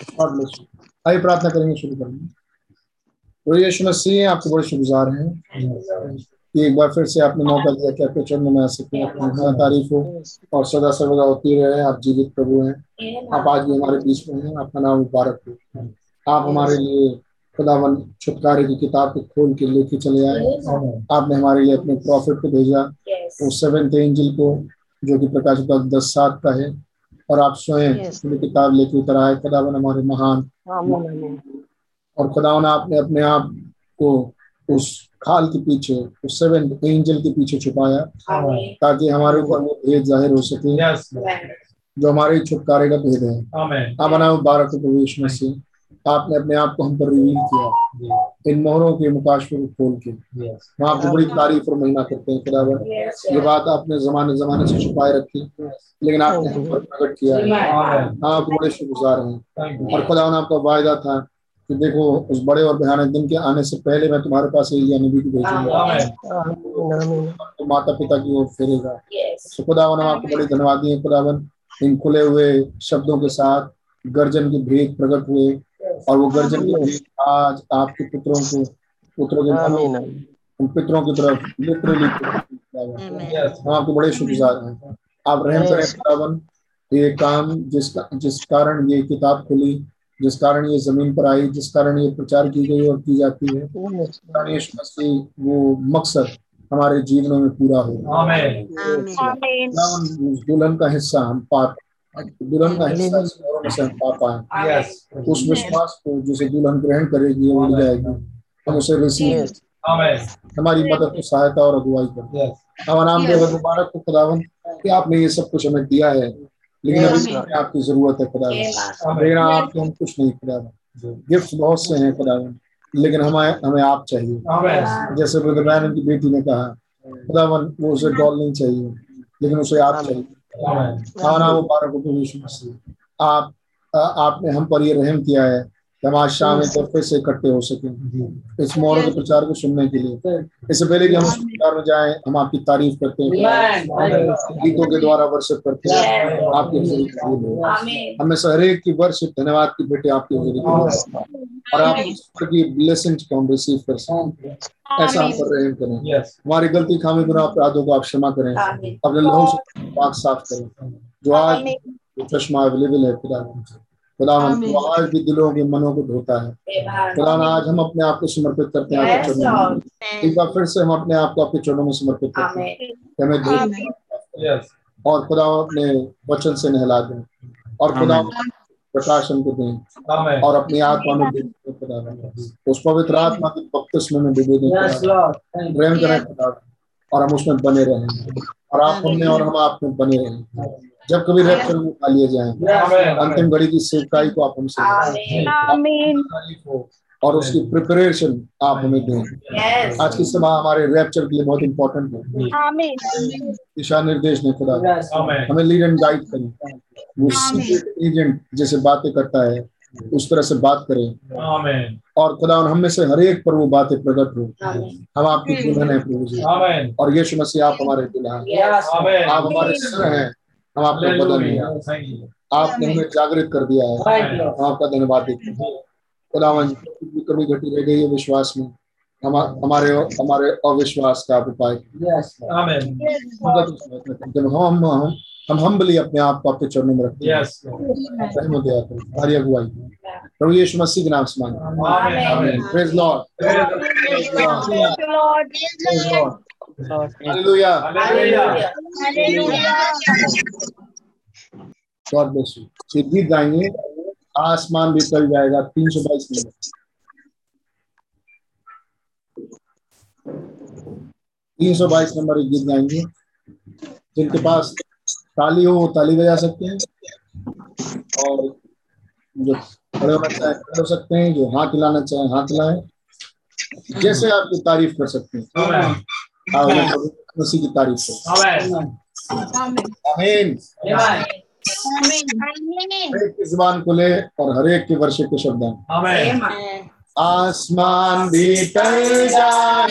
God bless you आइए प्रार्थना करेंगे शुरू करेंगे। तो यीशु मसीह आपके बड़े शुक्रगुजार हैं। कि एक बार फिर से आपने मौका दिया कि आपके चरणों में आ सके अपनी तारीफ़ हो और सदा सर्वदा होती रहे आप जीवित प्रभु हैं। आप आज भी हमारे बीच में हैं आपका नाम मुबारक हो। आप हमारे लिए खुदावन छुटकारे की किताब को खोल के लेके चले आए। आपने हमारे लिए अपने प्रॉफिट को भेजा उस सेवेंथ एंजल को जो कि प्रकाश दस सात का है। और आप स्वयं अपनी किताब लेके उतर आए। खुदावन हमारे महान। और खुदावन आपने अपने आप को उस खाल के पीछे उस सेवन एंजल के पीछे छुपाया। ताकि हमारे ऊपर वो भेद ज़ाहिर हो सके। जो हमारे छुटकारे का भेद है। आप बना मुबारक प्रवेश में मसीह। आपने अपने आप को हम पर रिवील किया इन मोहरों के मुकाशे को खोल के। हम आपकी बड़ी तारीफ़ और महिमा करते हैं खुदावर ये बात आपने जमाने जमाने से छुपाए रखी लेकिन आपने हम पर प्रकट किया है। आप बड़े शुक्रगुजार हैं। और खुदा आपका वायदा था कि देखो उस बड़े और भयानक दिन के आने से पहले मैं तुम्हारे पास एलिया नबी को भेजूँगा। तो माता पिता की ओर फेरेगा। तो खुदावन आपको बड़े धन्यवाद दिए खुदावन। इन खुले हुए शब्दों के साथ गर्जन के भेद प्रकट हुए। और वो गर्जन के आज आपके पुत्रों को पुत्रों के उन पितरों की तरफ़ लिटरली हम आपके बड़े शुक्रगुजार हैं। आप रहम करें खुदावन ये काम जिसका जिस कारण ये किताब खुली जिस कारण ये ज़मीन पर आई जिस कारण ये प्रचार की गई और की जाती है वो मकसद हमारे जीवनों में पूरा हो। दुल्हन का हिस्सा हम पा दुल्हन का हिस्सा से हम पा पाए उस विश्वास को जिसे दुल्हन ग्रहण करेगी वो उड़ जाएगी। हम उसे रिसीव हमारी मदद को सहायता और अगुवाई कर हमारा नाम देव मुबारक को खुदावन कि आपने ये सब कुछ हमें दिया है लेकिन अभी आपकी ज़रूरत है खुदावन लेकिन आपके हम कुछ नहीं खुदावन गिफ्ट बहुत से हैं खुदावन लेकिन हमें हमें आप चाहिए। जैसे ब्रदर की बेटी ने कहा खुदावन वो उसे डॉल नहीं चाहिए लेकिन उसे आप चाहिए। आप आपने हम पर ये रहम किया है। कि हम आज शाम एक बार फिर से इकट्ठे हो सके। इस मोहरों के प्रचार को सुनने के लिए। इससे पहले कि हम उस प्रचार में जाए हम आपकी तारीफ़ करते हैं। गीतों के द्वारा वर्षित करते हैं। आपके हमें हर एक की वर्षित धन्यवाद की बेटे आपके और आप की ब्लेसिंग को हम रिसीव कर सकें। ऐसा हम पर रहम करें। हमारी गलती खामी गुना अपराधों को आप क्षमा करें। अपने लहू से पाक साफ़ करें। जो आज चश्मा अवेलेबल है खुदा खुदा तो आज भी दिलों के मनों को धोता है। खुदा आज हम अपने आप को समर्पित करते हैं आपके चरणों में। एक बार फिर से हम अपने आप को आपके चरणों में समर्पित करते हैं। हमें और खुदा अपने वचन से नहला दें। और खुदा प्रकाशन को दें। और अपनी आत्मा में खुदा उस पवित्र आत्मा के बपतिस्म में डूबे दें प्रेम करें खुदा और हम उसमें बने रहें। और आप हमने और हम आप में बने रहें। जब कभी रैप्चर में उठा लिए जाए अंतिम घड़ी की सेवकाई को आप हमसे और उसकी प्रिपरेशन आप हमें दें। आज की सभा हमारे रैप्चर के लिए बहुत इंपॉर्टेंट है। दिशा निर्देश ने खुदा। हमें लीड एंड गाइड करें। वो एजेंट जैसे बातें करता है उस तरह से बात करें। और खुदा हम में से हर एक पर वो बातें प्रकट हो। हम आपकी दुल्हन है प्रभु जी। और यीशु मसीह आप हमारे दुल्हन आप हमारे सिर हैं। हम आपका बदल नहीं आपने हमें जागृत कर दिया है। हम आपका धन्यवाद देते हैं। खुदावन कभी घटी रह गई है विश्वास में। हमारे हमारे अविश्वास का उपाय जब हम हम हम हम्बली अपने आप को आपके चरणों में रखते हैं। रहमत दया करो। हमारी अगुवाई प्रभु यीशु मसीह के नाम से मांगे praise Lord praise Lord hallelujah God bless you ये गीत गाएँगे आसमान भी चल जाएगा तीन सौ बाईस मिनट तीन सौ बाईस नंबर एक गीत गाएँगे जिनके पास ताली हो वो ताली बजा सकते हैं। और जो खड़े होना चाहे खड़े हो सकते हैं। जो हाथ हिलाना चाहे हाथ हिलाए। जैसे आपकी तारीफ़ कर सकते हैं। उसी की तारीफ़ करें आमीन एक ज़ुबान खुले और हर एक के वर्षे के शब्द आसमान भी टल जाए।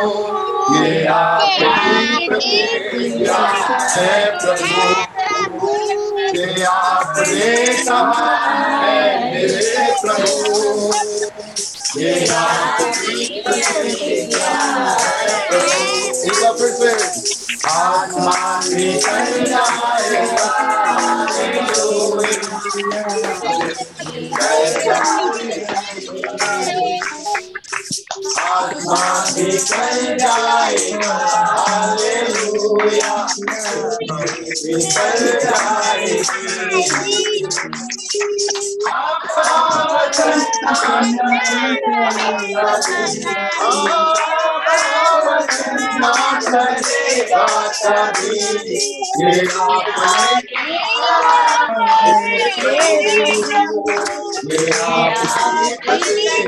ये आपकी प्रतिज्ञा है प्रभु ये आपने कहा है मेरे प्रभु ये आपकी प्रतिज्ञा है प्रभु एक बार फिर से आसमान भी जाएगा आसमान भी चल हालेलुया भी चल आपका वचन ना चलेगा कभी ये आपने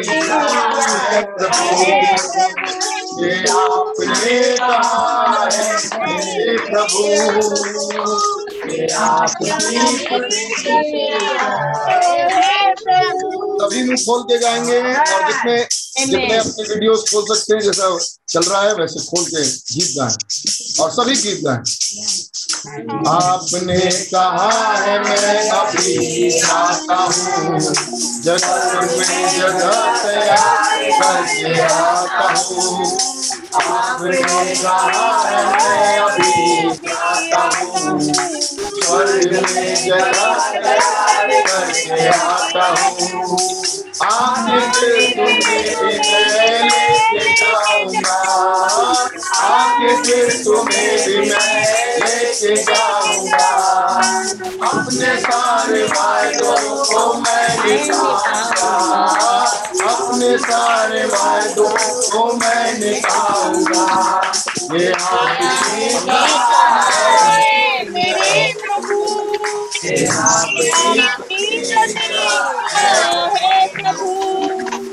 ये है प्रभु ये आपने कहा है मेरे प्रभु ये मुँह खोल के गाएँगे और जितने जितने अपने वीडियोस खोल सकते हैं जैसा चल रहा है वैसे खोल के गीत गाएँ और सभी गीत गाएँ। आपने कहा है, मैं अभी जाता हूँ। जगत में जगह करके आता हूँ। आपने कहा है, मैं अभी जाता हूँ। स्वर्ग में जगह करके आता हूँ। आगे तुम्हें लेके जाऊँगा। आगे से तुम्हें भी मैं लेके जाऊँगा अपने सारे वायदों को मैं निभाऊँगा अपने सारे वायदों को मैं निभाऊँगा ये आपकी है मेरे प्रभु ये आपकी है प्रभु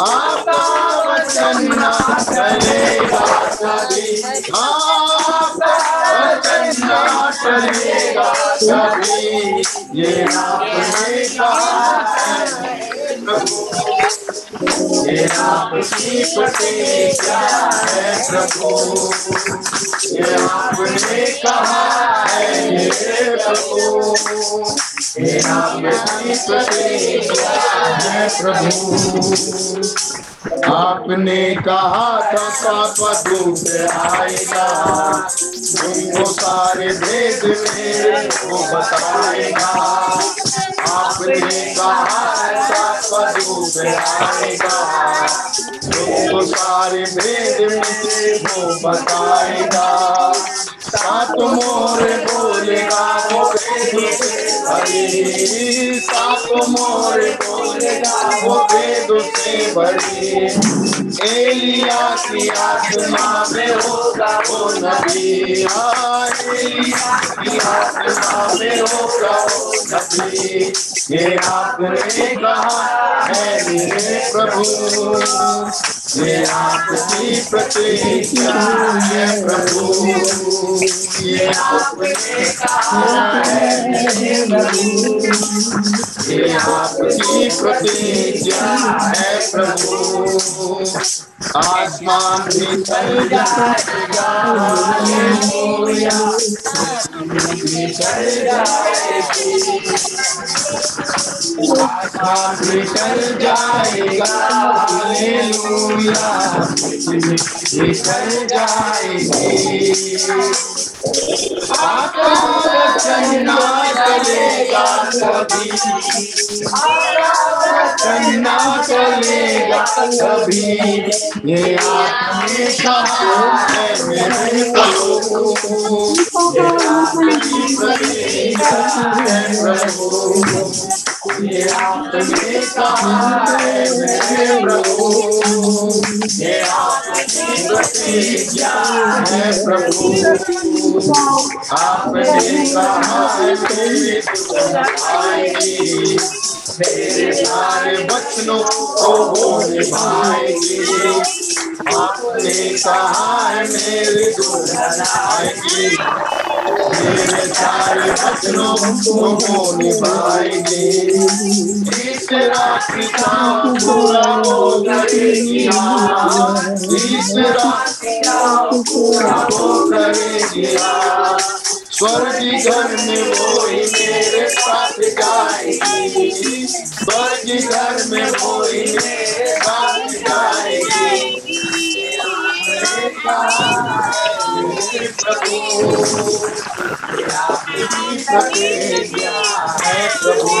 आपका वचन ना चलेगा कभी आपका वचन ना चलेगा कभी ये आपने कहा है। प्रभु। प्रभु आपने कहा प्रभु प्रभु आपने था पापा दूध आएगा। तुमको सारे भेद मेरे को बताएगा। आपने कहा था पापा दूध आएगा सारे भेद मेरे को बताएगा सात मोर बोलेगा वो भेद भरी सात मोर बोलेगा वो भेद से भरी एलिया की आत्मा में होगा वो नबी एलिया की आत्मा में होगा वो नबी ये आपने कहा है प्रभु ये आपकी प्रतिज्ञा है प्रभु ये है प्रभु ये आपकी प्रतिज्ञा है प्रभु आसमान भी चल जाएगा जाएगा हालेलुया जाएगी आपका वचन ना चलेगा कभी वचन ना चलेगा कभी ये आपने कहा है मेरे प्रभु ये आपकी प्रतिज्ञा है प्रभु ये आपने कहा है मेरे प्रभु ये है प्रभु आपने कहा मेरे सारे बचनों को वो निभाएगी आपने कहा है मेरे दुल्हन आएगी मेरे सारे बचनों को वो निभाएगी इस रात्रि का स्वर्गी घर में वो ही मेरे साथ जाएगी स्वर्गी घर में वो ही मेरे साथ जाएगी प्रभु प्रभु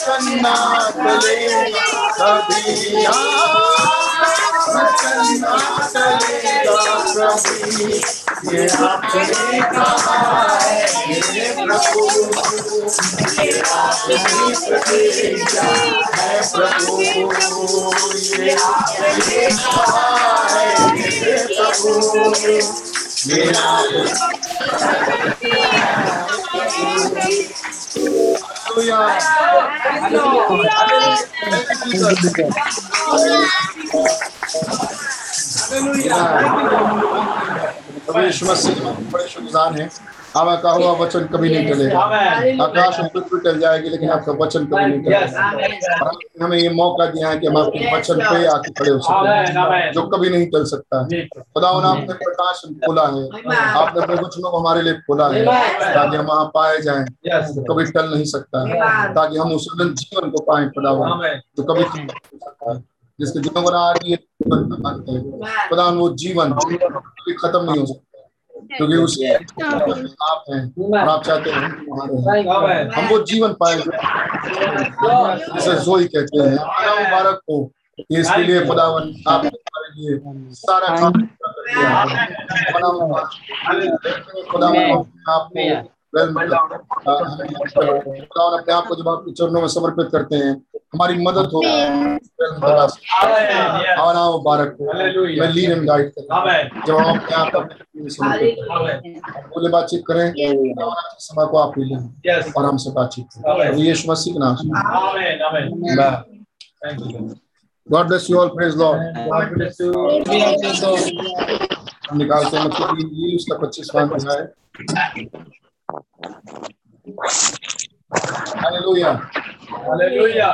हालेलुया चल जाएगी चन्ना चलेगा कभी चन्ना चलेगा कभी ये आपने कहा है मेरे प्रभु ये आपकी प्रतिज्ञा है प्रभु ये आपने कहा है मेरे प्रभु ये प्रवेश मसीह बड़े शुक्रगुजार हैं आपका हुआ वचन कभी नहीं टलेगा। आकाश में पृथ्वी टल जाएगी लेकिन आपका वचन कभी नहीं टलेगा। हमें ये मौका दिया है कि हम आपके वचन पे आके खड़े हो सकते हैं जो कभी नहीं टल सकता। है खुदा आपने प्रकाश खोला है। आपने अपने वचनों को हमारे लिए खोला है ताकि हम वहाँ पाए जाए। कभी टल नहीं सकता है ताकि हम उस जीवन को पाए खुदा जो कभी सकता है जिसके को आ रही है। खुदा वो जीवन कभी खत्म नहीं हो सकता। क्योंकि उसके आप हैं और आप चाहते हैं हमारे हम वो जीवन पाए जिसे जोई कहते हैं। आना मुबारक हो। इसके लिए खुदावन आप हमारे लिए सारा काम खुदावन खुदावन अपने आप को जब आपके चरणों में समर्पित करते हैं हमारी मदद हो आना मुबारक हो। मैं लीड एंड गाइड कर जब हम अपने आप बोले बातचीत करें समय को आप ले लें और हमसे बातचीत करें। यीशु मसीह के नाम God bless you all. Praise Lord. हम निकालते हैं मतलब ये उसका पच्चीस पाँच है। हालेलुया हालेलुया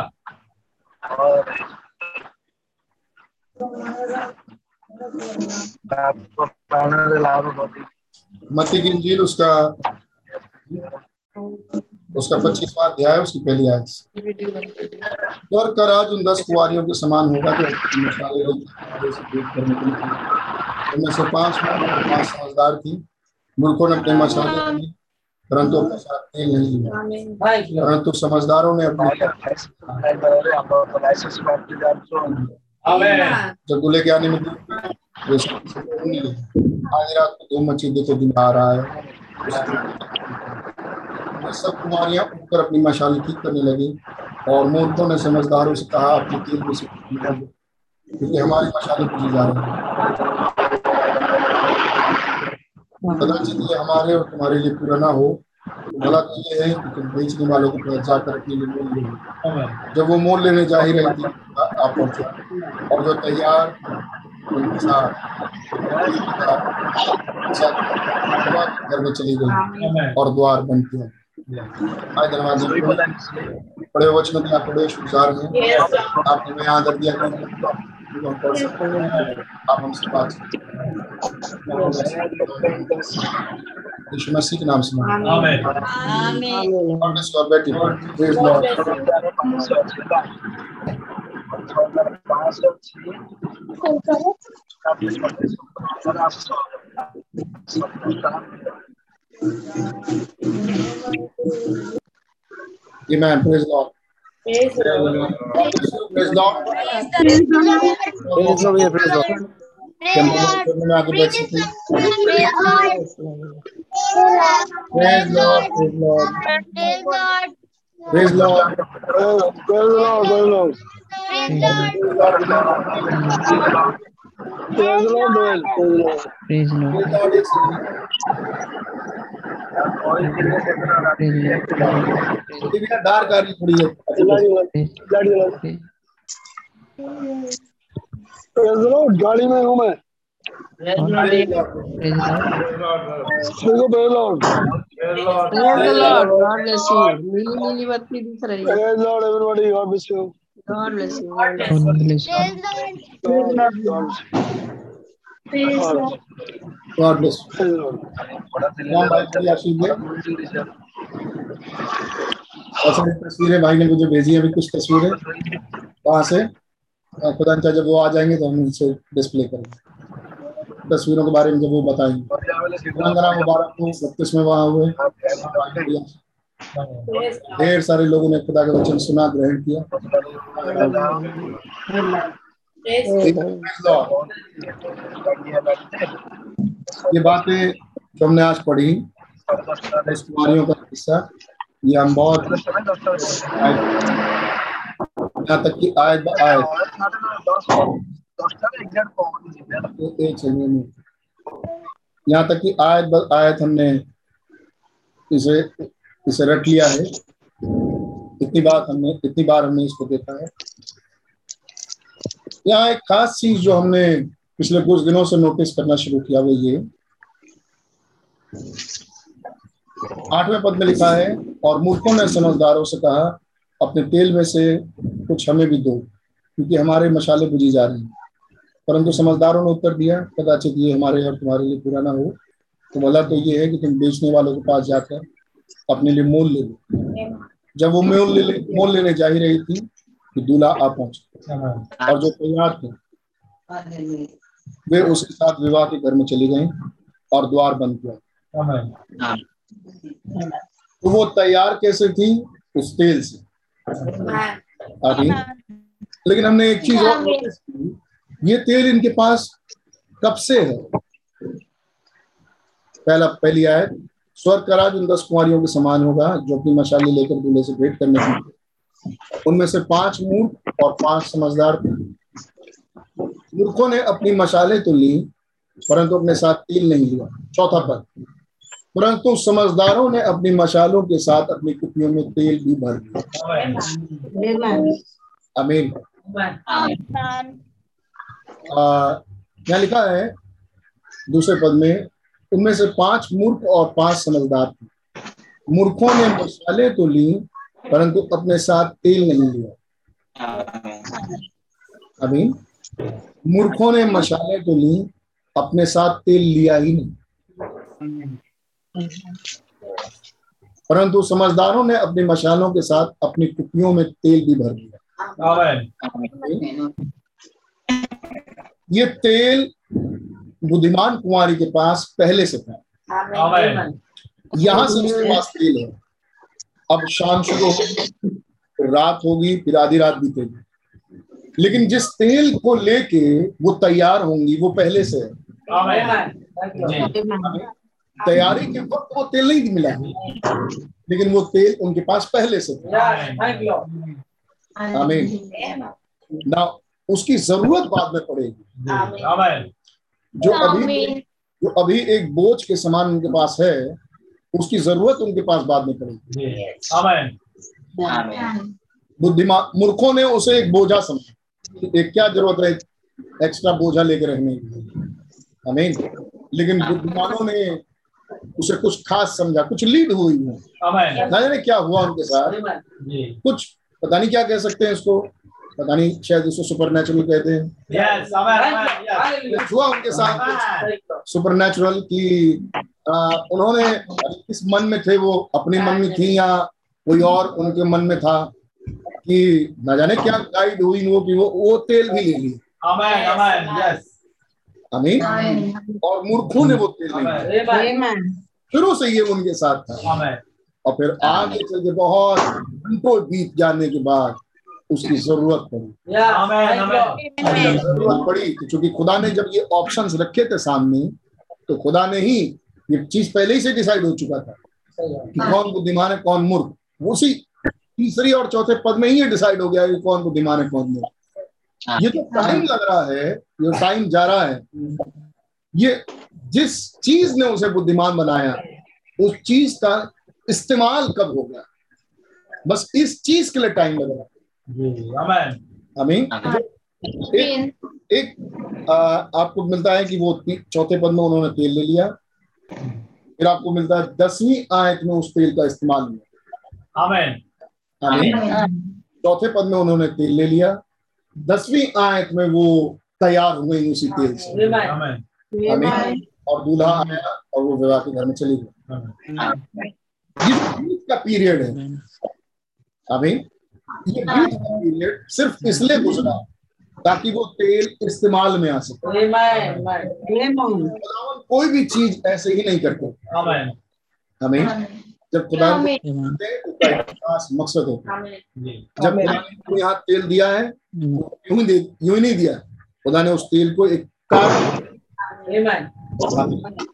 मत्ती की इंजील उसका उसका पच्चीसवा अध्याय उसकी पहली आयत। स्वर का राज उन दस कुआरियों के समान होगा जो करने के लिए। उनमें से पाँच पाँच समझदार थी। मुल्कों ने अपने मसाले परंतु अपने साथ तेल नहीं लिया परंतु समझदारों ने अपने जब दूल्हे के आने में आज रात को दो मच्छी देखो दिन आ रहा है। सब कुमारियाँ उठकर अपनी मशाल ठीक करने लगी और मूर्खों ने समझदारों से कहा अपनी तेल में से क्योंकि हमारी मशालें पूजी जा रही है। कदाचित ये हमारे और तुम्हारे लिए पूरा ना हो। भला तो ये है कि तुम बेचने वालों के पास जाकर अपने लिए मोल ले जब वो मोल लेने जा ही रही थी, आप पहुँचे। और जो तैयार उनके साथ घर में चली गई। और द्वार बंद किया आज धन्यवाद बड़े वचन में आप बड़े शुक्रगुजार हैं। आपने हमें आदर दिया। आप हमसे बात यीशु मसीह के नाम से आमीन। और बैठी praise Lord Amen. Praise Lord. Praise the Lord. Praise the Lord. Praise the Lord. Praise the Lord. Praise the Lord. Praise Lord, praise Lord, praise Lord, praise Lord, praise Lord, praise Lord, praise Lord, praise Lord, praise Lord, praise Lord, Praise Lord, Doyle. Praise Lord. Praise Lord. Dark आ रही थोड़ी है गाड़ी में हूँ मैं। Lord Lord Lord bless you नीली नीली बत्ती दिख रही है। Lord everybody God bless you God bless you. God bless you. God bless you. God bless तस्वीरें भाई ने मुझे भेजी है अभी कुछ तस्वीरें वहाँ से खुदा जब वो आ जाएँगे तो हम उनसे डिस्प्ले करेंगे तस्वीरों के बारे में जब वो बताएँगे मुबारक को बत्तीस में वहाँ हुए ढेर सारे लोगों ने खुदा का वचन सुना, ग्रहण किया। ये बातें जो हमने आज पढ़ी, इस कुमारियों का हिस्सा, ये हम बहुत यहाँ तक कि सेकंड में यहाँ तक कि आयत आयत हमने इसे इसे रट लिया है। इतनी बार हमने, इतनी बार हमने इसको देखा है। यहाँ एक खास चीज़ जो हमने पिछले कुछ दिनों से नोटिस करना शुरू किया वो ये। आठवें पद में लिखा है, और मूर्खों ने समझदारों से कहा, अपने तेल में से कुछ हमें भी दो, क्योंकि हमारे मशाले बुझी जा रही हैं। परंतु समझदारों ने उत्तर दिया, कदाचित ये हमारे और तुम्हारे लिए पूरा ना हो। तो भला तो ये है कि तुम बेचने वालों के पास जाकर अपने लिए मोल ले लो। जब वो मोल ले ले मोल लेने जा ही रही थी कि दूल्हा आ पहुँचे। और जो तैयार थे वे उसके साथ विवाह के घर में चली गई और द्वार बंद किया। तो वो तैयार कैसे थी? उस तेल से। आगे। लेकिन हमने एक चीज़ और की, ये तेल इनके पास कब से है? पहला पहली आयत। स्वर्ग का राज उन दस कुमारियों के समान होगा जो अपनी मशाली लेकर दूल्हे से भेंट करने की उनमें से पाँच मूर्ख और पाँच समझदार थे। मूर्खों ने अपनी मशाले तो ली परंतु अपने साथ तेल नहीं लिया। चौथा पद। परंतु समझदारों ने अपनी मशालों के साथ अपनी कुपियों में तेल भी भर दिया। अमीन यहाँ लिखा है दूसरे पद में उनमें से पाँच मूर्ख और पाँच समझदार थे। मूर्खों ने मसाले तो ली परंतु अपने साथ तेल नहीं लिया। अभी मूर्खों ने मशाले तो ली अपने साथ तेल लिया ही नहीं। परंतु समझदारों ने अपने मशालों के साथ अपनी कुपियों में तेल भी भर दिया। ये तेल बुद्धिमान कुमारी के पास पहले से था। यहाँ से उसके पास तेल है। अब शाम शुरू होगी रात होगी फिर आधी रात बीतेगी। लेकिन जिस तेल को लेके वो तैयार होंगी वो पहले से है। तैयारी के वक्त वो तेल नहीं मिला लेकिन वो तेल उनके पास पहले से था। आमीन। ना उसकी ज़रूरत बाद में पड़ेगी। जो अभी जो अभी एक बोझ के समान उनके पास है उसकी ज़रूरत उनके पास बाद में पड़ेगी। बुद्धिमान मूर्खों ने उसे एक बोझा समझा। एक क्या ज़रूरत है एक्स्ट्रा बोझा लेकर रखने की। आमीन लेकिन बुद्धिमानों ने उसे कुछ खास समझा कुछ लीड हुई है। ना जाने क्या हुआ उनके साथ। कुछ पता नहीं क्या कह सकते हैं इसको। पता नहीं शायद उसको सुपर नेचुरल कहते हैं। Yes. Yes. हुआ उनके साथ। सुपर नेचुरल की आ, उन्होंने किस मन में थे वो? अपने मन में थी या कोई और उनके मन में था? कि न जाने क्या गाइड हुई वो कि वो वो तेल भी ले. Yes. आमीन। और मूर्खों ने वो तेल लिया शुरू से ये उनके साथ था। और फिर आगे चल के बहुत घंटों बीत जाने के बाद उसकी ज़रूरत पड़ी. ज़रूरत पड़ी तो चूँकि खुदा ने जब ये ऑप्शंस रखे थे सामने तो खुदा ने ही ये चीज़ पहले ही से डिसाइड हो चुका था कि कौन बुद्धिमान है कौन मूर्ख। उसी तीसरी और चौथे पद में ही ये डिसाइड हो गया कि कौन बुद्धिमान है कौन मूर्ख। ये जो टाइम लग रहा है जो टाइम जा रहा है। ये जिस चीज़ ने उसे बुद्धिमान बनाया उस चीज़ का इस्तेमाल कब होगा बस इस चीज़ के लिए टाइम लग रहा है. आमीन। एक एक आ, आपको मिलता है कि वो चौथे पद में उन्होंने तेल ले लिया। फिर आपको मिलता है दसवीं आयत में उस तेल का इस्तेमाल हुआ। चौथे पद में उन्होंने तेल ले लिया। दसवीं आयत में वो तैयार हुए उसी तेल से. आमीन। और दूल्हा आया और वो विवाह के घर में चली गई। का पीरियड है आमीन। ये पीरियड सिर्फ़ इसलिए गुजरा ताकि वो तेल इस्तेमाल में आ सके। कोई भी चीज़ ऐसे ही नहीं करते। हमें जब खुदा उसका खास मकसद होता है। जब को यहाँ तेल दिया है तो यूँ ही यूँ ही नहीं दिया। खुदा ने उस तेल को एक कारण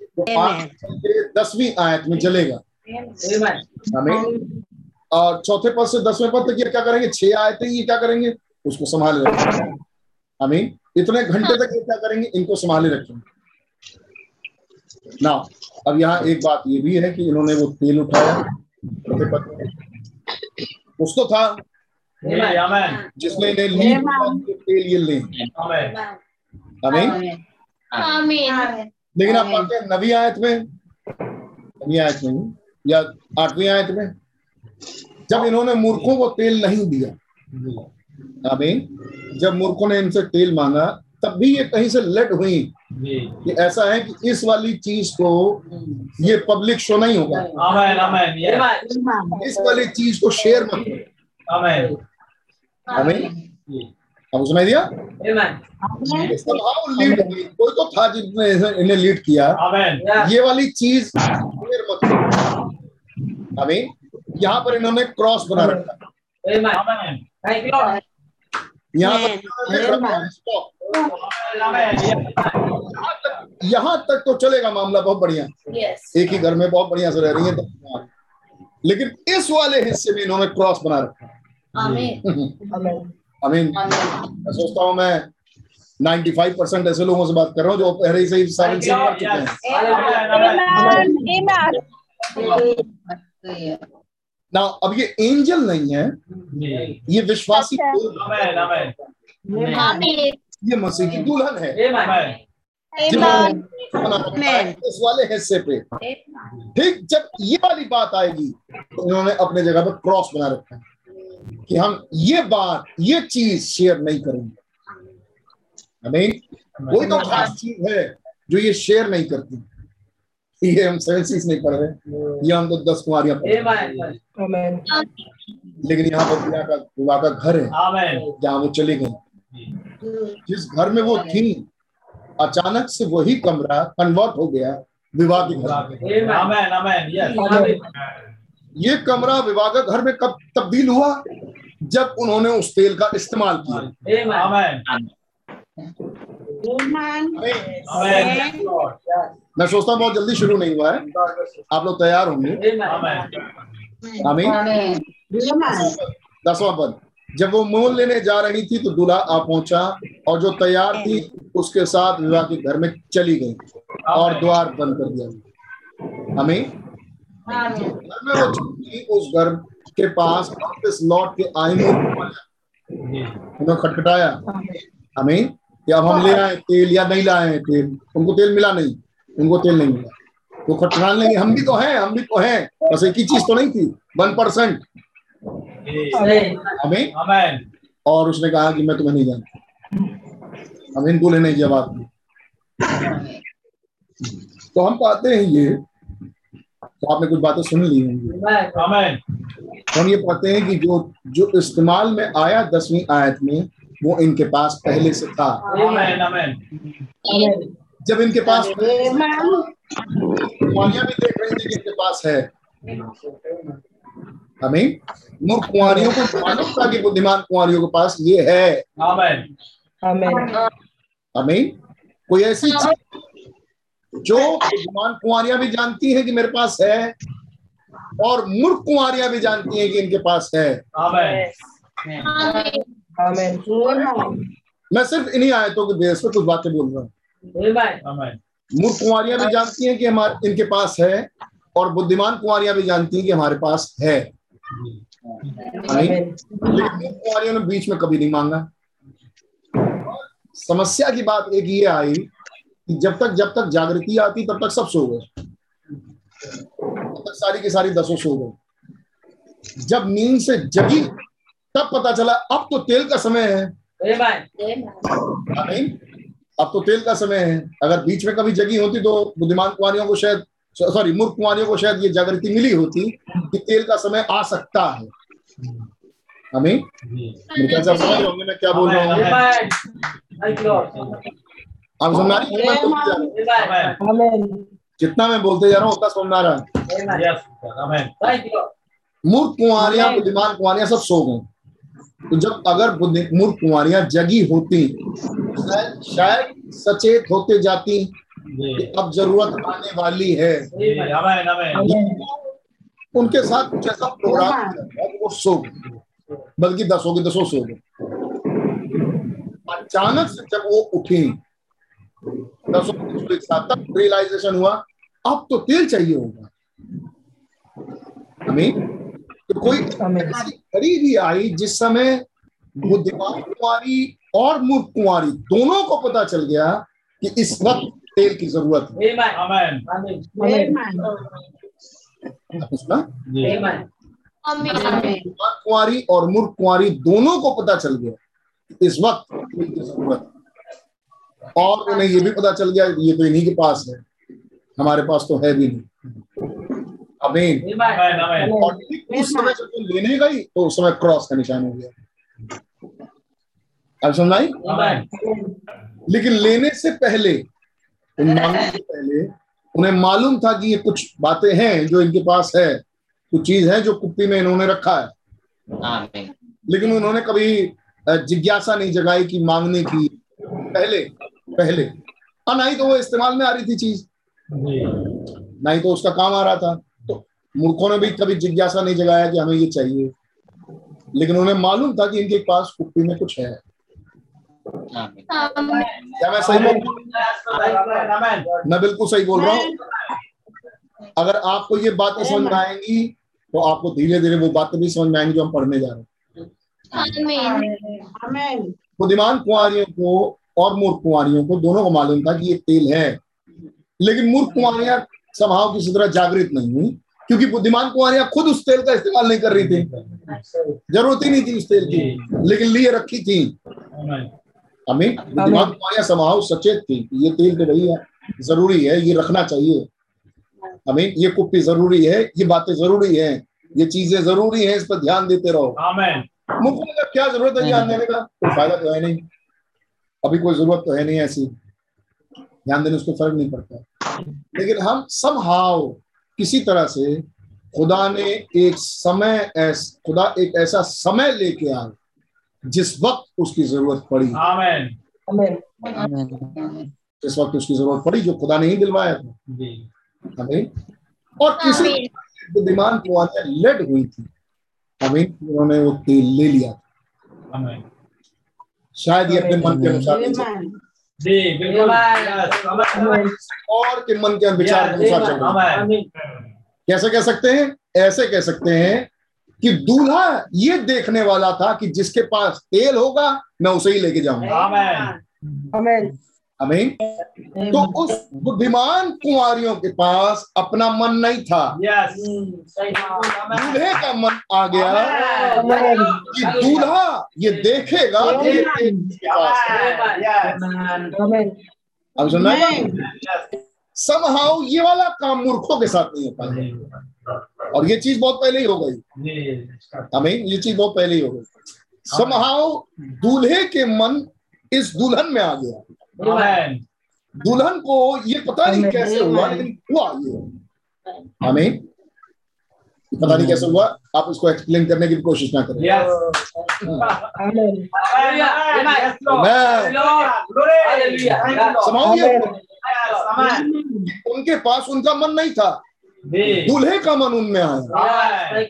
तो दसवीं आयत में जलेगा हमें चौथे पद से दसवें पद तक ये क्या करेंगे? छह आयतें ये क्या करेंगे? उसको संभाले रखेंगे। हमें इतने घंटे तक ये क्या करेंगे? इनको संभाले रखेंगे। ना अब यहाँ एक बात ये भी है कि इन्होंने वो तेल उठाया चौथे पद में कुछ तो था. जिसने इन्हें कि तेल ये लें. हमें लेकिन आप पाते हैं नवी आयत में नवी आयत में या आठवीं आयत में? जब इन्होंने मूर्खों को तेल नहीं दिया. आमीन जब मूर्खों ने इनसे तेल मांगा तब भी ये कहीं से लेट हुई जी. कि ऐसा है कि इस वाली चीज़ को ये पब्लिक शो नहीं होगा। Amen. Amen. इस वाली चीज़ को शेयर मत करो। Amen. आमीन। अब सुनाई दिया? कोई तो था जिसने इन्हें लीड किया। ये वाली चीज़ शेयर मत करो। आमीन। यहाँ पर इन्होंने क्रॉस बना रखा यहाँ पर है. यहाँ तक तक तो चलेगा मामला बहुत बढ़िया। एक ही घर में बहुत बढ़िया से रह रही है तो लेकिन इस वाले हिस्से में इन्होंने क्रॉस बना रखा है। आई मीन मैं सोचता हूँ मैं 95 परसेंट ऐसे लोगों से बात कर रहा हूँ जो पहले से ही सारे से मर चुके हैं. ना अब ये एंजल नहीं है. ये विश्वासी. ये मसीह की दुल्हन है। जिन्होंने है इस वाले हिस्से पे। ठीक जब ये वाली बात आएगी तो इन्होंने अपने जगह पे क्रॉस बना रखा है कि हम ये बात ये चीज़ शेयर नहीं करेंगे। हमें कोई तो खास चीज़ है जो ये शेयर नहीं करती। ये हम सेवन सीज नहीं पढ़ रहे ये हम तो दस कुमारियाँ पढ़ रहे हैं। लेकिन यहाँ पर विवाह का विवाह का घर है। जहाँ वो चली गई। जिस घर में वो थी अचानक से वही कमरा कन्वर्ट हो गया विवाह के घर. ये कमरा विवाह का घर में कब तब्दील हुआ? जब उन्होंने उस तेल का इस्तेमाल किया। मैं सोचता हूँ बहुत जल्दी शुरू नहीं हुआ है। आप लोग तैयार होंगे. आमीन। दसवां पद जब वो मोल लेने जा रही थी तो दूल्हा आ पहुँचा और जो तैयार थी उसके साथ विवाह के घर में चली गई और द्वार बंद कर दिया। हमें घर में वो उस घर के पास वापस लौट के आई उन्होंने खटखटाया। हमें कि अब हम ले आए तेल या नहीं लाए हैं तेल उनको तेल मिला नहीं उनको तेल नहीं मिला। तो खटखटाने लगे हम भी तो हैं हम भी तो हैं बस एक ही चीज़ तो नहीं थी वन परसेंट। हमें और उसने कहा कि मैं तुम्हें नहीं जानता। हम इनको लेने की जवाब दी। तो हम पाते हैं ये तो आपने कुछ बातें सुन ली होंगी। हम ये पाते हैं कि जो जो इस्तेमाल में आया दसवीं आयत में वो इनके पास पहले से था। आमेन आमेन जब इनके पास कुमारियाँ भी देख रही थी कि इनके पास है। हमें मूर्ख कुंवारियों को मालूम था कि बुद्धिमान कुंवारियों के पास ये है। हमें कोई ऐसी चीज़ जो बुद्धिमान कुंवारियाँ भी जानती हैं कि मेरे पास है और मूर्ख कुंवारियाँ भी जानती हैं कि इनके पास है। आमेन मैं सिर्फ़ इन्हीं आयतों के बेस पे कुछ बातें बोल रहा हूँ। मूर्ख कुंवारियाँ भी जानती हैं कि हमारे इनके पास है और बुद्धिमान कुंवारियाँ भी जानती हैं कि हमारे पास है? लेकिन कुंवारियों ने बीच में कभी नहीं मांगा। समस्या की बात एक ये आई कि जब तक जब तक जागृति आती तब तक सब सो गए। तब तक सारी की सारी दसों सो गए। जब नींद से जगी तब पता चला अब तो तेल का समय है। नहीं अब तो तेल का समय है। अगर बीच में कभी जगी होती तो बुद्धिमान कुमारियों को शायद सॉरी मूर्ख कुमारियों को शायद ये जागृति मिली होती कि तेल का समय आ सकता है। हमें समझ होंगे मैं क्या बोल रहा हूँ। आप समझ रही है मैं बोलते जा रहा हूँ? जितना मैं बोलते जा रहा हूँ उतना समझ आ रहा है मूर्ख कुंवारियाँ बुद्धिमान कुंवारियाँ सब सो गई तो जब अगर मूर्ख कुंवारियाँ जगी होती शायद सचेत होते जाती कि अब ज़रूरत आने वाली है। आमेन उनके साथ कुछ ऐसा प्रोग्राम है। वो सो गए। बल्कि दसों के दसों सो गए। अचानक से जब वो उठी दसों के दसों एक साथ तब रियलाइजेशन हुआ अब तो तेल चाहिए होगा। हमें तो कोई घड़ी भी आई जिस समय बुद्धिमान कुमारी और मूर्ख कुमारी दोनों को पता चल गया कि इस वक्त तेल की ज़रूरत है। कुंवारी और मूर्ख कुंवारी दोनों को पता चल गया इस वक्त तेल की ज़रूरत और उन्हें ये भी पता चल गया ये तो इन्हीं के पास है। हमारे पास तो है भी नहीं। अमीन। और ठीक उस समय जब तुम लेने गई तो उस समय क्रॉस का निशान हो गया। अब समझाई? आमेन लेकिन लेने से पहले मांगने से पहले उन्हें मालूम था कि ये कुछ बातें हैं जो इनके पास है कुछ चीज़ है जो कुप्पी में इन्होंने रखा है। लेकिन उन्होंने कभी जिज्ञासा नहीं जगाई कि मांगने की पहले पहले। और ना ही तो वो इस्तेमाल में आ रही थी चीज़। जी। ना ही तो उसका काम आ रहा था। तो मूर्खों ने भी कभी जिज्ञासा नहीं जगाया कि हमें ये चाहिए। लेकिन उन्हें मालूम था कि इनके पास कुप्पी में कुछ है। क्या मैं सही बोल हूँ? मैं बिल्कुल सही बोल रहा हूँ। अगर आपको ये बातें समझ में आएँगी तो आपको धीरे धीरे वो बातें भी समझ में आएँगी जो हम पढ़ने जा रहे हैं। बुद्धिमान कुंवारियों को और मूर्ख कुंवारियों को दोनों को मालूम था कि ये तेल है। लेकिन मूर्ख कुंवारियाँ समाव किसी तरह जागृत नहीं हुई। क्योंकि बुद्धिमान कुमारियाँ खुद उस तेल का इस्तेमाल नहीं कर रही थी। ज़रूरत ही नहीं थी उस तेल की लेकिन लिए रखी थी। आमेन। हमें बुद्धिमान कुमारियाँ समाव सचेत थी ये तेल तो भैया ज़रूरी है ये रखना चाहिए। हमें ये कुप्पी ज़रूरी है ये बातें ज़रूरी है ये चीज़ें ज़रूरी है इस पर ध्यान देते रहो। आमेन। मुफ़्त में क्या ज़रूरत है ध्यान देने का? कोई फ़ायदा तो है नहीं। अभी कोई ज़रूरत तो है नहीं ऐसी। ध्यान देने उसको फ़र्क नहीं पड़ता। लेकिन हम समहाव किसी तरह से खुदा ने एक समय ऐस खुदा एक ऐसा समय लेके आए जिस वक्त उसकी ज़रूरत पड़ी। आमेन। जिस वक्त उसकी ज़रूरत पड़ी जो खुदा ने ही दिलवाया था। जी। हमें और किसी बुद्धिमान कुआरियाँ लेट हुई थी। हमें उन्होंने वो तेल ले लिया Amen. शायद ये अपने मन के अनुसार. जी बिल्कुल। और के मन के विचार के अनुसार चल रहा है कैसे कह सकते हैं? ऐसे कह सकते हैं कि दूल्हा ये देखने वाला था कि जिसके पास तेल होगा मैं उसे ही लेके जाऊँगा। Amen. तो उस बुद्धिमान कुंवारियों के पास अपना मन नहीं था। Yes. दूल्हे का मन आ गया कि दूल्हा ये देखेगा कि है। अब सुनना। समहाउ ये वाला काम मूर्खों के साथ नहीं हो पाया। और ये चीज़ बहुत पहले ही हो गई। जी हमें ये चीज़ बहुत पहले ही हो गई। समहाउ दूल्हे के मन इस दुल्हन में आ गया. दुल्हन। को ये पता नहीं कैसे हुआ. लेकिन हुआ ये। हमें पता नहीं कैसे हुआ आप उसको एक्सप्लेन करने की कोशिश ना करें. समाओ. उनके पास उनका मन नहीं था। दूल्हे का मन उनमें आया.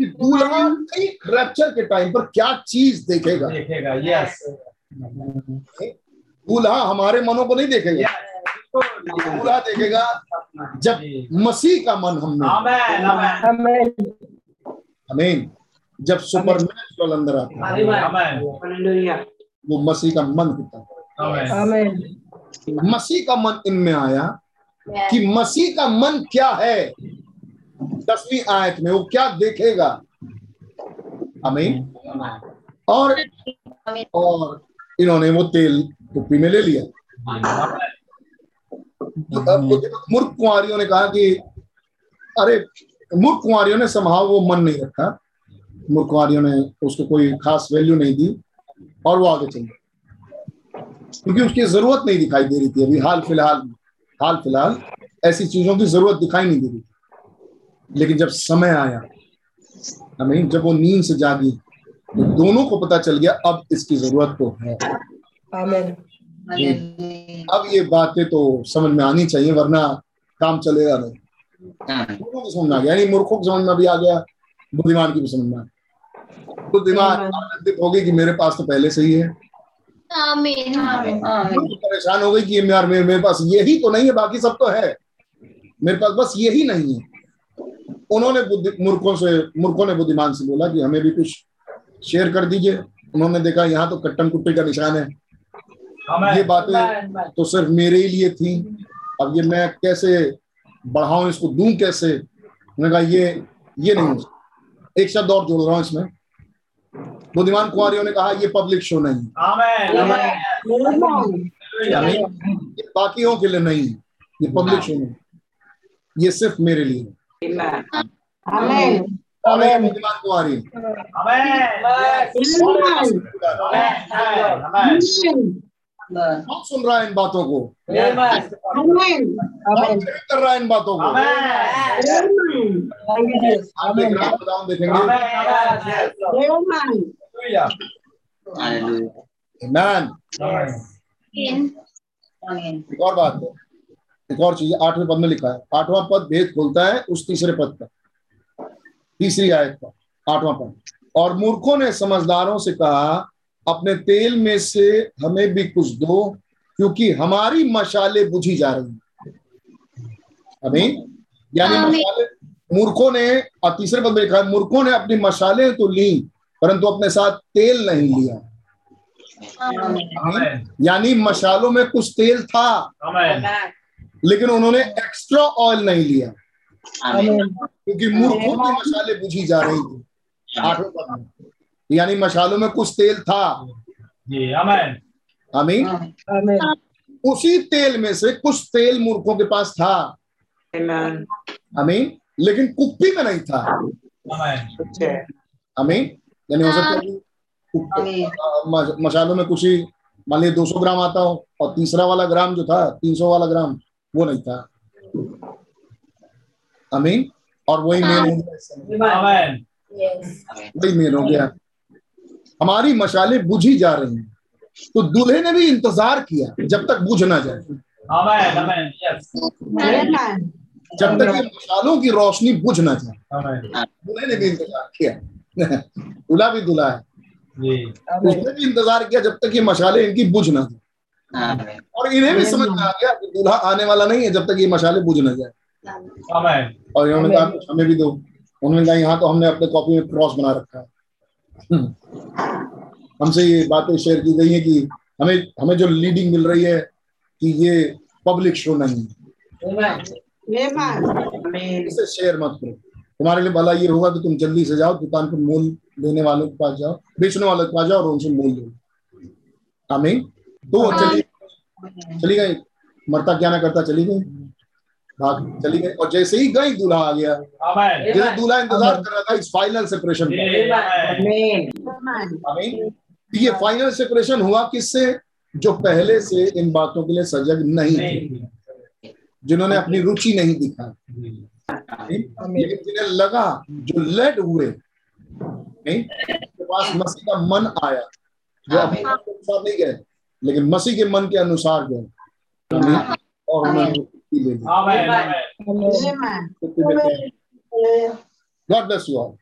दूल्हा एक रैप्चर के टाइम पर क्या चीज़ देखेगा। देखेगा यस दूल्हा हमारे मनों को नहीं देखेगा। दूल्हा देखेगा। जब मसीह का मन हमने आमेन आमेन Amen. हमें जब सुपर अंदर आता है। वो मसीह का मन होता है मसीह का मन इनमें आया कि मसीह का मन क्या है? दसवीं आयत में वो क्या देखेगा? अमीन और और इन्होंने वो तेल कुप्पी में ले लिया। मूर्ख कुंवारियों ने कहा कि अरे मूर्ख कुंवारियों ने संभाव वो मन नहीं रखा। मूर्ख कुंवारियों ने उसको कोई खास वैल्यू नहीं दी और वो आगे चले क्योंकि उसकी ज़रूरत नहीं दिखाई दे रही थी अभी हाल फ़िलहाल हाल फ़िलहाल ऐसी चीज़ों की ज़रूरत दिखाई नहीं दे रही थी। लेकिन जब समय आया हमें जब वो नींद से जागी तो दोनों को पता चल गया अब इसकी ज़रूरत तो है. अब ये बातें तो समझ में आनी चाहिए वरना काम चलेगा नहीं। मूर्खों को समझ में आ गया यानी मूर्खों को समझ में भी आ गया बुद्धिमान की भी समझ में आ गया। बुद्धिमान आनंदित हो गई कि मेरे पास तो पहले से ही है। परेशान हो गई कि यार मेरे, मेरे पास यही तो नहीं है बाकी सब तो है। मेरे पास बस यही नहीं है। उन्होंने बुद्धि मूर्खों से मूर्खों ने बुद्धिमान से बोला कि हमें भी कुछ शेयर कर दीजिए। उन्होंने देखा यहाँ तो कट्टन कुट्टी का निशान है। ये बातें तो सिर्फ़ मेरे ही लिए थी अब ये मैं कैसे बढ़ाऊं इसको दूँ कैसे उन्होंने कहा ये ये नहीं हो एक शब्द और जोड़ रहा हूँ इसमें बुद्धिमान कुमारियों ने कहा ये पब्लिक शो नहीं है आमेन आमेन यानी ये बाकियों के लिए नहीं है ये पब्लिक शो नहीं ये सिर्फ़ मेरे लिए है है बुद्धिमान कुमारी कौन सुन रहा है इन बातों को कौन कर रहा है इन बातों को. आप देखेंगे। एक और बात है। एक और चीज़ आठवें पद में लिखा है। आठवां पद भेद खोलता है उस तीसरे पद का तीसरी आयत का आठवां पद। और मूर्खों ने समझदारों से कहा अपने तेल में से हमें भी कुछ दो क्योंकि हमारी मशाले बुझी जा रही हैं। अमीन? यानी मशाले मूर्खों ने और तीसरे पद में लिखा मूर्खों ने अपनी मशाले तो ली परंतु अपने साथ तेल नहीं लिया। यानी मशालों में कुछ तेल था लेकिन उन्होंने एक्स्ट्रा ऑयल नहीं लिया। क्योंकि मूर्खों की मशाले बुझी जा रही थी। आठवें पद में यानी मशालों में कुछ तेल था। आमीन। Amen. उसी तेल में से कुछ तेल मूर्खों के पास था। Amen. आमीन। लेकिन कुप्पी में नहीं था। अमीन यानी हो सकता है म- मशालों में कुछ ही मान लीजिए 200 ग्राम आता हो और तीसरा वाला ग्राम जो था 300 वाला ग्राम वो नहीं था। अमीन और वही मेन हो गया। वही मेन हो गया। हमारी मशाले बुझी जा रही हैं। तो दूल्हे ने भी इंतज़ार किया जब तक बुझ ना जाए। जब तक ये मशालों की रोशनी बुझ ना जाए। दूल्हे ने भी इंतज़ार किया। दूल्हा भी दूल्हा है। उसने भी इंतज़ार किया जब तक ये मशाले इनकी बुझ ना जाए। और इन्हें भी समझ में आ गया कि दूल्हा आने वाला नहीं है जब तक ये मशाले बुझ ना जाए। और इन्होंने कहा हमें भी दो। उन्होंने कहा यहाँ तो हमने अपने कॉपी में क्रॉस बना रखा है। हमसे ये बातें शेयर की गई है कि हमें हमें जो लीडिंग मिल रही है कि ये पब्लिक शो नहीं इसे शेयर मत करो। तुम्हारे लिए भला ये होगा कि तुम जल्दी से जाओ दुकान पर मोल देने वालों के पास जाओ बेचने वालों के पास जाओ और उनसे मोल लो। आमीन। तो चली चली गई। मरता क्या ना करता चली गई। भाग चली गई। और जैसे ही गई दूल्हा आ गया। जैसे दूल्हा इंतज़ार कर रहा था इस फाइनल सेपरेशन का। जी आमेन। आमीन। ये फाइनल सेपरेशन हुआ किससे? जो पहले से इन बातों के लिए सजग नहीं थे। जिन्होंने अपनी रुचि नहीं दिखाई। जी लेकिन जिन्हें लगा जो लेड हुए पास मसीह का मन आया। जो अपने अनुसार नहीं गए लेकिन मसीह के मन के अनुसार गए। और उन्होंने हैं गॉड ब्लेस यू ऑल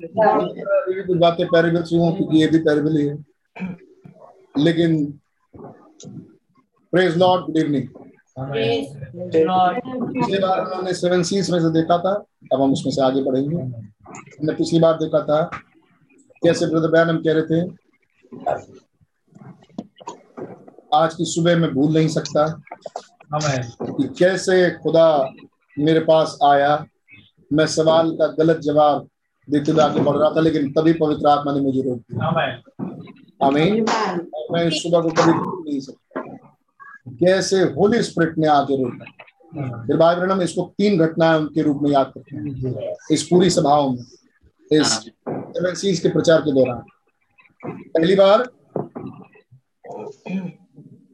कुछ बातें पैरेबल से हों क्योंकि ये भी पैरेबल ही है लेकिन प्रेज लॉर्ड गुड इवनिंग पिछली बार हमने सेवन सीज में से देखा था अब हम उसमें से आगे बढ़ेंगे हमने पिछली बार देखा था कैसे ब्रदर बैन हम कह रहे थे आज की सुबह में भूल नहीं सकता कि कैसे खुदा मेरे पास आया? मैं सवाल का गलत जवाब देते हुए आगे बढ़ रहा था लेकिन तभी पवित्र आत्मा ने मुझे रोक दिया। आमेन आमीन मैं इस सुबह को कभी भूल नहीं सकता। कैसे होली स्पिरिट ने आके रोका? फिर भाई ब्रहणम इसको तीन घटनाएँ के रूप में याद करते हैं। इस पूरी सभाओं में इस सेवन सीज के प्रचार के दौरान। पहली बार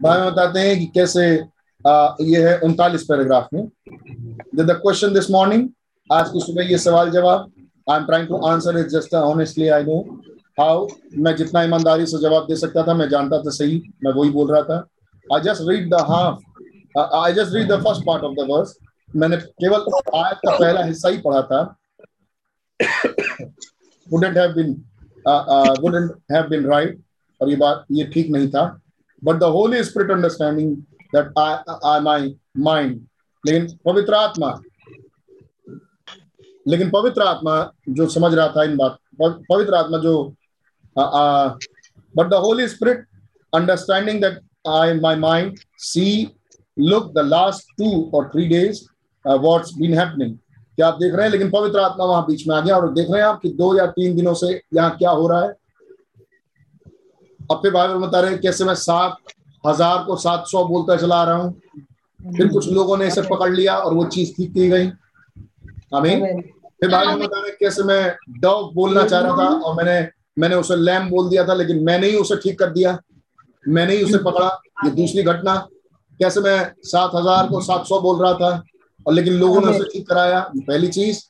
भाई बताते हैं कि कैसे ये है उनतालीस पैराग्राफ में। द क्वेश्चन दिस मॉर्निंग आज की सुबह ये सवाल जवाब। I am trying to answer it just honestly I know how मैं जितना ईमानदारी से जवाब दे सकता था मैं जानता था सही मैं वही बोल रहा था। I just read the half I just read the first part of the verse मैंने केवल आयत का पहला हिस्सा ही पढ़ा था। Been uh, uh, wouldn't have been right और ये बात ये ठीक नहीं था। But the holy Spirit understanding that I, I my mind. लेकिन पवित्र आत्मा लेकिन पवित्र आत्मा जो समझ रहा था इन बात पवित्र आत्मा जो but the holy spirit understanding that I my mind see look the last two और three days what's been happening क्या आप देख रहे हैं? लेकिन पवित्र आत्मा वहाँ बीच में आ गया और देख रहे हैं आप कि दो या तीन दिनों से यहाँ क्या हो रहा है? अब फिर बाइबल बता रहे हैं कैसे मैं सात हज़ार को सात सौ बोलता चला रहा हूँ। फिर कुछ लोगों ने इसे पकड़ लिया और वो चीज़ ठीक की गई। आमीन। फिर बाइबल बता रहे कैसे मैं डव बोलना चाह रहा था और मैंने मैंने उसे लैम बोल दिया था लेकिन मैंने ही उसे ठीक कर दिया। मैंने ही उसे पकड़ा। ये दूसरी घटना। कैसे मैं सात हज़ार को सात सौ बोल रहा था और लेकिन लोगों ने उसे ठीक कराया? पहली चीज़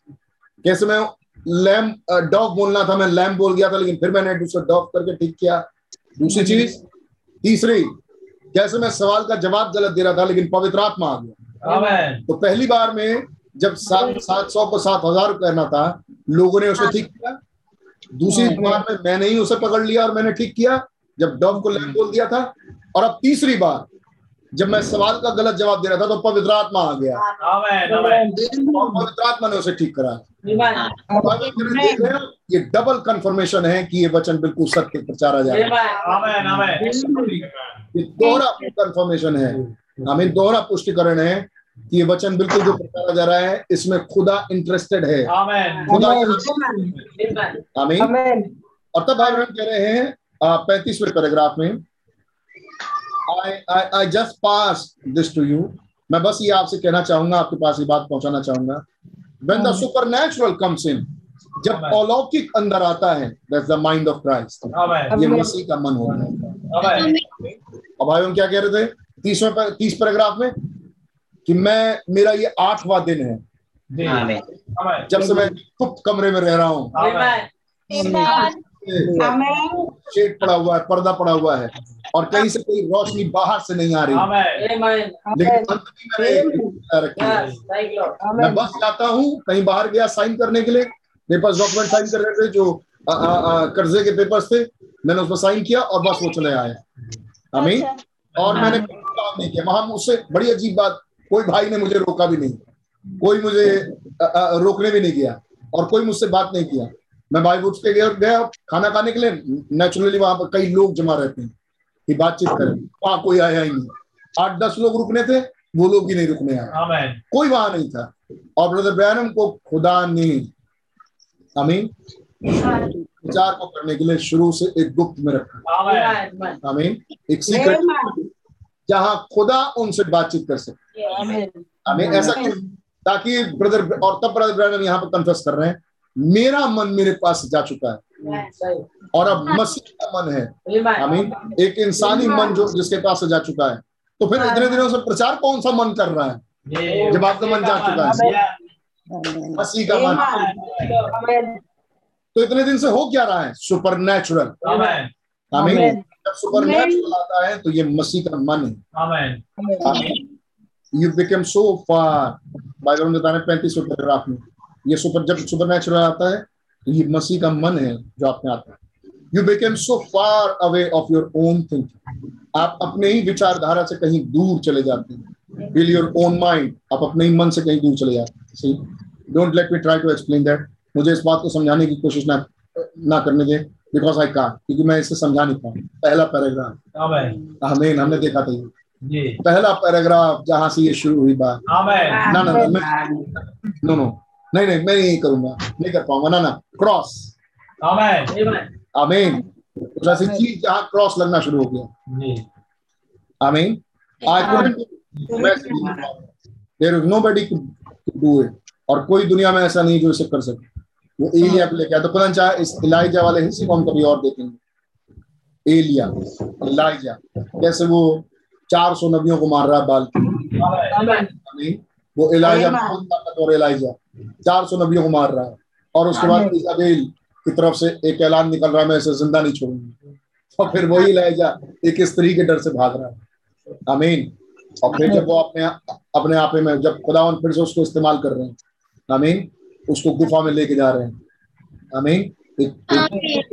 कैसे मैं लैम डॉग बोलना था मैं लैम बोल गया था लेकिन फिर मैंने दूसरा डॉग करके ठीक किया। दूसरी चीज़ तीसरी कैसे मैं सवाल का जवाब गलत दे रहा था लेकिन पवित्र आत्मा आ गया। तो पहली बार में जब सात सात सौ को सात हज़ार कहना था लोगों ने उसे ठीक किया। दूसरी बार में मैंने ही उसे पकड़ लिया और मैंने ठीक किया जब डॉम को लैम बोल दिया था। और अब तीसरी बार जब मैं सवाल का गलत जवाब दे रहा था तो पवित्र आत्मा आ गया। आमेन आमेन और पवित्र आत्मा ने उसे ठीक हो, ये डबल कंफर्मेशन है कि ये वचन बिल्कुल सत्य प्रचारा जा रहा है। आमेन आमेन ये दोहरा कंफर्मेशन है। हमें दोहरा पुष्टिकरण है कि ये वचन बिल्कुल जो प्रचारा जा रहा है इसमें खुदा इंटरेस्टेड है। आमेन खुदा आमीन। और तब भाई बहन कह रहे हैं पैंतीसवें पैराग्राफ में I I I just pass this to you मैं बस ये आपसे कहना चाहूँगा आपके पास ये बात पहुंचाना चाहूँगा। When the supernatural comes in जब अलौकिक अंदर आता है that's the mind of Christ ये मसीह का मन होता है अब भाई हम क्या कह रहे थे? तीसवें पर, तीस पैराग्राफ में कि मैं मेरा ये आठवां दिन है। जब से मैं गुप्त कमरे में रह रहा हूँ। आमेन। शेड पड़ा हुआ है पर्दा पड़ा हुआ है और कहीं से कोई रोशनी बाहर से नहीं आ रही। लेकिन अंत में बस जाता हूँ कहीं बाहर गया साइन करने के लिए। मेरे पास डॉक्यूमेंट साइन कर रहे थे जो कर्जे के पेपर्स थे। मैंने उस पर साइन किया और बस वो चले आए। अमीन और मैंने कोई काम नहीं किया। वहाँ मुझसे बड़ी अजीब बात कोई भाई ने मुझे रोका भी नहीं। कोई मुझे आ, आ, रोकने भी नहीं किया और कोई मुझसे बात नहीं किया। मैं भाई उठ के गया गया खाना खाने के लिए नेचुरली वहाँ पर कई लोग जमा रहते हैं कि बातचीत करें। वहाँ कोई आया ही नहीं। आठ दस लोग रुकने थे वो लोग भी नहीं रुकने आए। कोई वहाँ नहीं था। और ब्रदर बैनम को खुदा ने अमीन विचार को करने के लिए शुरू से एक गुप्त में रखा Amen. अमीन एक सीक्रेट जहाँ खुदा उनसे बातचीत कर सके। अमीन ऐसा क्यों? ताकि ब्रदर और तब ब्रदर ब्रैनम यहाँ पर कन्फेस कर रहे हैं मेरा मन मेरे पास जा चुका है। और अब मसीह का मन है। आमीन एक इंसानी मन जो जिसके पास से जा चुका है। तो फिर इतने दिनों से प्रचार कौन सा मन कर रहा है? जब आपका मन जा चुका है। मसीह का मन। तो इतने दिन से हो क्या रहा है? सुपर नेचुरल जब सुपर नेचुरल आता है तो ये मसीह का मन है। Amen. You become so far Bible में बताने पैंतीसवें पैराग्राफ में। ये सुपर जब सुपर नेचुरल आता है तो ये मसीह का मन है जो आप में आता है। You become so far away of your own thinking आप अपने ही विचारधारा से कहीं दूर चले जाते हैं। फील योर ओन माइंड आप अपने ही मन से कहीं दूर चले जाते हैं। See don't let me try to explain that मुझे इस बात को समझाने की कोशिश ना ना करने दे बिकॉज़ आई कान क्योंकि मैं इसे समझा नहीं पाऊँ। पहला पैराग्राफ हमें हमने देखा था ये। पहला पैराग्राफ जहाँ से ये शुरू हुई बात। ना ना ना मैं नो नो नहीं नहीं मैं नहीं करूँगा। नहीं कर पाऊँगा। ना ना। क्रॉस. आमीन। कुछ ऐसी चीज़ जहाँ क्रॉस लगना शुरू हो गया। आमीन। I couldn't there is nobody could do it और कोई दुनिया में ऐसा नहीं जो इसे कर सके। एलिया को लेके आया। तो खुदा चाहे इस इलाइजा वाले हिस्से को हम कभी और देखेंगे। एलिया इलाइजा कैसे वो 400 नबियों को मार रहा है बाल Amen. वो इलाइजा बहुत ताकतवर इलाइजा 400 नबियों को मार रहा है। और उसके बाद इजाबेल की तरफ़ से एक ऐलान निकल रहा है मैं इसे ज़िंदा नहीं छोड़ूँगी। और फिर वही इलाइजा एक स्त्री के डर से भाग रहा है। आमीन और फिर जब वो अपने अपने आप में जब खुदावन फिर से उसको इस्तेमाल कर रहे हैं। आमीन उसको गुफा में लेके जा रहे हैं। एक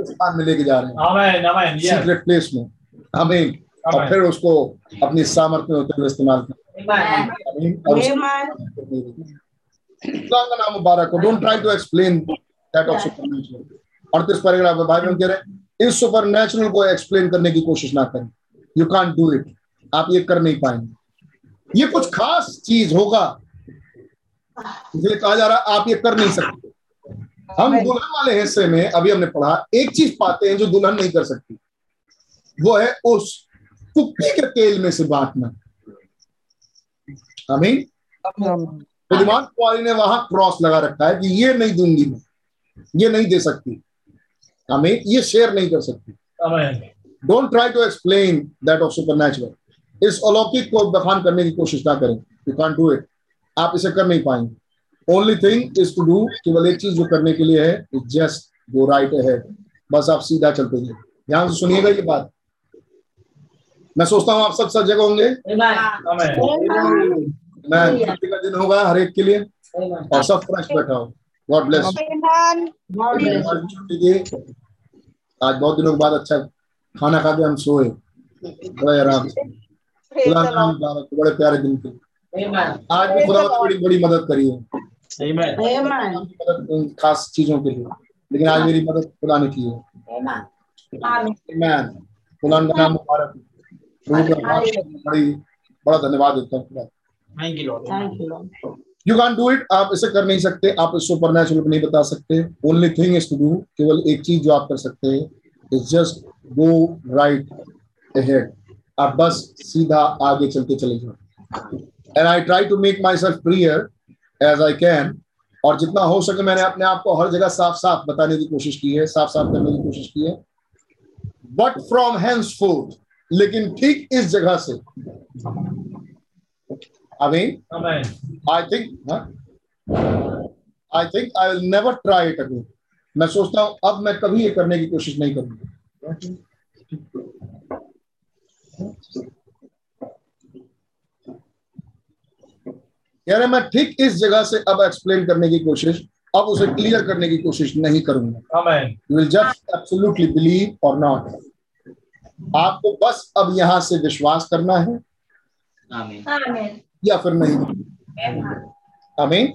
स्थान में लेके जा रहे हैं. सीक्रेट प्लेस में। आमीन। और फिर उसको अपनी सामर्थ्य में होते हुए इस्तेमाल कर नाम मुबारक हो। Don't try to explain that of supernatural अड़तीस पैराग्राफ भाई बहन कह रहे हैं इस सुपरनैचुरल को एक्सप्लेन करने की कोशिश ना करें। यू कांट डू इट आप ये कर नहीं पाएँगे। ये कुछ खास चीज़ होगा। इसलिए कहा जा रहा है आप ये कर नहीं सकते। हम दुल्हन वाले हिस्से में अभी हमने पढ़ा एक चीज़ पाते हैं जो दुल्हन नहीं कर सकती। वो है उस कुप्पी के तेल में से बांटना आमीन। बुद्धिमान कुआरी ने वहाँ क्रॉस लगा रखा है कि ये नहीं दूँगी मैं ये नहीं दे सकती। हमें ये शेयर नहीं कर सकती। Don't try to explain that of supernatural इस अलौकिक को बखान करने की कोशिश ना करें। यू कांट डू इट आप इसे कर नहीं पाएँगे। Only thing is to do केवल एक चीज़ जो करने के लिए है जस्ट गो राइट है बस आप सीधा चलते जाइए। ध्यान से सुनिएगा ये बात। मैं सोचता हूँ आप सब सब जगह होंगे। मैं छुट्टी का दिन होगा हर एक के लिए। और सब फ्रेश बैठा हो। गॉड ब्लेस छुट्टी आज बहुत दिनों के बाद अच्छा खाना खा के हम सोए। बड़े आराम से। हो, बड़े प्यारे दिन के. आज भी खुदा ने बड़ी बड़ी मदद करी है। खास चीज़ों के लिए। लेकिन आज मेरी मदद खुदा ने की है। खुदा का नाम मुबारक हो। बड़ी बड़ा धन्यवाद देता हूँ खुदा। Thank you, Lord. You can do it आप इसे कर नहीं सकते। आप इस सुपर नेचुरल को नहीं बता सकते। Only thing is to do केवल एक चीज़ जो आप कर सकते हैं is just go right ahead आप बस सीधा आगे चलते चले जाओ। And I try to make myself clear as I can और जितना हो सके मैंने अपने आप को हर जगह साफ़ साफ़ बताने की कोशिश की है साफ़ साफ़ करने की कोशिश की है। बट फ्रॉम हैंड्स फोर्थ लेकिन ठीक इस जगह से। अमीन I think I think I will never try never try it again. मैं सोचता हूँ अब मैं कभी ये करने की कोशिश नहीं करूँगा। कह रहे मैं ठीक इस जगह से अब एक्सप्लेन करने की कोशिश अब उसे क्लियर करने की कोशिश नहीं करूँगा. विल जस्ट एब्सोल्युटली बिलीव और नॉट आपको बस अब यहाँ से विश्वास करना है। Amen. या फिर नहीं। आमीन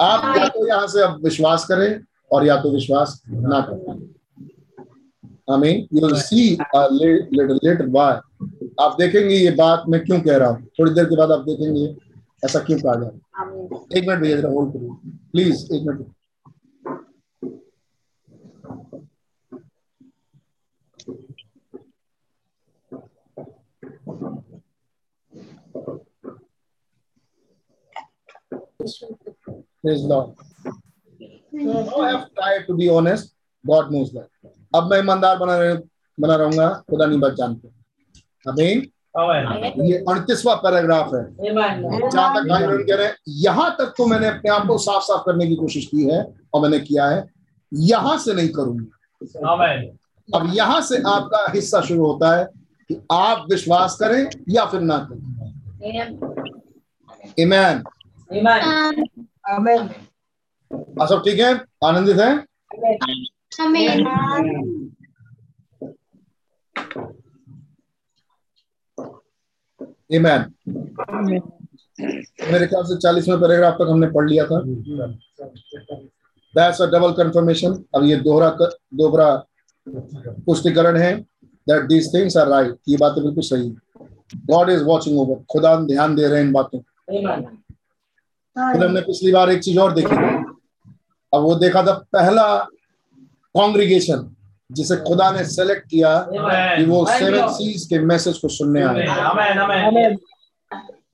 आप या तो यहाँ से अब विश्वास करें और या तो विश्वास ना करें। आमीन you will see little later why आप देखेंगे ये बात मैं क्यों कह रहा हूँ? थोड़ी देर के बाद आप देखेंगे। ऐसा क्यों कहा जा रहा है एक मिनट भैया जरा होल्ड करिए प्लीज़ एक minute Praise Lord. No, I have tried to be honest. God knows that. अब मैं ईमानदार बना रह, बना रहूँगा खुदा नहीं बच जानते अमीन Amen. ये अड़तीसवा पैराग्राफ है। जहाँ तक भाई बहन कह रहे हैं यहाँ तक तो मैंने अपने आप को साफ़ साफ़ करने की कोशिश की है और मैंने किया है। यहाँ से नहीं करूँगा। अब यहाँ से आपका हिस्सा शुरू होता है कि आप विश्वास करें या फिर ना करें। ईमान Amen. Amen. सब ठीक है? आनंदित है? Amen. मेरे ख्याल से चालीसवें पैराग्राफ तक हमने पढ़ लिया था। दैट्स अ डबल कंफर्मेशन अब ये दोहरा दोहरा पुष्टिकरण है that these things are right ये बातें बिल्कुल सही गॉड इज़ वॉचिंग ओवर खुदा ध्यान दे रहे हैं इन बातों। फिर हमने पिछली बार एक चीज़ और देखी अब वो देखा था पहला कांग्रीगेशन जिसे खुदा ने सेलेक्ट किया कि वो सेवन सीज के मैसेज को सुनने आए.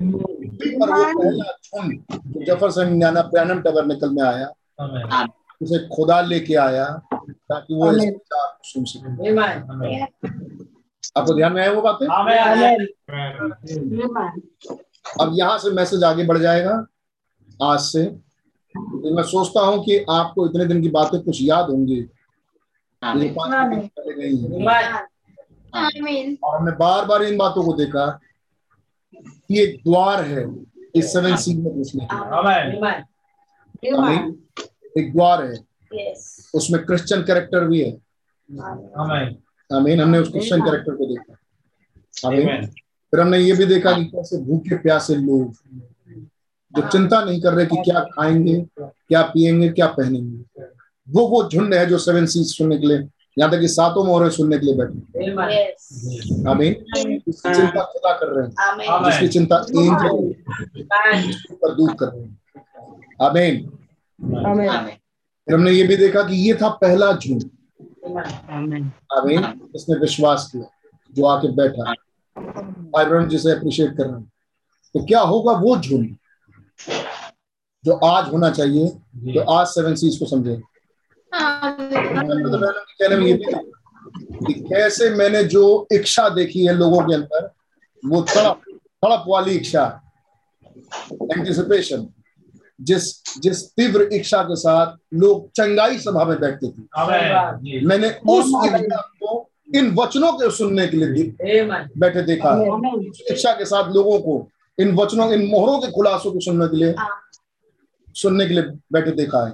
पर वो पहला झुंड जफरसन इंडियाना प्यानम टबरनेकल में आया उसे खुदा लेके आया ताकि वो इस सुन सके। आपको ध्यान में आए वो बातें? अब यहाँ से मैसेज आगे बढ़ जाएगा आज से। मैं सोचता हूँ कि आपको इतने दिन की बातें कुछ याद होंगी। ये. और हमने बार बार इन बातों को देखा कि एक द्वार है इस सेवन सी में घुसने के। एक द्वार है। उसमें क्रिश्चियन कैरेक्टर भी है। आमीन। हमने उस क्रिश्चियन कैरेक्टर को देखा। आमीन। फिर हमने ये भी देखा कि कैसे भूखे प्यासे लोग जो चिंता नहीं कर रहे कि क्या खाएँगे क्या पिएँगे क्या पहनेंगे। वो वो झुंड है जो सेवन सीज सुनने के लिए यहाँ तक कि सातों मोहरे सुनने के लिए बैठे। Yes. आमीन। चिंता खुदा कर रहे हैं। Amen. जिसकी चिंता पर दूर कर रहे हैं। आमीन। फिर हमने ये भी देखा कि ये था पहला झुंड। Amen. आमीन। इसने विश्वास किया जो आके बैठा आयरन जिसे अप्रिशिएट कर रहे हैं। तो क्या होगा वो झुंड जो आज होना चाहिए जो आज सेवन सीज को समझे? कि कैसे मैंने जो इच्छा देखी है लोगों के अंदर वो तड़प तड़प वाली इच्छा एंटिसिपेशन जिस जिस तीव्र इच्छा के साथ लोग चंगाई सभा में बैठते थे। मैंने उस इच्छा को इन वचनों के सुनने के लिए बैठे देखा। है इच्छा के साथ लोगों को इन वचनों इन मोहरों के खुलासों को सुनने के लिए सुनने के लिए बैठे देखा है।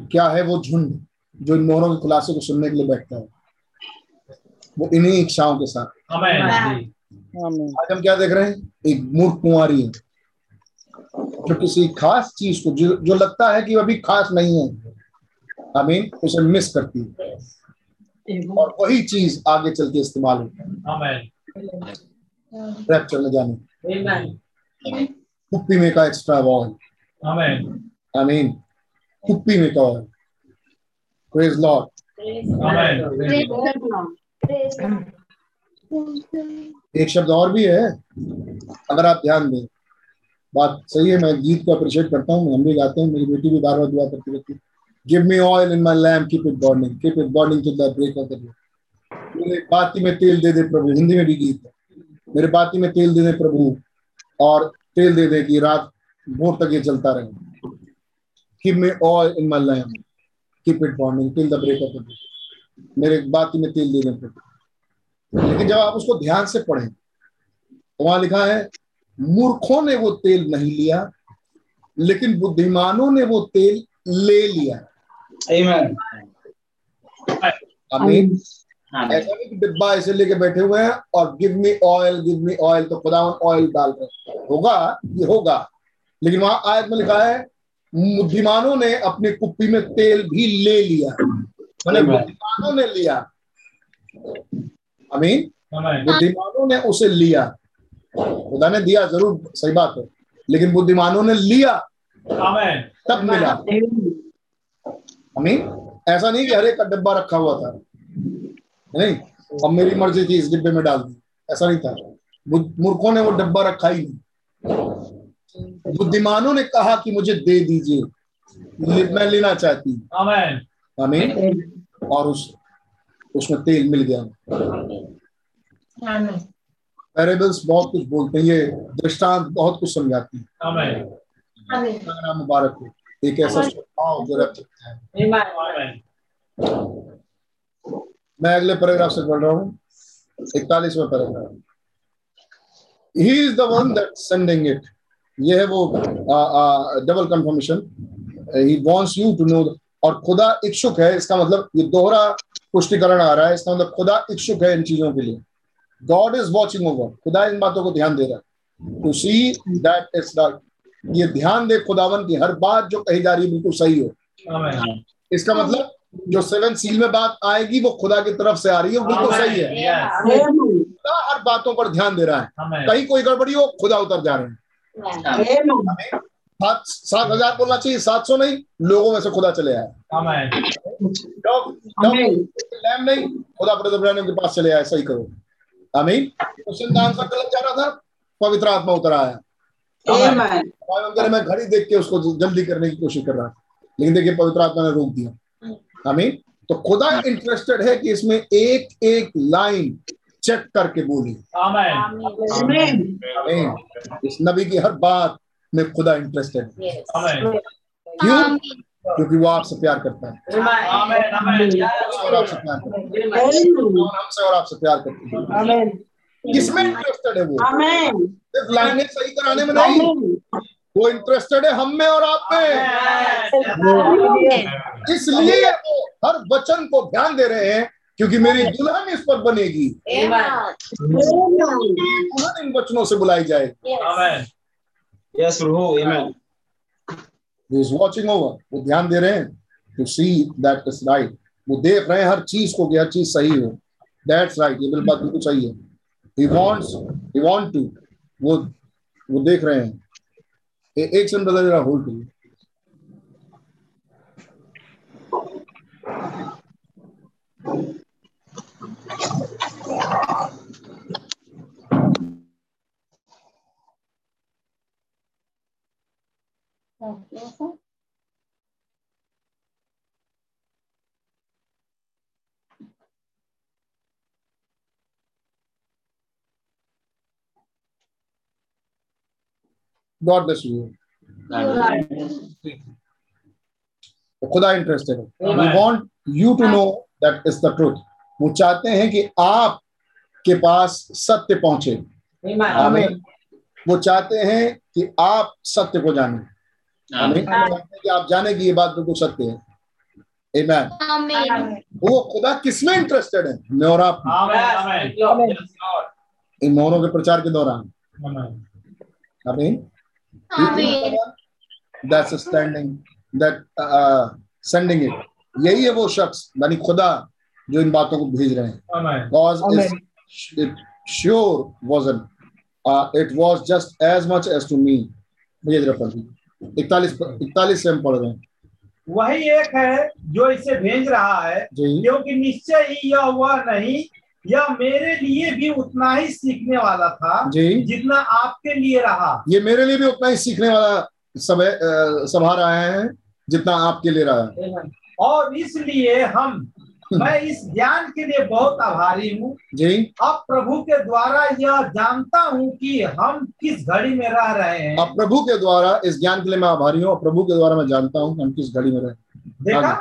क्या है वो झुंड जो इन मोहरों के खुलासे को सुनने के लिए बैठता है? वो इन्हीं इच्छाओं के साथ। आज हम क्या देख रहे हैं? एक मूर्ख कुंवारी है जो किसी खास चीज़ को जो, जो लगता है कि अभी खास नहीं है आमीन उसे मिस करती है। और वही चीज़ आगे चल के इस्तेमाल होती है। में जाने। कुप्पी में का एक्स्ट्रा ऑयल Amen. आमीन। कुप्पी में का ऑयल प्रेज लॉर्ड एक शब्द और भी है अगर आप ध्यान दें। बात सही है मैं गीत को अप्रिशिएट करता हूँ हम भी गाते हैं मेरी बेटी भी बार बार दुआ करती रहती है। Give me oil in my lamp keep it burning keep it burning to the break of the day मेरे बाती में तेल दे दे प्रभु हिंदी में भी गीत है। मेरे बाती में तेल दे दे प्रभु और तेल दे दे कि रात भोर तक ये चलता रहे। Give me oil in my lamp keep it burning till the break of the day मेरे बाती में तेल दे दे प्रभु लेकिन जब आप उसको ध्यान से पढ़ें तो वहाँ लिखा है मूर्खों ने वो तेल नहीं लिया लेकिन बुद्धिमानों ने वो तेल ले लिया। Amen. ऐसा नहीं कि डिब्बा ऐसे लेके बैठे हुए हैं और give me oil give me oil तो खुदा ऑयल डाल रहे होगा ये होगा। लेकिन वहाँ आयत में लिखा है बुद्धिमानों ने अपनी कुप्पी में तेल भी ले लिया। मैंने बुद्धिमानों ने लिया। आमीन। Amen. बुद्धिमानों ने उसे लिया। खुदा ने दिया ज़रूर सही बात है। लेकिन बुद्धिमानों ने लिया। तब मिला। अमीन ऐसा नहीं कि हर एक का डिब्बा रखा हुआ था। नहीं अब मेरी मर्ज़ी थी इस डिब्बे में डाल दी। ऐसा नहीं था। मूर्खों ने वो डब्बा रखा ही नहीं। बुद्धिमानों ने कहा कि मुझे दे दीजिए। मैं लेना चाहती हूँ। Amen. आमीन और उस उसमें तेल मिल गया। पैरेबल्स बहुत कुछ बोलते हैं ये दृष्टांत बहुत कुछ समझाती है। मुबारक हो। एक ऐसा स्वभाव जो रख सकता है। मैं अगले पैराग्राफ से पढ़ रहा हूँ। इकतालीसवें paragraph he is the one that sending it ये है वो double confirmation he wants you to know और खुदा इच्छुक है इसका मतलब ये दोहरा पुष्टिकरण आ रहा है इसका मतलब खुदा इच्छुक है इन चीज़ों के लिए। गॉड इज़ वॉचिंग ओवर खुदा इन बातों को ध्यान दे रहा है। टू सी दैट इज़ ये ध्यान दे खुदावन की हर बात जो कही जा रही है बिल्कुल सही हो। इसका मतलब जो सेवन सील में बात आएगी वो खुदा की तरफ़ से आ रही है बिल्कुल सही है। खुदा हर बातों पर ध्यान दे रहा है। कहीं कोई गड़बड़ी हो खुदा उतर जा रहे हैं। सात सात हज़ार बोलना चाहिए सात सौ नहीं लोगों में से खुदा चले आए। लैम नहीं खुदा ब्रदर के पास चले आए सही करो। आमीन। क्वेश्चन का आंसर गलत जा रहा था पवित्र आत्मा उतर आया। मैं घड़ी देख के उसको जल्दी करने की कोशिश कर रहा था लेकिन देखिए पवित्र आत्मा ने रोक दिया। आमीन। तो खुदा इंटरेस्टेड है कि इसमें एक एक लाइन चेक करके बोली। इस नबी की हर बात में खुदा इंटरेस्टेड है। क्यों? क्योंकि वो आपसे प्यार करता है. और आपसे प्यार करता है। हमसे और आपसे प्यार करता है। किसमें इंटरेस्टेड है वो? सिर्फ़ लाइनें सही कराने में नहीं। वो इंटरेस्टेड है हम में और आप में। इसलिए वो हर वचन को ध्यान दे रहे हैं क्योंकि मेरी दुल्हन इस पर बनेगी। दुल्हन इन वचनों से बुलाई. Amen. इज़ वॉचिंग ओवर वो ध्यान दे रहे हैं। To see that is right वो देख रहे हैं हर चीज़ को कि हर चीज़ सही हो। दैट्स राइट ये बिल्कुल बात बिल्कुल सही है। He wants he want to वो वो देख रहे हैं। ए, एक सेकंड ब्रदर जरा होल्ड करिए। ब्लेस यू तो खुदा इंटरेस्टेड है। We want you to know that is the truth वो चाहते हैं कि आप के पास सत्य पहुँचे। आमीन। वो चाहते हैं कि आप सत्य को जाने। आमीन। हैं कि आप जाने की ये बात बिल्कुल सत्य है। आमीन। वो खुदा किसमें इंटरेस्टेड है? मैं और आप Amen. Amen. इन मोहरों के प्रचार के दौरान। Amen. आमीन। That's standing that sending it यही है वो शख्स यानी खुदा जो इन बातों को भेज रहे हैं। Amen. It sure wasn't. Uh, it was just as much as to me. मुझे जरा पढ़ इकतालीस इकतालीस से हम पढ़ रहे हैं। वही एक है जो इसे भेज रहा है क्योंकि निश्चय ही यह वह नहीं यह मेरे लिए भी उतना ही सीखने वाला था जी। जितना आपके लिए रहा। ये मेरे लिए भी उतना ही सीखने वाला सब अ, सभा रहा है जितना आपके लिए रहा है। और इसलिए हम मैं इस ज्ञान के लिए बहुत आभारी हूँ। जी। अब प्रभु के द्वारा यह जानता हूँ कि हम किस घड़ी में रह रहे हैं। अब प्रभु के द्वारा इस ज्ञान के लिए मैं आभारी हूँ और प्रभु के द्वारा मैं जानता हूँ कि हम किस घड़ी में रहे देखा?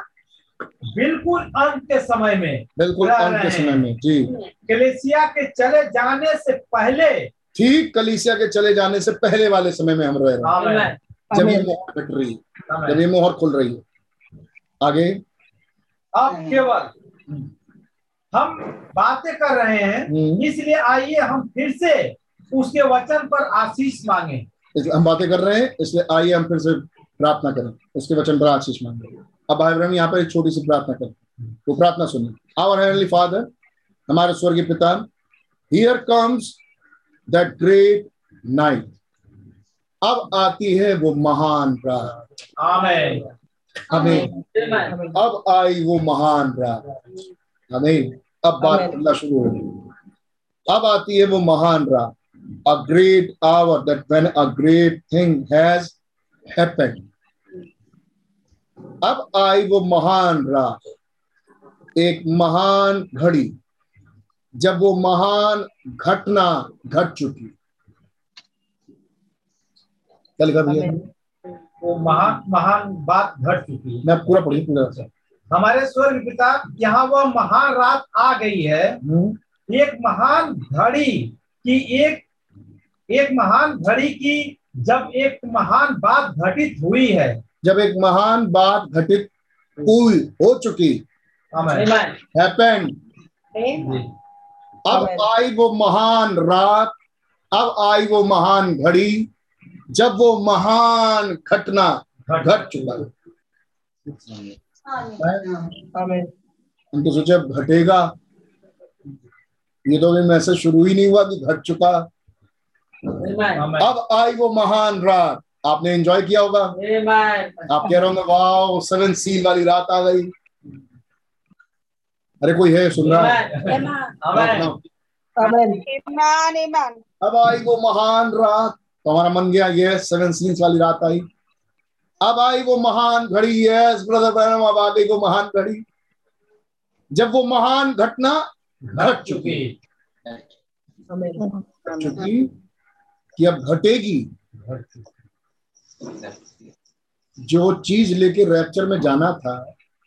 बिल्कुल अंत के समय में बिल्कुल अंत के समय में जी। कलेसिया के चले जाने से पहले ठीक कलीसिया के चले जाने से पहले वाले समय में हम रह रहे हैं। आमेन। जब ये मोहर घट रही है जब ये मोहर खुल रही है। आगे। अब केवल हम बातें कर रहे हैं हम्म, इसलिए आइए हम फिर से उसके वचन पर आशीष मांगे। हम बातें कर रहे हैं इसलिए आइए हम फिर से प्रार्थना करें। उसके वचन पर आशीष मांगे। अब भाई बहन यहाँ पर एक छोटी सी प्रार्थना करें। वो प्रार्थना सुनिए। आवर हेवनली फादर हमारे स्वर्गीय पिता here comes that great night अब आती है वो महान रात आमेन। हमें अब आई वो महान रात हमें अब बात करना शुरू हो गई। अब आती है वो महान रात a great hour that when a great thing has happened अब आई वो महान रात एक महान घड़ी। जब वो महान घटना घट चुकी। कल आमीन। वो महान महान बात घट चुकी है। मैं पूरा पढ़ी। पूरा हमारे स्वर्ग पिता यहाँ वह महान रात आ गई है। हम्म, एक महान घड़ी की एक एक महान घड़ी की जब एक महान बात घटित हुई है। जब एक महान बात घटित हुई हो चुकी। आमेन हैपेंड अब आई वो महान रात अब आई वो महान घड़ी। जब वो महान घटना घट चुका। हम तो सोचे घटेगा। ये तो अभी मैसेज शुरू ही नहीं हुआ कि घट चुका। अब आई वो महान रात। आपने एंजॉय किया होगा। आप कह रहे होंगे वाह सेवन सील वाली रात आ गई। अरे कोई है सुन रहा है? अब आई वो महान रात। तो हमारा मन गया ये सेवन सील्स वाली रात आई। अब आई वो महान घड़ी यस ब्रदर ब्रैनम अब आ गई वो महान घड़ी। जब वो महान घटना घट चुकी चुकी कि अब घटेगी। जो चीज़ लेके रैप्चर में जाना था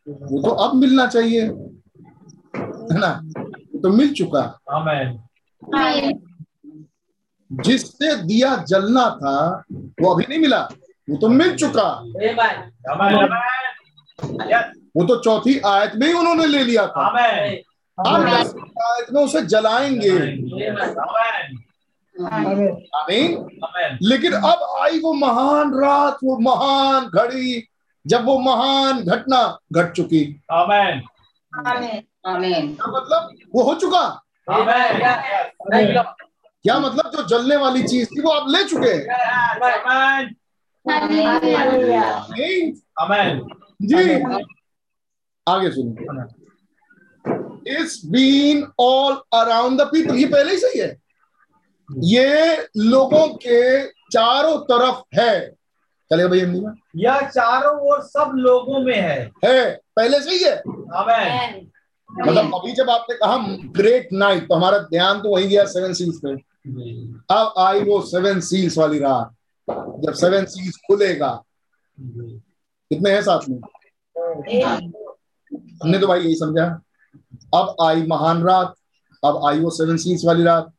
वो तो अब मिलना चाहिए। है ना? तो मिल चुका। आमेन आमीन जिससे दिया जलना था वो अभी नहीं मिला। वो तो मिल चुका। आमेन आमेन यस वो तो चौथी आयत में ही उन्होंने ले लिया था। आमेन। अब आयत में उसे जलाएँगे। आमेन। आमीन। आमीन लेकिन अब आई वो महान रात वो महान घड़ी जब वो महान घटना घट चुकी। आमेन। मतलब वो हो चुका। आमेन। क्या मतलब जो जलने वाली चीज़ थी वो आप ले चुके हैं? जी। आगे सुनिए it's been all around the people ये पहले ही सही है। ये लोगों के चारों तरफ़ है। चलेगा भैया हिंदी में? यह चारों ओर सब लोगों में है। है। पहले से ही। है आमेन मतलब अभी जब आपने कहा ग्रेट नाइट तो हमारा ध्यान तो वही गया सेवन सील्स पे। अब आई वो सेवन सील्स वाली रात जब सेवन सील्स खुलेगा। कितने हैं साथ में? हमने तो भाई यही समझा। अब आई महान रात अब आई वो सेवन सील्स वाली रात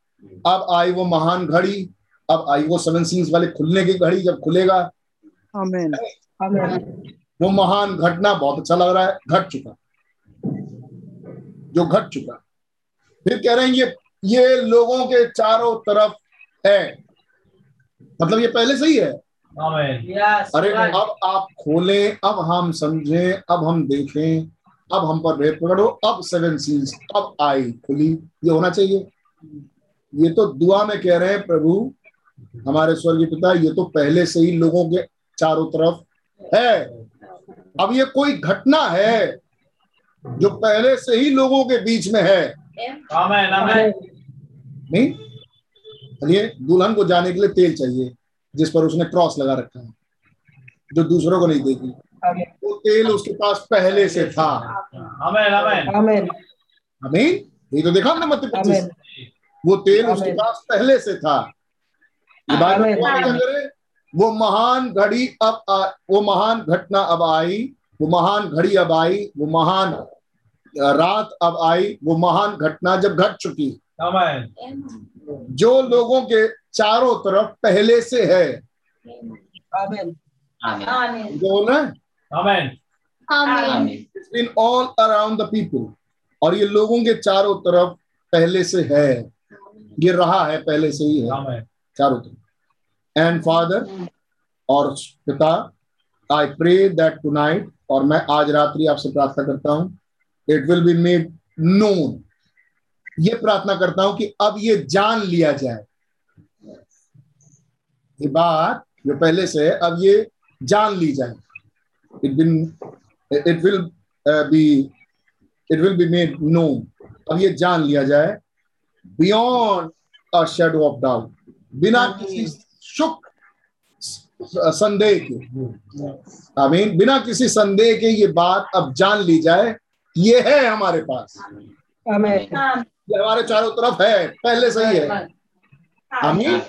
अब आई वो महान घड़ी अब आई वो सेवन सील्स वाले खुलने की घड़ी जब खुलेगा। आमीन। आमीन। वो महान घटना बहुत अच्छा लग रहा है घट चुका। जो घट चुका। फिर कह रहे हैं ये ये लोगों के चारों तरफ़ है। मतलब ये पहले से ही है? आमेन अरे अब आप खोलें अब हम समझें अब हम देखें अब हम पर रेत पकड़ो अब सेवन सील्स अब आई खुली। ये होना चाहिए। ये तो दुआ में कह रहे हैं प्रभु हमारे स्वर्गीय पिता ये तो पहले से ही लोगों के चारों तरफ़ है। अब ये कोई घटना है? जो पहले से ही लोगों के बीच में है। आमेन आमेन नहीं? चलिए दुल्हन को जाने के लिए तेल चाहिए जिस पर उसने क्रॉस लगा रखा है जो दूसरों को नहीं देगी। वो तेल उसके पास पहले से था। आमेन आमेन आमीन। हमें ये तो देखा ना मत। वो तेल उसके पास पहले से था? वो महान घड़ी अब आ, वो महान घटना अब आई। वो महान घड़ी अब आई वो महान रात अब आई वो महान घटना जब घट चुकी जो लोगों के चारों तरफ़ पहले से है। आमीन। Amen. जो Amen. Amen. It's been all around the people और ये लोगों के चारों तरफ़ पहले से है। ये रहा है पहले से ही है। चारों तरफ़। एंड फादर और पिता आई प्रे दैट टुनाइट और मैं आज रात्रि आपसे प्रार्थना करता हूँ। It will be made known ये प्रार्थना करता हूँ कि अब ये जान लिया जाए। ये बात जो पहले से है अब ये जान ली जाए। It been it will be it will be made known अब ये जान लिया जाए। Beyond a shadow of doubt बिना किसी शुक संदेह के। आमीन। बिना किसी संदेह के ये बात अब जान ली जाए ये है हमारे पास। ये हमारे चारों तरफ़ है पहले से ही है। आमीन।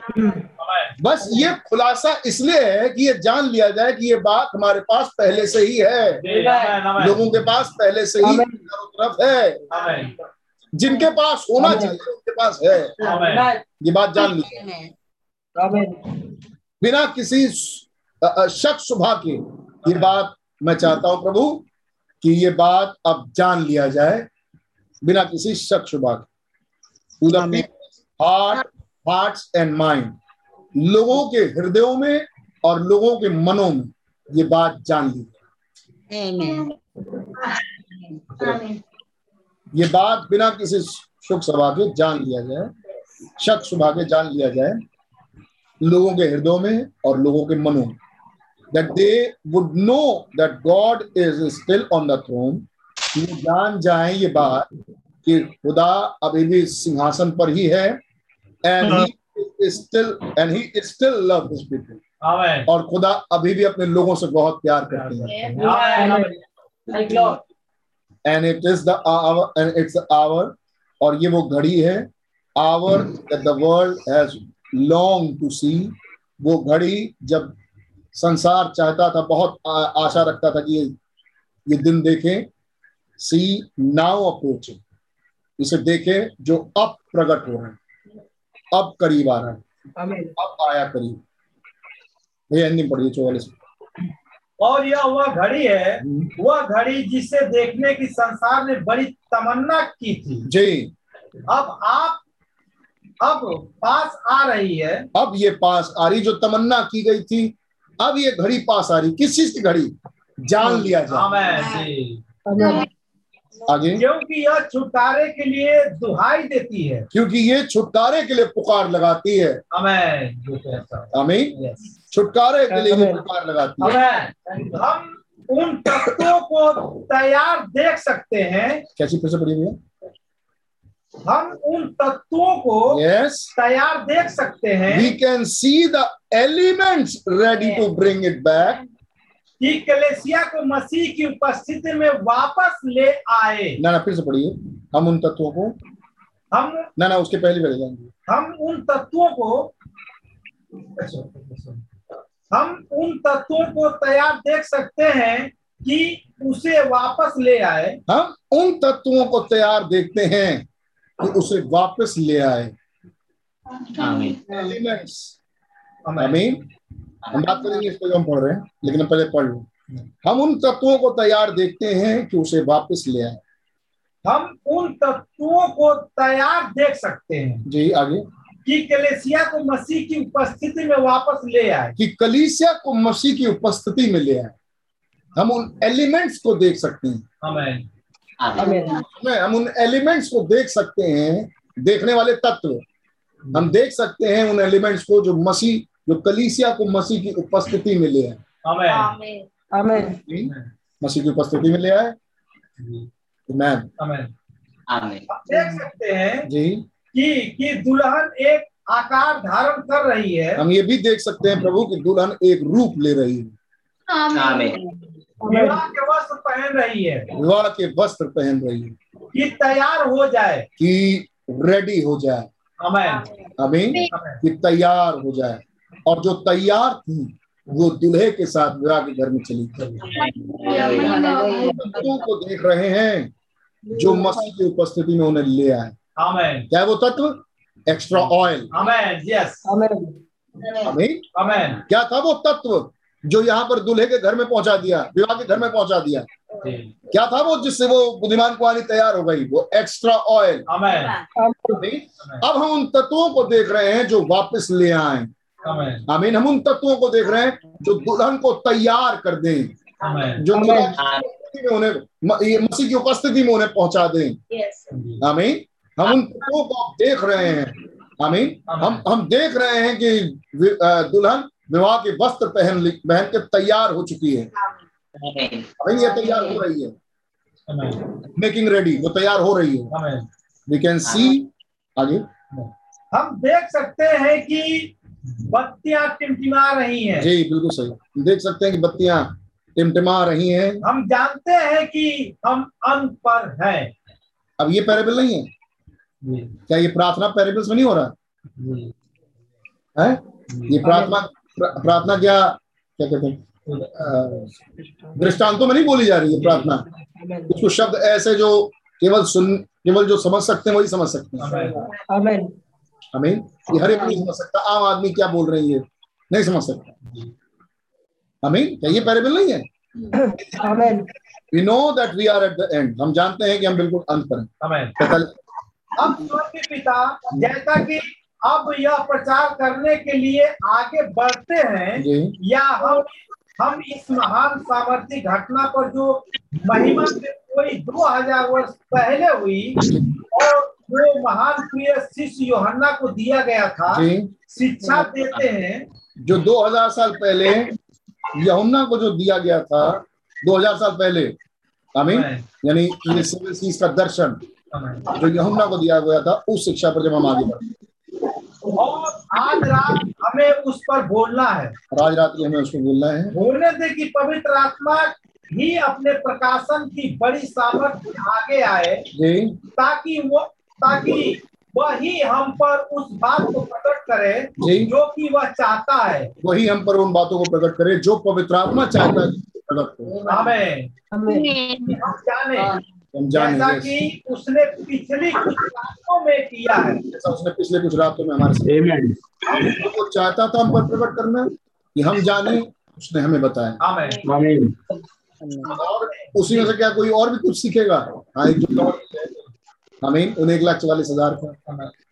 बस ये खुलासा इसलिए है कि ये जान लिया जाए कि ये बात हमारे पास पहले से ही है। Amen. Amen. लोगों के पास पहले से ही। चारों तरफ़ है। जिनके पास होना चाहिए उनके पास है। ये बात जान ली। Amen. बिना किसी शक शुभा के ये बात मैं चाहता हूँ प्रभु कि ये बात अब जान लिया जाए बिना किसी शक शुभा के। To the heart hearts and mind लोगों के हृदयों में और लोगों के मनों में ये बात जान ली. ये बात बिना किसी शुक सभा के जान लिया जाए शक सुभा के जान लिया जाए लोगों के हृदयों में और लोगों के मनों में that they would know that God is still on the throne जान जाए ये बात कि खुदा अभी भी सिंहासन पर ही है and he still and he still love this people और खुदा अभी भी अपने लोगों से बहुत प्यार करते हैं। And it is the hour and it's hour और ये वो घड़ी है hour the world has longed to see वो घड़ी जब संसार चाहता था बहुत आ- आशा रखता था कि ये ये दिन देखें। सी नाउ अप्रोचिंग इसे देखें जो अब प्रकट हो रहे है। अब करीब आ रहा है. अब आया करीब। भैया हिंदी पढ़िए चौवालीस। और यह वह घड़ी है वह घड़ी जिसे देखने की संसार ने बड़ी तमन्ना की थी। जी। अब आप अब पास आ रही है। अब ये पास आ रही जो तमन्ना की गई थी अब ये घड़ी पास आ रही। किस चीज़ की घड़ी? जान लिया जाए। आमेन जी। Amen. आगे। क्योंकि यह छुटकारे के लिए दुहाई देती है। क्योंकि ये छुटकारे के लिए पुकार लगाती है। आमेन जो कहता है। आमीन। Yes. छुटकारे के लिए ये पुकार लगाती है। हम उन तत्वों को तैयार देख सकते हैं। कैसी फिर से पढ़िए भैया? हम उन तत्वों को यस तैयार देख सकते हैं। We can see the elements ready to bring it back कि कलेसिया को मसीह की उपस्थिति में वापस ले आए। ना ना फिर से पढ़िए। हम उन तत्वों को हम ना ना उसके पहले पढ़े जाएँगे। हम उन तत्वों को हम उन तत्वों को तैयार देख सकते हैं कि उसे वापस ले आए। हम उन तत्वों को तैयार देखते हैं। कि उसे वापस ले आए। एलिमेंट्स आमीन हम बात करेंगे इस पर हम पढ़ रहे हैं लेकिन पहले पढ़ लो। हम उन तत्वों को तैयार देखते हैं कि उसे वापस ले आए। हम उन तत्वों को तैयार देख सकते हैं। जी आगे। कि कलेसिया को मसीह की उपस्थिति में वापस ले आए। कि कलीसिया को मसीह की उपस्थिति में ले आए। हम उन एलिमेंट्स को देख सकते हैं. हमें हम उन एलिमेंट्स को देख सकते हैं देखने वाले तत्व। हम देख सकते हैं उन एलिमेंट्स को जो मसीह जो कलीसिया को मसीह की उपस्थिति में ले आए मसीह की उपस्थिति में ले आए देख सकते हैं जी। कि कि दुल्हन एक आकार धारण कर रही है। हम ये भी देख सकते हैं प्रभु कि दुल्हन एक रूप ले रही है। Amen. विवाह के वस्त्र पहन रही है। विवाह के वस्त्र पहन रही है। कि तैयार हो जाए। कि रेडी हो जाए। आमेन अमीन। कि तैयार हो जाए। और जो तैयार थी वो दूल्हे के साथ विवाह के घर में चली गई। तत्वों को देख रहे हैं जो मसीह की उपस्थिति में उन्हें ले आए। क्या है वो तत्व? एक्स्ट्रा ऑयल आमेन यस क्या था वो तत्व? जो यहाँ पर दूल्हे के घर में पहुँचा दिया विवाह के घर में पहुँचा दिया। क्या था वो जिससे वो बुद्धिमान कुआरी तैयार हो गई वो एक्स्ट्रा ऑयल अब हम उन तत्वों को देख रहे हैं जो वापस ले आए। आमेन हम उन तत्वों को देख रहे हैं जो दुल्हन को तैयार कर दें। जो उन्हें मसीह की उपस्थिति में उन्हें पहुँचा दें। Yes. आमीन हम उन तत्वों को देख रहे हैं। आमीन हम हम देख रहे हैं कि दुल्हन विवाह के वस्त्र पहन पहन के तैयार हो चुकी है। अभी ये तैयार हो रही है। मेकिंग रेडी वो तैयार हो रही है। वी कैन सी आगे। हम देख सकते हैं कि बत्तियाँ टिमटिमा रही हैं। जी बिल्कुल सही। देख सकते हैं कि बत्तियाँ टिमटिमा रही हैं। हम जानते हैं कि हम अंत पर हैं। अब ये पैरेबल नहीं है। क्या ये प्रार्थना पैरेबल्स में नहीं हो रहा? है? ये प्रार्थना प्रा- प्रार्थना क्या क्या कहते हैं? दृष्टांतों में नहीं बोली जा रही है प्रार्थना। कुछ कुछ शब्द ऐसे जो केवल सुन केवल जो समझ सकते हैं वही समझ सकते हैं. हमें ये हर एक नहीं समझ सकता आम आदमी क्या बोल रही है? नहीं समझ सकता। हमें क्या ये पैरेबल नहीं है? We know that we are at the end हम जानते हैं कि हम बिल्कुल अंत पर हैं। अब पिता जैसा कि अब यह प्रचार करने के लिए आगे बढ़ते हैं। या हम हम इस महान सामर्थ्य घटना पर जो महिमा से कोई दो हज़ार वर्ष पहले हुई और वो महान प्रिय शिष्य योहन्ना को दिया गया था शिक्षा देते हैं। जो 2000 साल पहले यहुन्ना को जो दिया गया था 2000 साल पहले आमीन यानी का दर्शन जो यहुन्ना को दिया गया था उस शिक्षा पर जब हम आगे बढ़ते और आज रात हमें उस पर बोलना है। आज रात हमें उसको बोलना है। बोलने दे कि पवित्र आत्मा ही अपने प्रकाशन की बड़ी सामर्थ्य आगे आए जी। ताकि वो ताकि वही हम पर उस बात को प्रकट करे जी। जो कि वह चाहता है। वही हम पर उन बातों को प्रकट करे जो पवित्र आत्मा चाहता है। प्रकट हो हमें. हम जाने। हम जाने जैसा कि उसने पिछली कुछ रातों में किया है। जैसा उसने पिछले कुछ रातों में हमारे साथ वो चाहता था हम पर प्रकट करना कि हम जाने उसने हमें बताया। और उसी में से क्या कोई और भी कुछ सीखेगा? हाँ एक जो और है, उन्हें एक लाख चवालीस हज़ार का।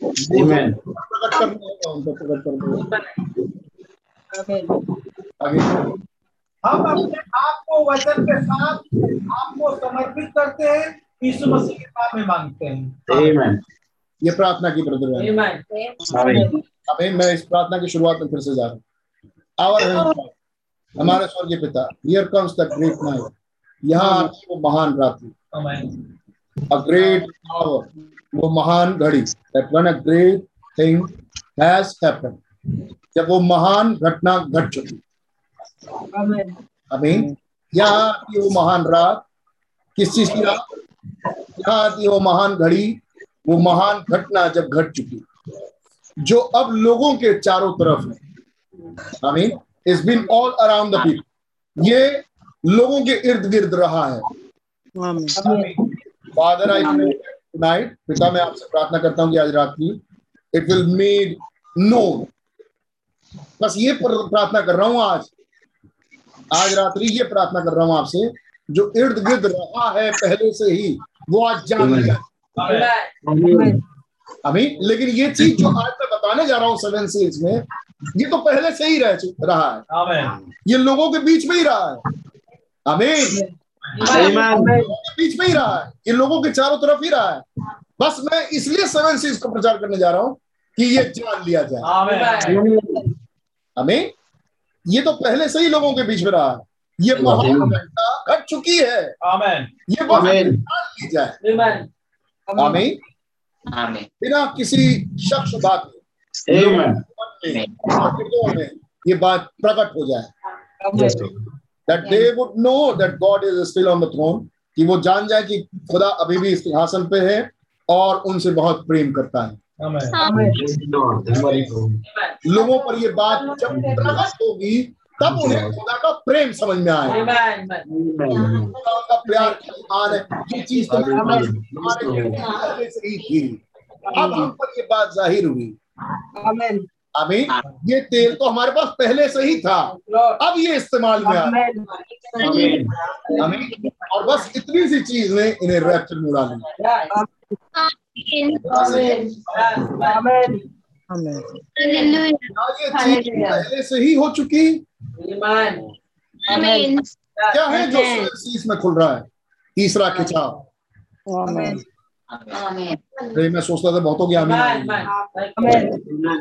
प्रकट करना प्रकट हम अपने आप को वचन के साथ आपको समर्पित करते हैं यीशु मसीह के नाम में मांगते हैं। ये प्रार्थना की ब्रदर है हमें मैं इस प्रार्थना की शुरुआत में फिर से जा रहा हूँ। आवर हमारे स्वर्गीय पिता here comes the great night यहाँ आती वो महान रात्रि a great hour वो महान घड़ी that when a great thing has happened जब वो महान घटना घट चुकी अमीन यहाँ आती है वो महान रात किस चीज़ की रात यहाँ आती है वो महान घड़ी वो महान घटना जब घट चुकी जो अब लोगों के चारों तरफ़ है अमीन it's been all around the people ये लोगों के इर्द गिर्द रहा है. फादर आई नाइट पिता मैं आपसे प्रार्थना करता हूँ कि आज रात की इट विल मेड नो बस ये प्रार्थना कर रहा हूँ आज। आज रात्रि ये प्रार्थना कर रहा हूँ आपसे जो इर्द गिर्द रहा है पहले से ही वो आज जान लिया अभी लेकिन ये चीज़ जो आज मैं बताने जा रहा हूँ सेवन सील्स में ये तो पहले से ही रह रहा है। ये लोगों के बीच में ही रहा है। अमीन। Amen. लोगों के बीच में ही रहा है। ये लोगों के चारों तरफ़ ही रहा है। बस मैं इसलिए सेवन सीज का प्रचार करने जा रहा हूँ कि ये जान लिया जाए। हमें ये तो पहले से ही लोगों के बीच में रहा। है ये घट चुकी है। हमें ये ली जाए. बिना किसी शख्स बात में ये बात प्रकट हो जाए। that they would know that God is still on the throne कि वो जान जाए कि खुदा अभी भी इस सिंहासन पे है और उनसे बहुत प्रेम करता है. लोगों पर ये बात जब प्रकट होगी तब उन्हें खुदा का प्रेम समझ में आएगा खुदा का प्यार ईमान है। ये चीज़ तो ही थी। अब हम पर ये बात ज़ाहिर हुई। Amen. आमीन। ये तेल तो हमारे पास पहले से ही था। अब ये इस्तेमाल में आमीन। और बस इतनी सी चीज़ ने इन्हें रैप्चर में उड़ा लिया Amen. क्या ये चीज़ पहले से ही हो चुकी क्या है जो सीस में खुल रहा है? तीसरा खिंचाव Amen. मैं सोचता था बहुतों की आमीन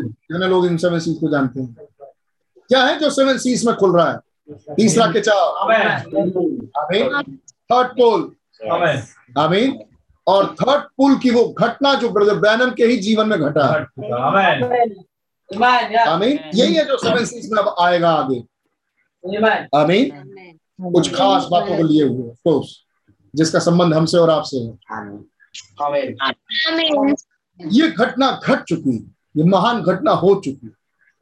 कितने लोग इन सेवन सीज को जानते हैं। क्या है जो सेवन सीज में खुल रहा है? तीसरा खिंचाव आमीन। Third pole. आमीन। और थर्ड पुल की वो घटना जो ब्रदर बैनम के ही जीवन में घटा है। आमीन यही है जो सेवन सीज में अब आएगा आगे। आमीन कुछ खास बातों को लिए हुए कोर्स जिसका संबंध हमसे और आपसे है। ये घटना घट चुकी ये महान घटना हो चुकी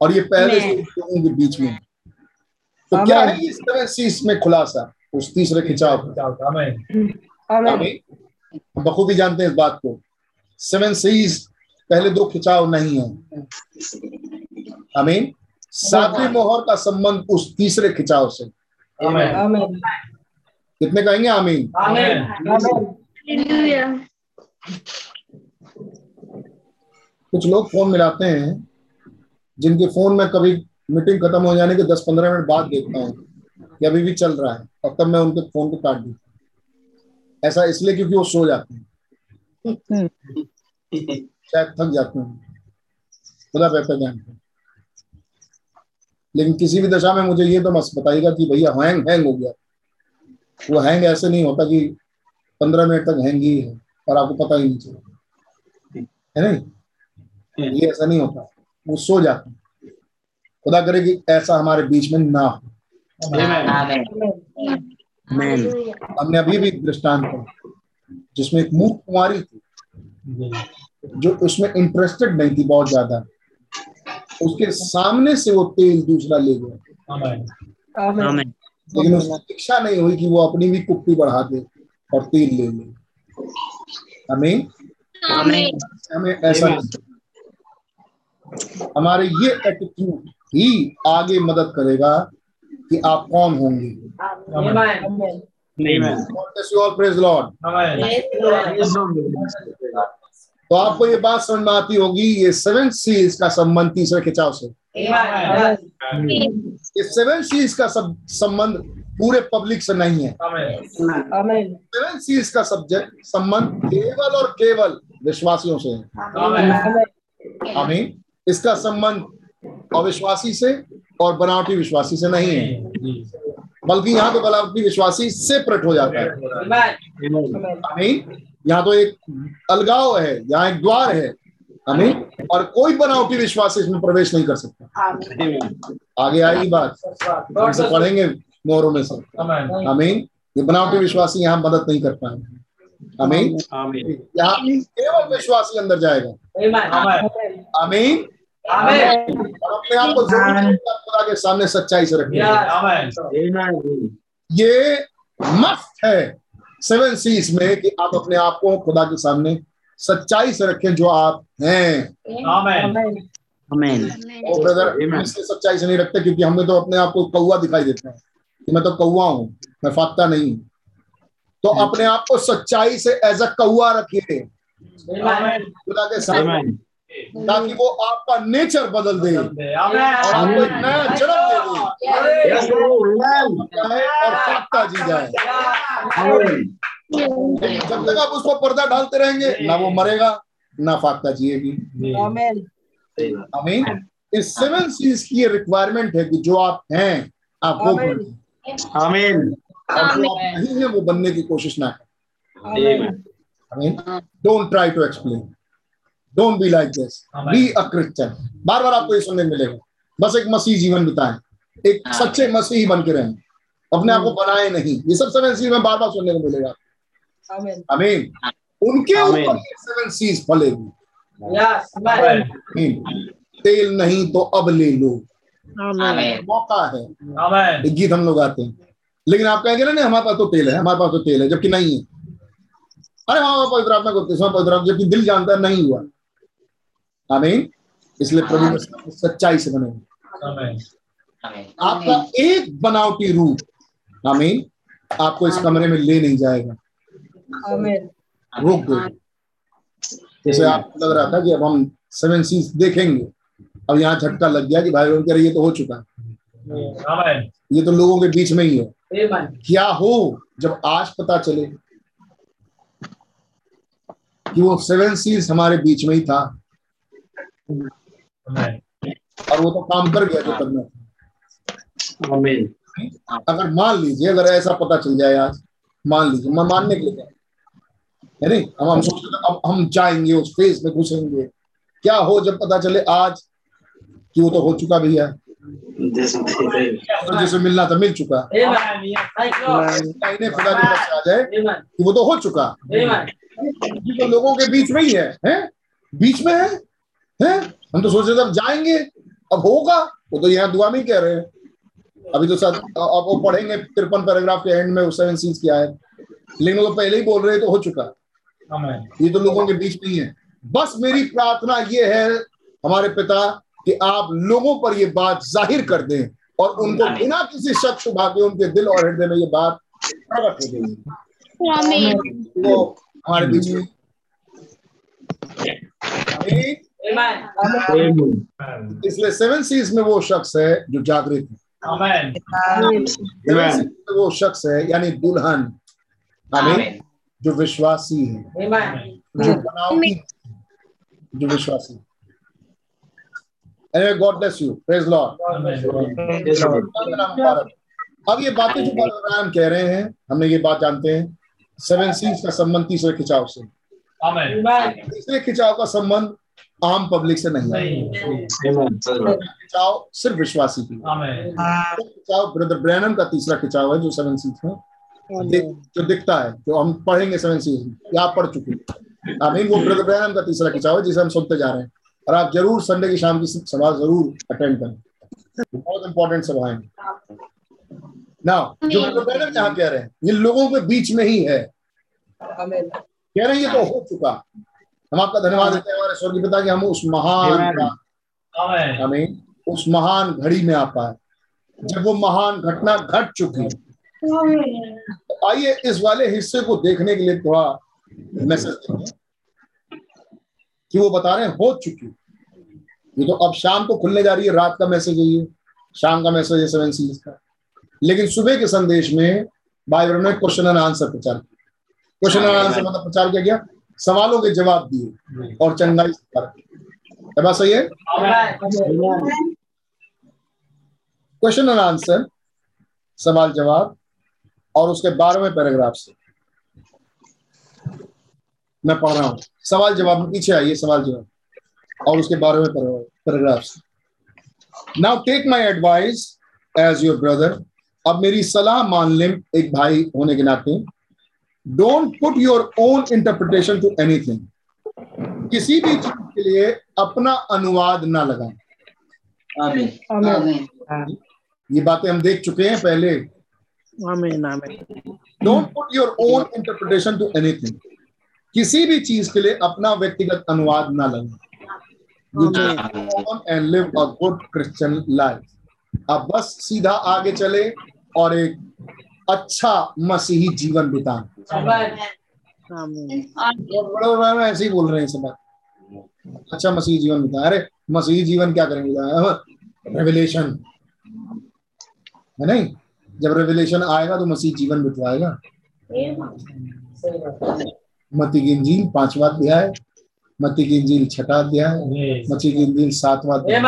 और ये पहले से लोगों के बीच में तो क्या है इस तरह से इसमें खुलासा? उस तीसरे खिंचाव बखूबी जानते हैं इस बात को। सेवन सीज पहले दो खिंचाव नहीं है। आमीन। सातवीं मोहर का संबंध उस तीसरे खिंचाव से। कितने कहेंगे आमीन? कुछ लोग फ़ोन मिलाते हैं जिनके फ़ोन में कभी मीटिंग खत्म हो जाने के 10-15 मिनट बाद देखता हूँ कि अभी भी चल रहा है और तब मैं उनके फ़ोन को काट दूँ। ऐसा इसलिए क्योंकि वो सो जाते हैं। शायद थक जाते हैं खुदा बेहतर जानते हैं लेकिन किसी भी दशा में मुझे ये तो बस बताइएगा कि भैया हैंग हैंग हो गया। वो हैंग ऐसे नहीं होता कि पंद्रह मिनट तक हैंग ही है और आपको पता ही नहीं चला। है नहीं? ये ऐसा नहीं होता। वो सो जाते हैं। खुदा करे कि ऐसा हमारे बीच में ना हो। हमने अभी भी एक दृष्टांत जिसमें एक मूक कुमारी थी जो उसमें इंटरेस्टेड नहीं थी बहुत ज़्यादा। उसके सामने से वो तेल दूसरा ले गया। लेकिन उसकी इच्छा नहीं हुई कि वो अपनी भी कुप्पी बढ़ा दे और तेल ले ले। हमें हमें ऐसा नहीं हमारे ये एटीट्यूड ही आगे मदद करेगा कि आप कौन होंगे. तो आपको ये बात समझ में आती होगी ये सेवन सीज का संबंध तीसरे खिंचाव से। ये सेवन सीज का सब संबंध पूरे पब्लिक से नहीं है। सेवन सीज का सब्जेक्ट संबंध केवल और केवल विश्वासियों से है। आमीन इसका संबंध अविश्वासी से और बनावटी विश्वासी से नहीं है। बल्कि यहाँ तो बनावटी विश्वासी से सेपरेट हो जाता है। आमीन। यहाँ तो एक अलगाव है यहाँ एक द्वार है। आमीन। और कोई बनावटी विश्वास इसमें प्रवेश नहीं कर सकता। आगे आएगी बात। हम से पढ़ेंगे मोहरों में से आमीन। ये बनावटी विश्वासी यहाँ मदद नहीं कर पाएँगे। आमीन। यहाँ केवल विश्वासी अंदर जाएगा। आमीन। और अपने आप को ज़रूर खुदा के सामने सच्चाई से रखें। ये मस्त है सेवन सीज में कि आप अपने आप को खुदा के सामने सच्चाई से रखें जो आप हैं। और ब्रदर हम इसलिए सच्चाई से नहीं रखते क्योंकि हमें तो अपने आप को कौवा दिखाई देता है। कि मैं तो कौवा हूँ मैं फाकता नहीं। तो अपने आप को सच्चाई से एज अ कौवा रखिए। खुदा के सामने। ताकि वो आपका नेचर बदल दे। और आपको एक नया जन्म दे दे। और फाकता जी जाए जब तक आप उसको पर्दा डालते रहेंगे ना वो मरेगा ना फाकता जिएगी। अमीन इस सेवन सीज की ये रिक्वायरमेंट है कि जो आप हैं आप वो Amen. बनें। आमीन। और जो आप नहीं है वो बनने की कोशिश ना करें. Don't try to explain don't be like this be a Christian बार बार आपको ये सुनने मिलेगा बस एक मसीह जीवन बिताएँ। एक सच्चे मसीह बन के रहें। अपने आप को बनाए नहीं। ये सब सेवन सीज में बार बार सुनने को मिलेगा। Amen. आमीन उनके ऊपर सेवन सीज फलेगी। तेल नहीं तो अब ले लो। मौका है। एक गीत हम लोग आते हैं। लेकिन आप कहेंगे ना नहीं हमारे पास तो तेल है हमारे पास तो तेल है जबकि नहीं है। अरे हाँ पवित्र आत्मा को पवित्र जबकि दिल जानता है नहीं हुआ। आमीन। इसलिए प्रभु सच्चाई से बने. आपका एक बनावटी रूप आमीन आपको इस कमरे में ले नहीं जाएगा। आमीन। रोक देगा जैसे आपको लग रहा था कि अब हम सेवन सीज देखेंगे अब यहाँ झटका लग गया कि भाई बहन कह रहे ये तो हो चुका है। ये तो लोगों के बीच में ही है। क्या हो जब आज पता चले कि वो सेवन सीज हमारे बीच में ही था. और वो तो काम कर गया जो करना था। अगर मान लीजिए अगर ऐसा पता चल जाए आज मान लीजिए मैं मानने के लिए है। नहीं हम हम सोचते अब हम जाएँगे उस फ़ेज़ में घुसेंगे। क्या हो जब पता चले आज कि वो तो हो चुका भैया और जिसे मिलना था मिल चुका. इन्हें खुदा की आ जाए कि वो तो हो चुका। तो लोगों के बीच में ही है हैं? बीच में है? हैं? हम तो सोच रहे थे अब जाएँगे। अब होगा। वो तो यहाँ दुआ में कह रहे हैं। अभी तो सर अब वो पढ़ेंगे तिरपन पैराग्राफ के एंड में सेवन सीज क्या है लेकिन वो तो पहले ही बोल रहे तो हो चुका. ये तो लोगों के बीच में ही। है बस मेरी प्रार्थना ये है हमारे पिता कि आप लोगों पर ये बात ज़ाहिर कर दें और उनको बिना किसी शक शुभा के उनके दिल और हृदय में ये बात प्रकट हो गई हमारे बीच में. इसलिए सेवन सीज में वो शख्स है जो जागृत है। वो शख्स है यानी दुल्हन आमीन जो विश्वासी है। जो बनावटी जो विश्वासी है। Anyway, God bless you. Praise Lord. अब ये बातें जो बलराम कह रहे हैं हमने ये बात जानते हैं। सेवन सीज का संबंध तीसरे खिंचाव से. तीसरे खिंचाव का संबंध आम पब्लिक से नहीं है। खिंचाव सिर्फ़ विश्वासी की। है। खिंचाव ब्रदर ब्रैनम का तीसरा खिंचाव है जो सेवन सीज में जो दिखता है जो हम पढ़ेंगे सेवन में या आप पढ़ चुके हैं। आमीन वो ब्रदर ब्रैनम का तीसरा खिंचाव है जिसे हम सुनते जा रहे हैं। और आप ज़रूर संडे की शाम की सभा ज़रूर अटेंड करें। बहुत इंपॉर्टेंट सभा है। नाउ जो ब्रदर ब्रैनम यहाँ कह रहे हैं ये लोगों के बीच में ही है। कह रहे हैं ये तो हो चुका। हम आपका धन्यवाद देते हैं हमारे स्वर्गीय पिता कि हम उस महान हमें उस महान घड़ी में आ पाए। जब वो महान घटना घट चुकी। तो आइए इस वाले हिस्से को देखने के लिए थोड़ा मैसेज देखें कि वो बता रहे हैं हो चुकी। ये तो अब शाम को खुलने जा रही है रात का मैसेज है ये। शाम का मैसेज है सेवन सीरीज़ का। लेकिन सुबह के संदेश में बाइबल ने क्वेश्चन एंड आंसर प्रचार किया। क्वेश्चन एंड आंसर मतलब प्रचार किया गया। सवालों के जवाब दिए और चंगाई सही है? क्वेश्चन एंड आंसर सवाल जवाब, और उसके बारहवें पैराग्राफ से। मैं पढ़ रहा हूँ। सवाल जवाब में पीछे आइए, सवाल जवाब। और उसके बारहवें पैराग्राफ से। Now take my advice as your brother अब मेरी सलाह मान लें एक भाई होने के नाते। Don't put your own interpretation to anything किसी भी चीज़ के लिए अपना अनुवाद ना लगाए। ये बातें हम देख चुके हैं पहले। आमीन आमीन। Don't put your own interpretation to anything किसी भी चीज़ के लिए अपना व्यक्तिगत अनुवाद ना लगाएँ। And live a good Christian life अब बस सीधा आगे चले और एक अच्छा मसीही जीवन बड़े बड़े ऐसे ही बोल रहे हैं सब अच्छा मसीही जीवन बिताएँ। अरे मसीही जीवन क्या करेंगे? रेवलेशन है नहीं? जब रेवलेशन आएगा तो मसीह जीवन बितवाएगा। मती की इंजील पांचवा अध्याय मती की इंजील छठा अध्याय. मती की इंजील सातवां अध्याय.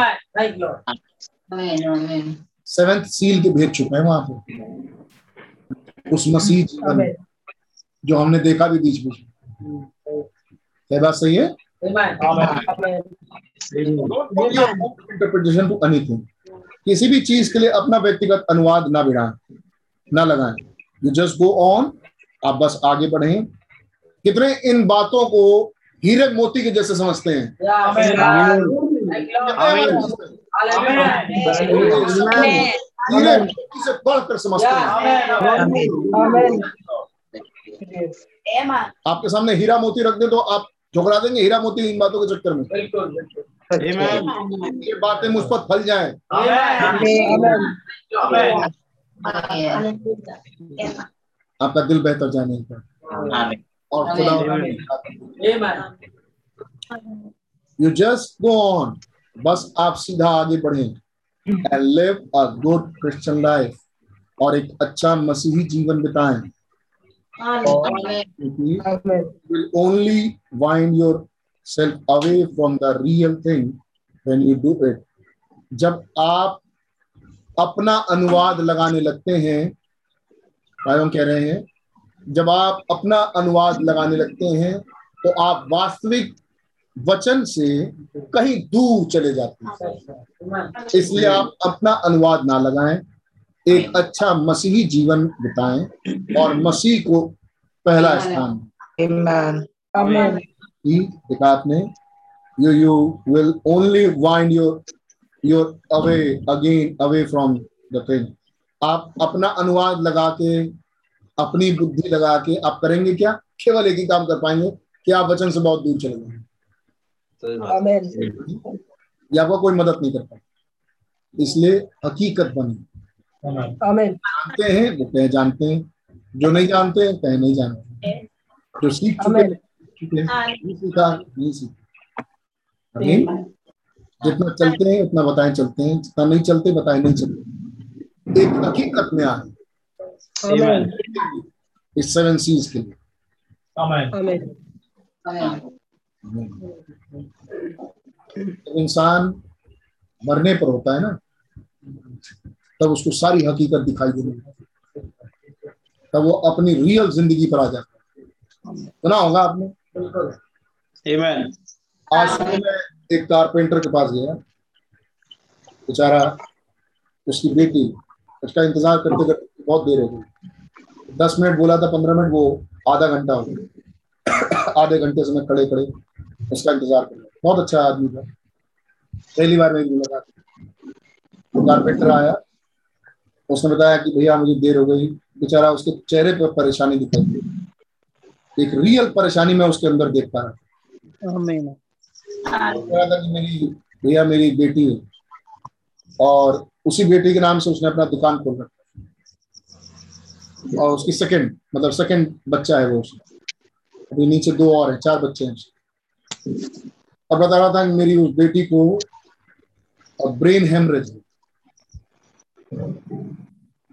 सेवेंथ सील के भेज छुपे हैं वहाँ पे। उस मसीह जीवन जो हमने देखा भी बीच बीच में। क्या बात सही है. इंटरप्रिटेशन टू एनीथिंग किसी भी चीज़ के लिए अपना व्यक्तिगत अनुवाद ना बिड़ाएँ ना लगाएँ। यू जस्ट गो ऑन आप बस आगे बढ़ें। कितने इन बातों को हीरे मोती के जैसे समझते हैं। मोती से बढ़कर समझते हैं आपके सामने हीरा मोती रख दे तो आप ठुकरा देंगे हीरा मोती इन बातों के चक्कर में बिल्कुल बिल्कुल ये बातें मुझ पर फल जाएँ आमेन आमेन आपका दिल बेहतर जाने का और खुदा यू जस्ट गो ऑन बस आप सीधा आगे बढ़े गुड क्रिश्चियन लाइफ और एक अच्छा मसीही जीवन बिताएँ। Will only wind yourself away from the real thing when you do it. जब आप अपना अनुवाद लगाने लगते हैं भाई कह रहे हैं जब आप अपना अनुवाद लगाने लगते हैं तो आप वास्तविक वचन से कहीं दूर चले जाते हैं। इसलिए आप अपना अनुवाद ना लगाएँ एक अच्छा मसीही जीवन बिताएँ और मसीह को पहला स्थान। देखा आपने you you will only wind your your away again away from the thing. आप अपना अनुवाद लगा के अपनी बुद्धि लगा के आप करेंगे क्या? केवल एक ही काम कर पाएँगे। कि आप वचन से बहुत दूर चले जाएँगे. ये आपका कोई मदद नहीं कर पाए इसलिए हकीकत बनी। जानते हैं वो कहे जानते हैं। जो नहीं जानते हैं कहे नहीं जानते जो सीख चुके हैं, चुके नहीं सीखा नहीं सीखा। आमीन। जितना चलते हैं उतना बताएँ चलते हैं। जितना नहीं चलते बताएँ नहीं चलते। एक हकीकत में आए। इस सेवन सीज के लिए। इंसान मरने पर होता है ना तब उसको सारी हकीकत दिखाई लगती है। तब वो अपनी रियल ज़िंदगी पर आ जाता है। सुना होगा आपने. आज मैं एक कारपेंटर के पास गया। बेचारा उसकी बेटी उसका इंतज़ार करते करते बहुत देर हो गई। दस मिनट बोला था पंद्रह मिनट वो आधा घंटा हो गया। आधे घंटे से मैं खड़े खड़े उसका इंतज़ार कर रहा बहुत अच्छा आदमी था। पहली बार मेरी मुलाकात कारपेंटर आया। उसने बताया कि भैया मुझे देर हो गई। बेचारा उसके चेहरे पर परेशानी दिखाई दी एक रियल परेशानी मैं उसके अंदर देख पा रहा था। रहा कि मेरी भैया मेरी बेटी है। और उसी बेटी के नाम से उसने अपना दुकान खोल रखा और उसकी सेकंड मतलब सेकंड बच्चा है वो उसका। अभी नीचे दो और है चार बच्चे हैं उसके। और बता रहा था मेरी उस बेटी को ब्रेन हेमरेज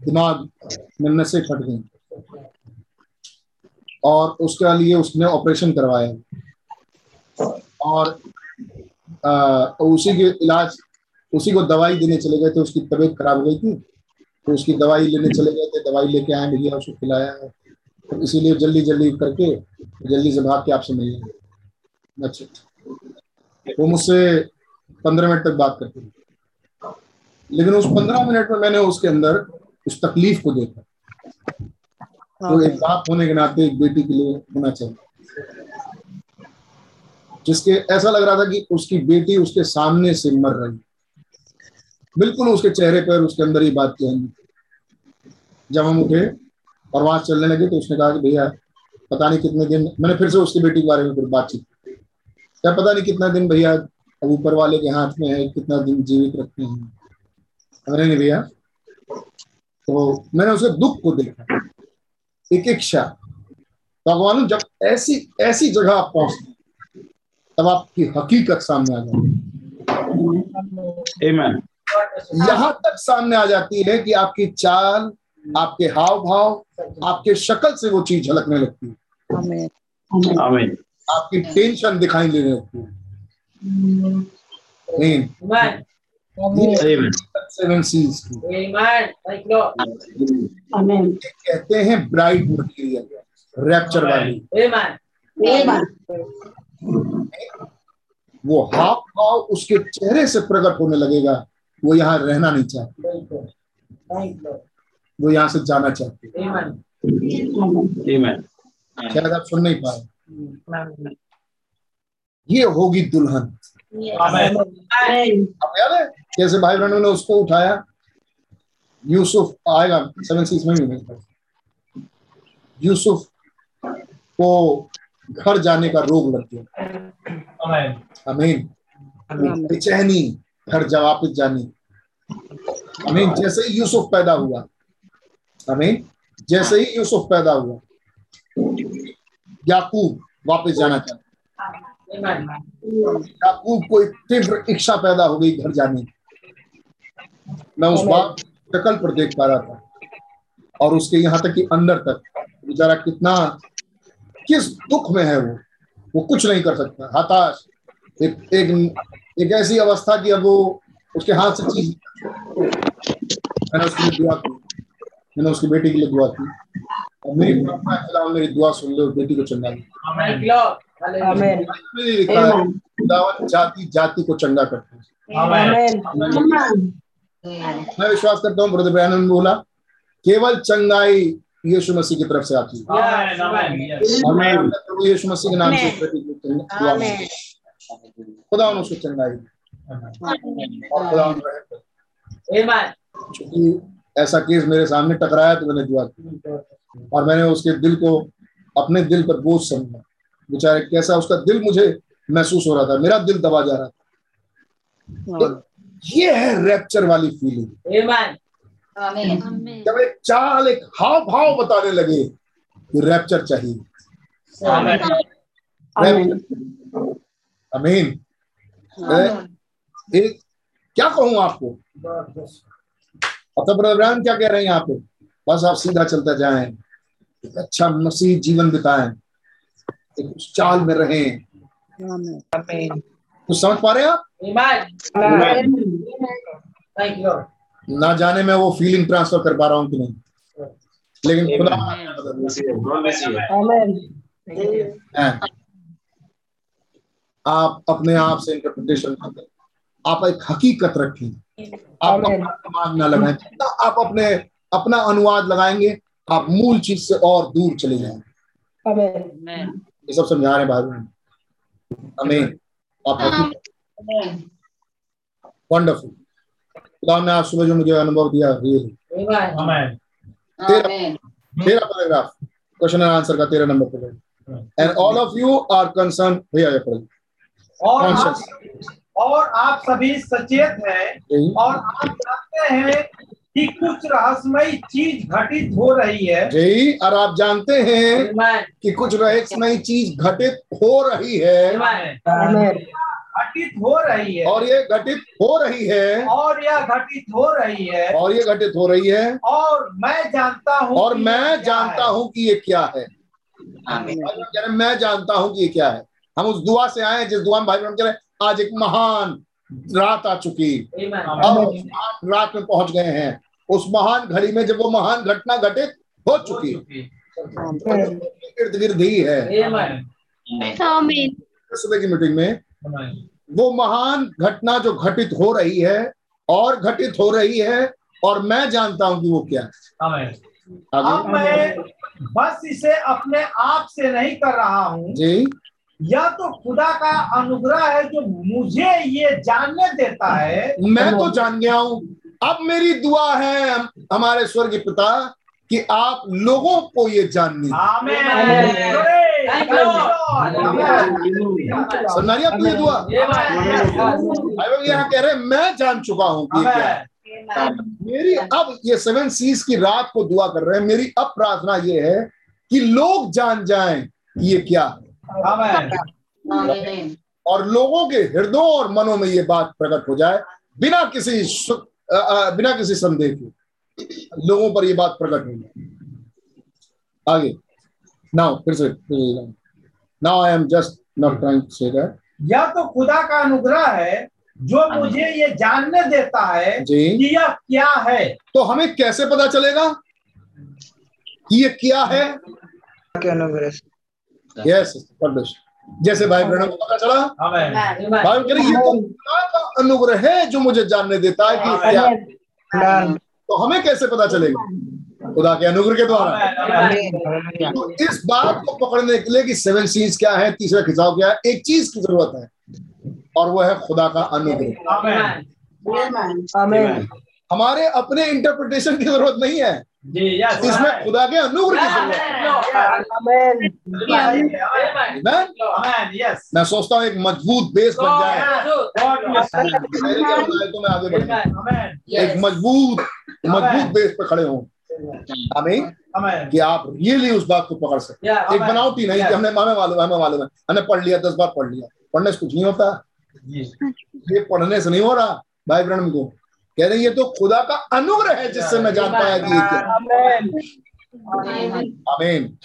दिमाग में नसें फट गई और उसके लिए उसने ऑपरेशन करवाया। और आ, उसी के इलाज उसी को दवाई देने चले गए थे उसकी तबीयत खराब हो गई थी। तो उसकी दवाई लेने चले गए थे दवाई लेके आए भैया उसको खिलाया। तो इसीलिए जल्दी जल्दी करके जल्दी से भाग के आपसे मिले। अच्छा वो मुझसे पंद्रह मिनट तक बात करते थे लेकिन उस पंद्रह मिनट में मैंने उसके अंदर उस तकलीफ़ को देखा। तो एक बाप होने के नाते एक बेटी के लिए होना चाहिए। जिसके ऐसा लग रहा था कि उसकी बेटी उसके सामने से मर रही बिल्कुल उसके चेहरे पर उसके अंदर ही बात कहेंगे जब हम उठे और वहाँ चलने लगे तो उसने कहा कि भैया पता नहीं कितने दिन मैंने फिर से उसकी बेटी के बारे में फिर बातचीत की। क्या पता नहीं कितना दिन भैया अब ऊपर वाले के हाथ में है कितना दिन जीवित रखते हैं अरे नहीं भैया तो मैंने उसके दुख को देखा एक एक क्षण भगवान जब ऐसी ऐसी जगह आप पहुँचते तब आपकी हकीकत सामने आ जाती है. यहाँ तक सामने आ जाती है कि आपकी चाल आपके हाव भाव आपके शक्ल से वो चीज़ झलकने लगती है Amen. Amen. आपकी टेंशन दिखाई देने लगती है. कहते हैं ब्राइट मटीरियल रैप्चर वाली। वो हाव भाव उसके चेहरे से प्रकट होने लगेगा। वो यहाँ रहना नहीं चाहती. वो यहाँ से जाना चाहते है. शायद आप सुन नहीं पाए। ये होगी दुल्हन। आमेन अब याद है? कैसे भाई बहनों ने उसको उठाया यूसुफ आएगा सेवन सीज में भी यूसुफ को घर जाने का रोग लग गया। Amen. अमीन बेचैनी घर जा वापिस जानी। अमीन जैसे ही यूसुफ पैदा हुआ। अमीन जैसे ही यूसुफ पैदा हुआ। याकूब वापस जाना चाहता. याकूब को एक तीव्र इच्छा पैदा हो गई घर जाने की। मैं उस बात शक्ल पर देख पा रहा था और उसके यहाँ तक कि अंदर तक। बेचारा कितना, किस दुख में है वो? वो कुछ नहीं कर सकता। हताश। एक एक एक ऐसी अवस्था की अब वो उसके हाथ से चीज़ मैंने उसके लिए दुआ की। मैंने उसकी बेटी के लिए दुआ की। और मेरी प्रार्थना के अलावा मेरी दुआ सुन लो बेटी को चंगा है खुदावन जाति जाति को चंगा करते हैं. मैं विश्वास करता हूँ ब्रदर ब्रैनन ने बोला केवल चंगाई यीशु मसीह की तरफ़ से आती है. और प्रभु यीशु मसीह के नाम से हूँ। खुदा उसको चंगाई। और खुदा ऐसा केस मेरे सामने टकराया तो मैंने दुआ की और मैंने उसके दिल को अपने दिल पर बोझ समझा। बेचारे कैसा उसका दिल मुझे महसूस हो रहा था मेरा दिल दबा जा रहा था। तो ये है रैप्चर वाली फीलिंग. जब एक चाल एक हाव भाव बताने लगे कि रैप्चर चाहिए। अमीन एक क्या कहूँ आपको? अब ब्रदर क्या कह रहे हैं यहाँ पे? बस आप सीधा चलता जाए। एक अच्छा मसीह जीवन बिताएँ। एक उस चाल में रहें। कुछ समझ पा रहे हैं आप. ना जाने में वो फीलिंग ट्रांसफ़र कर पा रहा हूँ कि नहीं। लेकिन खुदा आप अपने आप से इंटरप्रिटेशन आप एक हकीकत रखें। आप अपना दिमाग ना लगाएँ। जितना आप अपने अपना अनुवाद लगाएँगे आप मूल चीज़ से और दूर चले जाएँगे। ये सब समझा रहे हैं भाई हमें आप वंडरफुल खुदा ने आज सुबह जो मुझे अनुभव दिया रियली. तेरा पैराग्राफ क्वेश्चन एंड आंसर का तेरह नंबर पे and all of you are concern भैया ये पढ़िए और आप, सभी सचेत हैं और आप जानते हैं कि कुछ रहस्यमयी चीज़ घटित हो रही है। जी और आप जानते हैं. कि कुछ रहस्यमयी चीज़ घटित हो रही है। घटित हो रही है। और ये घटित हो रही है। और यह घटित हो रही है। और ये घटित हो रही है। और मैं जानता हूँ और मैं जानता हूँ कि ये क्या है। मैं जानता हूँ कि ये क्या है। हम उस दुआ से आए हैं जिस दुआ में भाई बहन कह रहे हैं, आज एक महान रात आ चुकी। उस महान रात में पहुँच गए हैं। उस महान घड़ी में जब वो महान घटना घटित हो चुकी इर्द गिर्द ही। है. सुबह की मीटिंग में वो महान घटना जो घटित हो रही है और घटित हो रही है और मैं जानता हूँ कि वो क्या है। अब मैं बस इसे अपने आप से नहीं कर रहा हूँ। जी। यह तो खुदा का अनुग्रह है जो मुझे ये जानने देता है। मैं तो जान गया हूँ। अब मेरी दुआ है हमारे स्वर्गीय पिता कि आप लोगों को ये जाननी रही आपकी ये दुआ यहाँ कह रहे हैं मैं जान चुका हूँ कि क्या है। मेरी अब ये सेवन सीज की रात को दुआ कर रहे हैं। मेरी अब प्रार्थना ये है कि लोग जान जाएँ ये क्या है. और लोगों के हृदयों और मनों में ये बात प्रकट हो जाए बिना किसी बिना किसी संदेह के लोगों पर ये बात प्रकट हो जाए। आगे। नाउ फिर से now I am just not trying to say that यह तो खुदा का अनुग्रह है जो मुझे ये जानने देता है जी। कि यह क्या है। तो हमें कैसे पता चलेगा कि ये क्या है? यस जैसे भाई ब्रणम को पता चला? भाई कह रहे ये तो का अनुग्रह है जो मुझे जानने देता है कि क्या तो हमें कैसे पता चलेगा? खुदा के अनुग्रह के द्वारा। तो इस बात को पकड़ने के लिए कि सेवन सीज क्या है तीसरा खिंचाव क्या है एक चीज़ की ज़रूरत है और वो है खुदा का अनुग्रह. हमारे अपने इंटरप्रिटेशन की ज़रूरत नहीं है। इसमें खुदा के अनुग्रह की ज़रूरत है? Amen. Yes. मैं सोचता हूँ एक मज़बूत बेस बन जाए। है तो मैं आगे बढ़ूँ. एक मज़बूत मज़बूत बेस पे खड़े हों। आमीन। कि आप रियली उस बात को पकड़ सकते Yeah. एक बनावटी नहीं कि हमने हमें मालूम है हमें मालूम है हमने पढ़ लिया दस बार पढ़ लिया। पढ़ने से कुछ नहीं होता। ये पढ़ने से नहीं हो रहा भाई ब्रह्म को। कह रहे हैं, ये तो खुदा का अनुग्रह है जिससे मैं जान पाया कि आमीन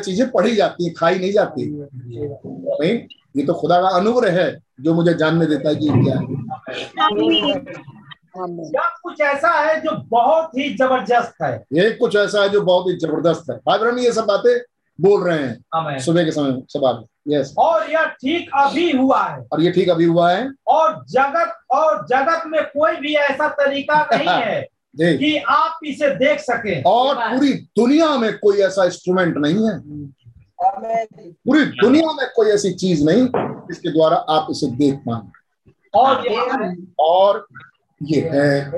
चीज़ें पढ़ी जाती है खाई नहीं जाती। आमीन ये तो खुदा का अनुग्रह है जो मुझे जानने देता है कि क्या है। या कुछ ऐसा है जो बहुत ही ज़बरदस्त है। ये कुछ ऐसा है जो बहुत ही ज़बरदस्त है। भाई ब्रह्म ये सब बातें बोल रहे हैं। सुबह के समय में यस और यह ठीक अभी हुआ है। और ये ठीक अभी हुआ है। और जगत और जगत में कोई भी ऐसा तरीका नहीं है कि आप इसे देख सके। और पूरी दुनिया में कोई ऐसा इंस्ट्रूमेंट नहीं है। पूरी दुनिया में कोई ऐसी चीज़ नहीं जिसके द्वारा आप इसे देख पाए। और यह और ये है।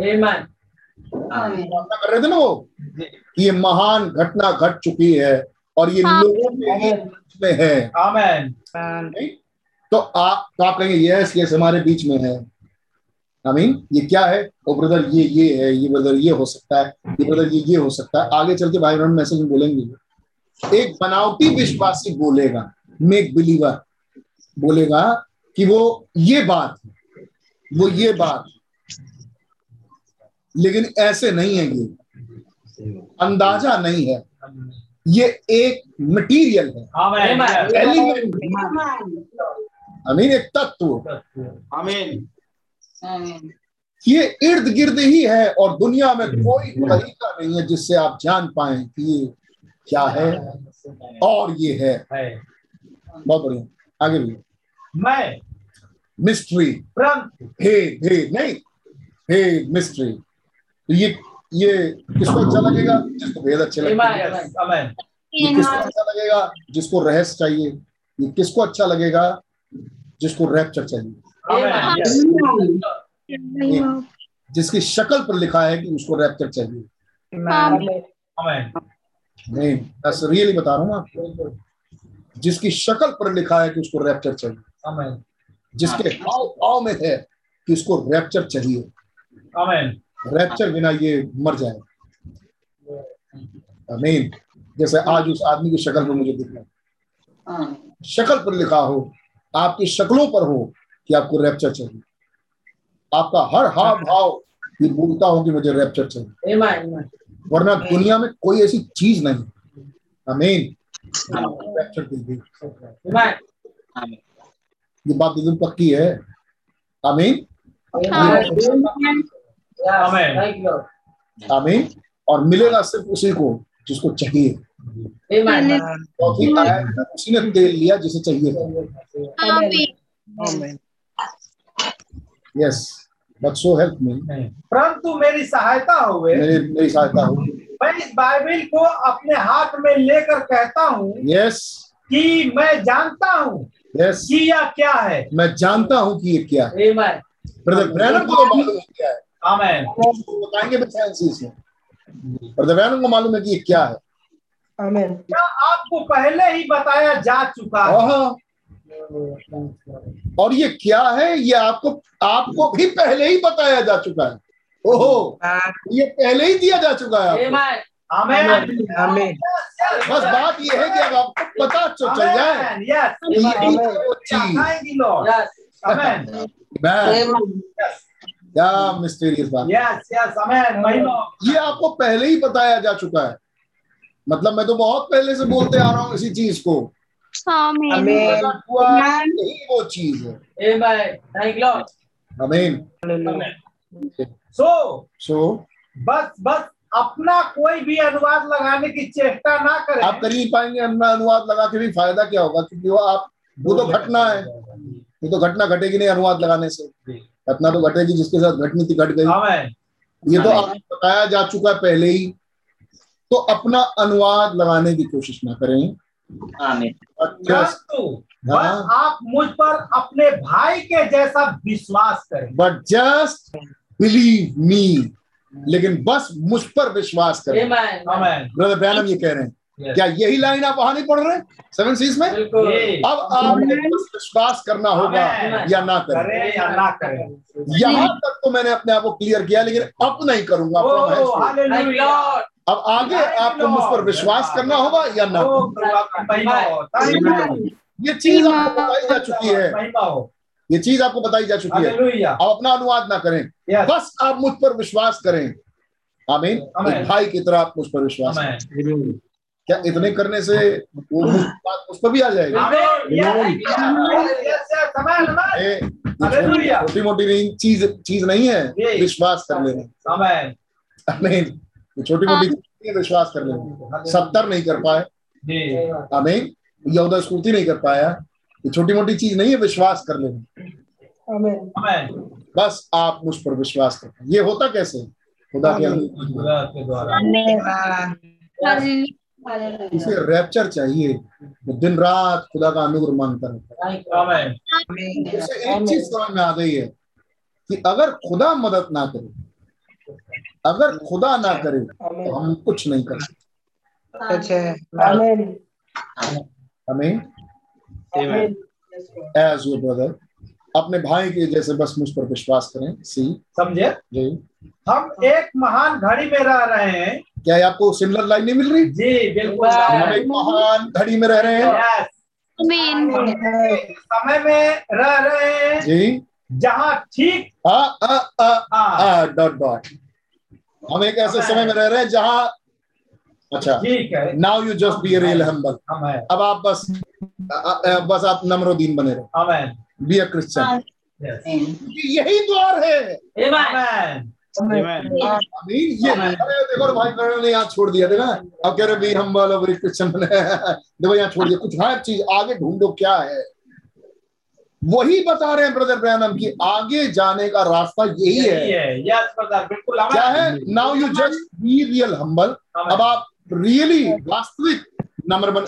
कर रहे थे ना वो? कि ये महान घटना घट चुकी है। और ये लोगों के बीच में है। Amen. तो आप तो आप कहेंगे यस यस हमारे बीच में है। आमीन ये क्या है? ओ ब्रदर ये ये है ये ब्रदर ये हो सकता है ये ब्रदर ये ये हो सकता है। आगे चल के भाई बहन मैसेज में बोलेंगे। एक बनावटी विश्वासी बोलेगा मेक बिलीवर बोलेगा कि वो ये बात है वो ये बात है। लेकिन ऐसे नहीं है ये। अंदाज़ा नहीं है। ये एक मटेरियल है. एलिमेंट आमीन एक तत्व। आमीन Amen. ये इर्द गिर्द ही है और दुनिया में कोई तरीका नहीं है जिससे आप जान पाए कि ये क्या है और ये है। है। बहुत बढ़िया। आगे भी मैं मिस्ट्री भेद भेद नहीं। भेद मिस्ट्री तो ये ये किसको अच्छा लगेगा? जिसको भेद अच्छे लगेगा. ये किसको अच्छा लगेगा? जिसको रहस्य चाहिए। ये किसको अच्छा लगेगा? जिसको रैप्चर चाहिए। जिसकी शक्ल पर लिखा है कि उसको रैप्चर चाहिए. नहीं रियली बता रहा हूँ आपको। जिसकी शक्ल पर लिखा है कि उसको रैप्चर चाहिए। जिसके हाव भाव में है कि उसको रैप्चर चाहिए। Amen. रैप्चर बिना ये मर जाए आमीन जैसे आज उस आदमी की शक्ल पर मुझे दिख रहा है शक्ल पर लिखा हो आपकी शक्लों पर हो कि आपको रैप्चर चाहिए। आपका हर हाव भाव ये बोलता हो कि मुझे रैप्चर चाहिए। वरना दुनिया में कोई ऐसी चीज़ नहीं। आमीन रैप्चर दी गई ये बात एकदम पक्की है। आमीन Amen. आमीन और मिलेगा सिर्फ़ उसी को जिसको चाहिए। उसी ने तेल लिया जिसे चाहिए। Yes but so help me परंतु मेरी सहायता हुए। मेरी मेरी सहायता हो मैं इस बाइबल को अपने हाथ में लेकर कहता हूँ यस कि मैं जानता हूँ यस कि यह क्या है। मैं जानता हूँ कि ये क्या है। ब्रदर ब्रैनम को तो मालूम क्या है Amen. उसको बताएँगे भी साइंस में को मालूम है कि ये क्या है। Amen. क्या आपको पहले ही बताया जा चुका है? हाँ और ये क्या है? ये आपको आपको भी पहले ही बताया जा चुका है। ओहो। ये पहले ही दिया जा चुका है आपको. बस बात ये है कि अब आपको पता तो चल जाए। क्या मिस्टीरियस बात Yes. Yes. Amen. महिमा ये आपको पहले ही बताया जा चुका है। मतलब मैं तो बहुत पहले से बोलते आ रहा हूँ इसी चीज़ को। यही वो चीज़ है। Hallelujah. So, सो बस बस अपना कोई भी अनुवाद लगाने की चेष्टा ना करें। आप कर ही पाएँगे अपना अनुवाद लगा के भी फ़ायदा क्या होगा? क्योंकि वो आप वो तो घटना है। वो तो घटना घटेगी नहीं अनुवाद लगाने से। घटना तो घटेगी जिसके साथ घटनी थी घट गई। ये तो आपको बताया जा चुका है पहले ही। तो अपना अनुवाद लगाने की कोशिश ना करें। Amen. बस हाँ। आप मुझ पर अपने भाई के जैसा विश्वास करें। बट जस्ट बिलीव मी लेकिन बस मुझ पर विश्वास करें. ब्रदर ब्रैनम ये कह रहे हैं। Yes. क्या यही लाइन आप वहाँ नहीं पढ़ रहे? सेवन सीज में? अब आपको बस विश्वास करना होगा या ना करें। या ना करें। यहाँ तक तो मैंने अपने आप को क्लियर किया लेकिन अब नहीं करूँगा Lord. अब आगे आपको मुझ पर विश्वास करना होगा या ना you. ये चीज़ आपको बताई जा चुकी है। ये चीज़ आपको बताई जा चुकी है। आप अपना अनुवाद ना करें। बस आप मुझ पर विश्वास करें। आमीन भाई की तरह आप मुझ पर विश्वास करें। क्या इतने करने से वो मुझ- बात मुझ पर भी आ जाएगी. छोटी मोटी नहीं चीज़ चीज़ नहीं है विश्वास कर लेना। Amen. आमीन ये छोटी मोटी नहीं विश्वास कर लेना। सत्तर नहीं कर पाए। जी। आमीन यहूदा स्फूर्ति नहीं कर पाया। ये छोटी मोटी चीज़ नहीं है विश्वास कर लेना। बस आप मुझ पर विश्वास करते ये होता कैसे? खुदा के खुदा के द्वारा। इसे रैप्चर चाहिए। दिन रात खुदा का अनुग्रह माँगता रहता है उसे एक चीज़ समझ में आ गई है कि अगर खुदा मदद ना करे अगर खुदा ना करे तो हम कुछ नहीं कर सकते। हमें एज योर ब्रदर अपने भाई के जैसे बस मुझ पर विश्वास करें। सी समझे? जी। हम एक महान घड़ी में रह रहे हैं। क्या आपको सिमिलर लाइन नहीं मिल रही? जी बिल्कुल। हम एक महान घड़ी में रह रहे हैं. समय में रह रहे हैं। जी। जहाँ ठीक आ आ आ हाँ, आ डॉट डॉट हम एक ऐसे समय में रह रहे हैं जहाँ अच्छा। ठीक है। Now you just be real humble हमें अब आप बस बस आप नम्रोदीन बने रहो। बी अ क्रिश्चियन यही द्वार है। ये देखो भाई मैंने ने यहाँ छोड़ दिया देखा? अब कह रहे बी क्रिश्चियन देखो यहाँ छोड़ दिया। कुछ चीज़ आगे ढूंढो क्या है? वही बता रहे हैं ब्रदर ब्रैनम की आगे जाने का रास्ता यही यही है। बिल्कुल क्या है? Now you just be real humble अब आप रियली वास्तविक नम्र बन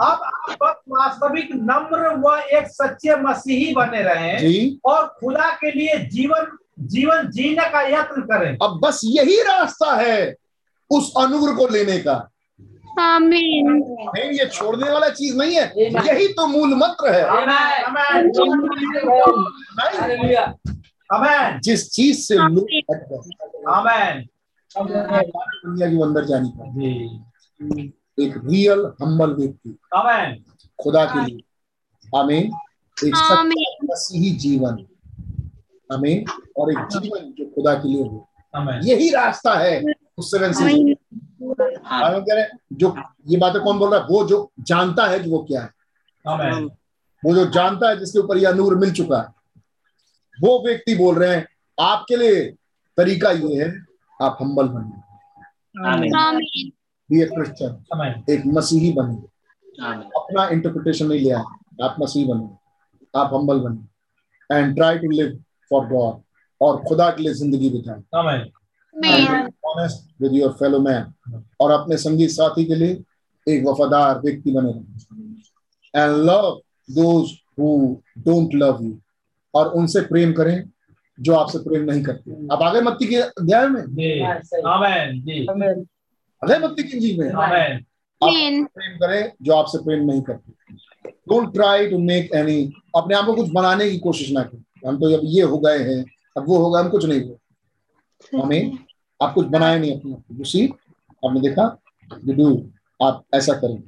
अब आप बस वास्तविक नम्र व एक सच्चे मसीही बने रहे जी। और खुदा के लिए जीवन जीवन जीने का यत्न करें। अब बस यही रास्ता है उस अनुग्रह को लेने का। Amen. नहीं ये छोड़ने वाला चीज़ नहीं है। यही तो मूल मंत्र है. जिस चीज़ से लोग दुनिया की अंदर जानी का। एक रियल हम्बल व्यक्ति। Amen. खुदा के लिए। आमीन। एक सच्चा मसीही जीवन। आमीन। और एक जीवन जो खुदा के लिए हो। यही रास्ता है उस सेवन सीज़न हम कह रहे हैं, जो ये बातें कौन बोल रहा है? वो जो जानता है कि वो क्या है। वो जो जानता है जिसके ऊपर यह नूर मिल चुका है। वो व्यक्ति बोल रहे हैं आपके लिए तरीका ये है आप हम्बल बनिए. Amen. बी ए क्रिश्चियन एक मसीही बनिए Amen. अपना इंटरप्रिटेशन नहीं लिया आप मसीह बनिए आप हम्बल बनिए and try to live for God और खुदा के लिए ज़िंदगी बिताएँ. Honest with your fellow man और अपने संगीत साथी के लिए एक वफादार व्यक्ति बने रहें। And love those who don't love you और उनसे प्रेम करें जो आपसे प्रेम नहीं करते। आप आगे मत्ती के अध्याय में? जी। Amen. जी। आगे मत्ती की इंजील में? आप प्रेम करें जो आपसे प्रेम नहीं करते। Don't try to make any अपने आप को कुछ बनाने की कोशिश ना करें। हम तो अब ये हो गए हैं अब वो होगा हम कुछ नहीं हुए हमें आप कुछ बनाए नहीं अपने। यू सी आपने देखा यू डू आप ऐसा करें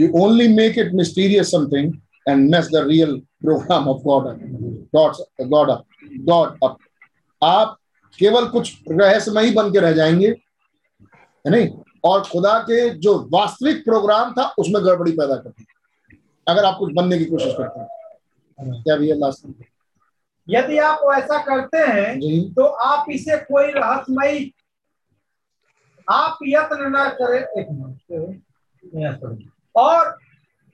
you only make it mysterious something and mess the real program of God God God up God up आप केवल कुछ रहस्यमयी बन के रह जाएँगे है नहीं? और खुदा के जो वास्तविक प्रोग्राम था उसमें गड़बड़ी पैदा करते हैं। अगर आप कुछ बनने की कोशिश करते हैं। क्या भैया लास्ट यदि आप ऐसा करते हैं तो आप इसे कोई रहस्यमयी आप यत्न न करें। एक मिनट और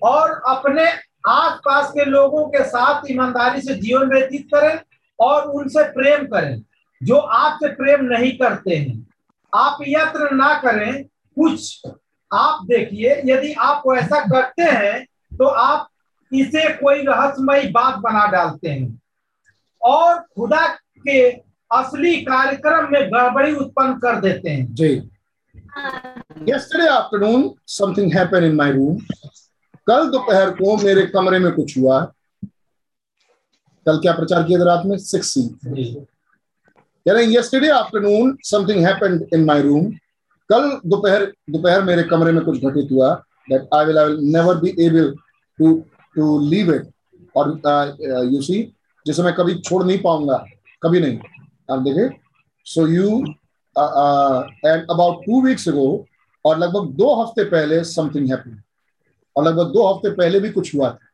और अपने आस पास के लोगों के साथ ईमानदारी से जीवन व्यतीत करें और उनसे प्रेम करें जो आपसे प्रेम नहीं करते हैं। आप यत्न ना करें। कुछ आप देखिए यदि आप ऐसा करते हैं तो आप इसे कोई रहस्यमयी बात बना डालते हैं। और खुदा के असली कार्यक्रम में गड़बड़ी उत्पन्न कर देते हैं। जी। Yesterday afternoon something happen in my room कल दोपहर को मेरे कमरे में कुछ हुआ। कल क्या प्रचार किया था रात में? Six yesterday afternoon something happen in my room कल दोपहर दोपहर मेरे कमरे में कुछ घटित हुआ that I will I will never be able to to leave it और uh, uh, यू सी जिसे मैं कभी छोड़ नहीं पाऊँगा कभी नहीं। आप देखे so you and about two weeks ago और लगभग दो हफ़्ते पहले समथिंग हैपन और लगभग दो हफ़्ते पहले भी कुछ हुआ था।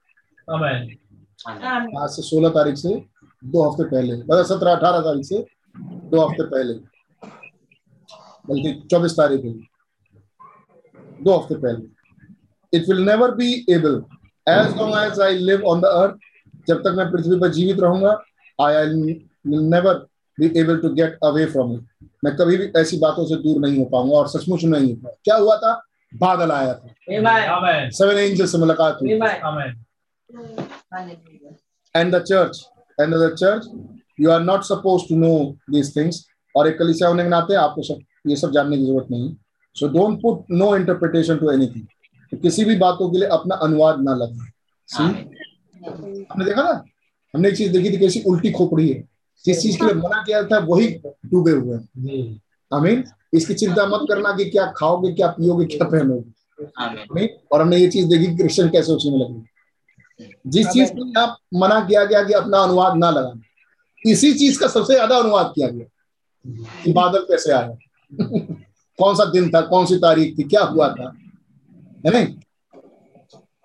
आज से सोलह तारीख से दो हफ़्ते पहले मतलब सत्रह अठारह तारीख से दो हफ़्ते पहले। बल्कि चौबीस तारीख है। दो हफ़्ते पहले। It will never be able as long as I live on the earth जब तक मैं पृथ्वी पर जीवित रहूँगा I I never be able to get away from it मैं कभी भी ऐसी बातों से दूर नहीं हो पाऊँगा और सचमुच नहीं हो पाऊँगा। क्या हुआ था? बादल आया था। सेवन एंजल से मुलाकात हुई। आमेन and the church and the church you are not supposed to know these things. और एक कलीसिया होने के नाते आपको सब ये सब जानने की ज़रूरत नहीं। So don't put no interpretation to anything किसी भी बातों के लिए अपना अनुवाद ना लगाए। सी हमने देखा ना, हमने एक चीज़ देखी थी, कैसी उल्टी खोपड़ी है। जिस चीज़ के लिए मना किया था, वही डूबे हुए हैं। आमीन। इसकी चिंता मत करना कि क्या खाओगे, क्या पियोगे, क्या पहनोगे। आमीन। और हमने ये चीज़ देखी क्रिश्चियन कैसे में लगे। जिस चीज़ को यहाँ मना किया गया कि अपना अनुवाद ना लगाना, इसी चीज़ का सबसे ज़्यादा अनुवाद किया गया। कि बादल कैसे आया? कौन सा दिन था, कौन सी तारीख थी, क्या हुआ था? है नहीं?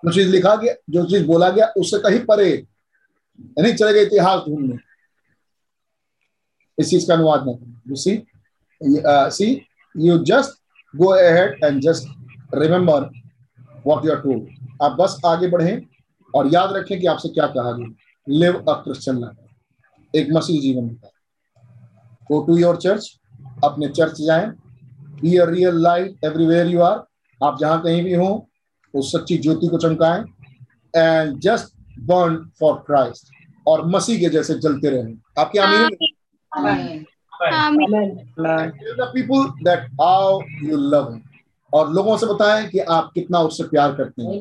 जो चीज़ लिखा गया, जो चीज़ बोला गया, उससे कहीं परे नहीं चले गए इतिहास ढूँढने। इस चीज़ का अनुवाद ना करना you see see you just go ahead and just remember what you are told आप बस आगे बढ़ें और याद रखें कि आपसे क्या कहा गया। लिव अ क्रिश्चियन लाइफ एक मसीह जीवन गो टू योर चर्च अपने चर्च जाएँ। Be a real life everywhere you are आप जहाँ कहीं भी हो उस सच्ची ज्योति को चमकाएँ and just burn for Christ और मसीह के जैसे जलते रहें। आपकी आमीन? People that how you love और लोगों से बताएँ कि आप कितना उससे प्यार करते हैं।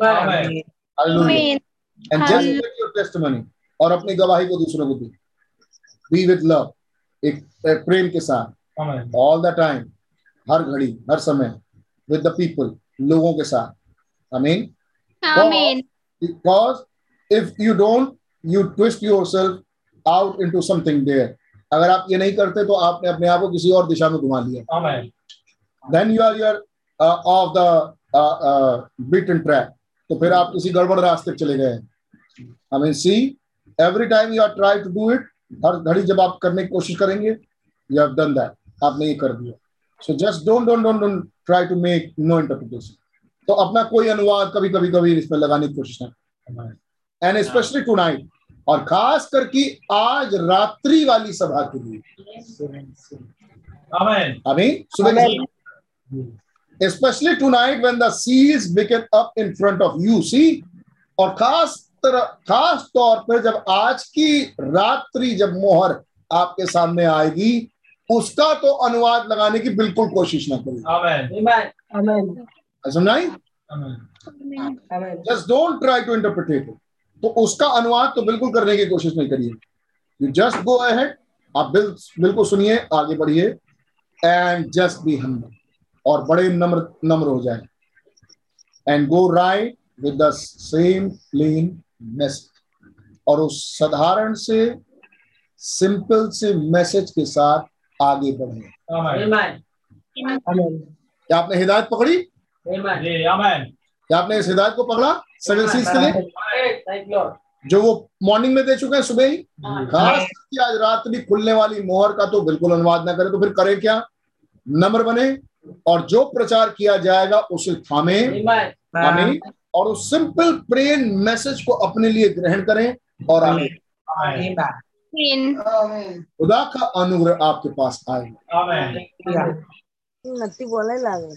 Give your testimony और अपनी गवाही को दूसरों को दी। बी विद लव एक एक प्रेम के साथ। ऑल द टाइम हर घड़ी हर समय। विद द पीपल लोगों के साथ। Mean Amen. because if you don't you twist yourself out into something there. अगर आप ये नहीं करते तो आपने अपने आप को किसी और दिशा में घुमा लिया। आमेन then you are your uh, off the uh, uh, beaten track. तो फिर आप किसी गड़बड़ रास्ते चले गए। I mean see every time you are try to do it हर घड़ी जब आप करने की कोशिश करेंगे यू हैव डन दैट आपने ये कर दिया। So just don't don't don't don't try to make no interpretation तो अपना कोई अनुवाद कभी कभी कभी इसमें लगाने की कोशिश ना एंड स्पेशली टू नाइट और खास करके आज रात्रि वाली सभा के लिए। Mean, so especially tonight when the seals begin up in front of you. See, और खास तरह खास तौर पर जब आज की रात्रि जब मोहर आपके सामने आएगी उसका तो अनुवाद लगाने की बिल्कुल कोशिश ना करें amen just don't try to interpret तो उसका अनुवाद तो बिल्कुल करने की कोशिश नहीं करिए। यू जस्ट गो अहेड आप बिल, बिल्कुल सुनिए आगे बढ़िए एंड जस्ट बी हम्बल और बड़े नम्र नम्र हो जाए। And go right with the same clean message और उस साधारण से सिंपल से मैसेज के साथ आगे बढ़े क्या आपने हिदायत पकड़ी? क्या आपने इस हिदायत को पकड़ा? सेवन सीज के लिए? जो वो मॉर्निंग में दे चुके हैं सुबह ही? खास करके आज रात भी खुलने वाली मोहर का तो बिल्कुल अनुवाद ना करे तो फिर करे क्या? नम्र बने और जो प्रचार किया जाएगा उसे थामे। आमीन और उस सिंपल प्रेन मैसेज को अपने लिए ग्रहण करें और आगे खुदा का अनुग्रह आपके पास आएगा आमेन नत्ती बोले लागे।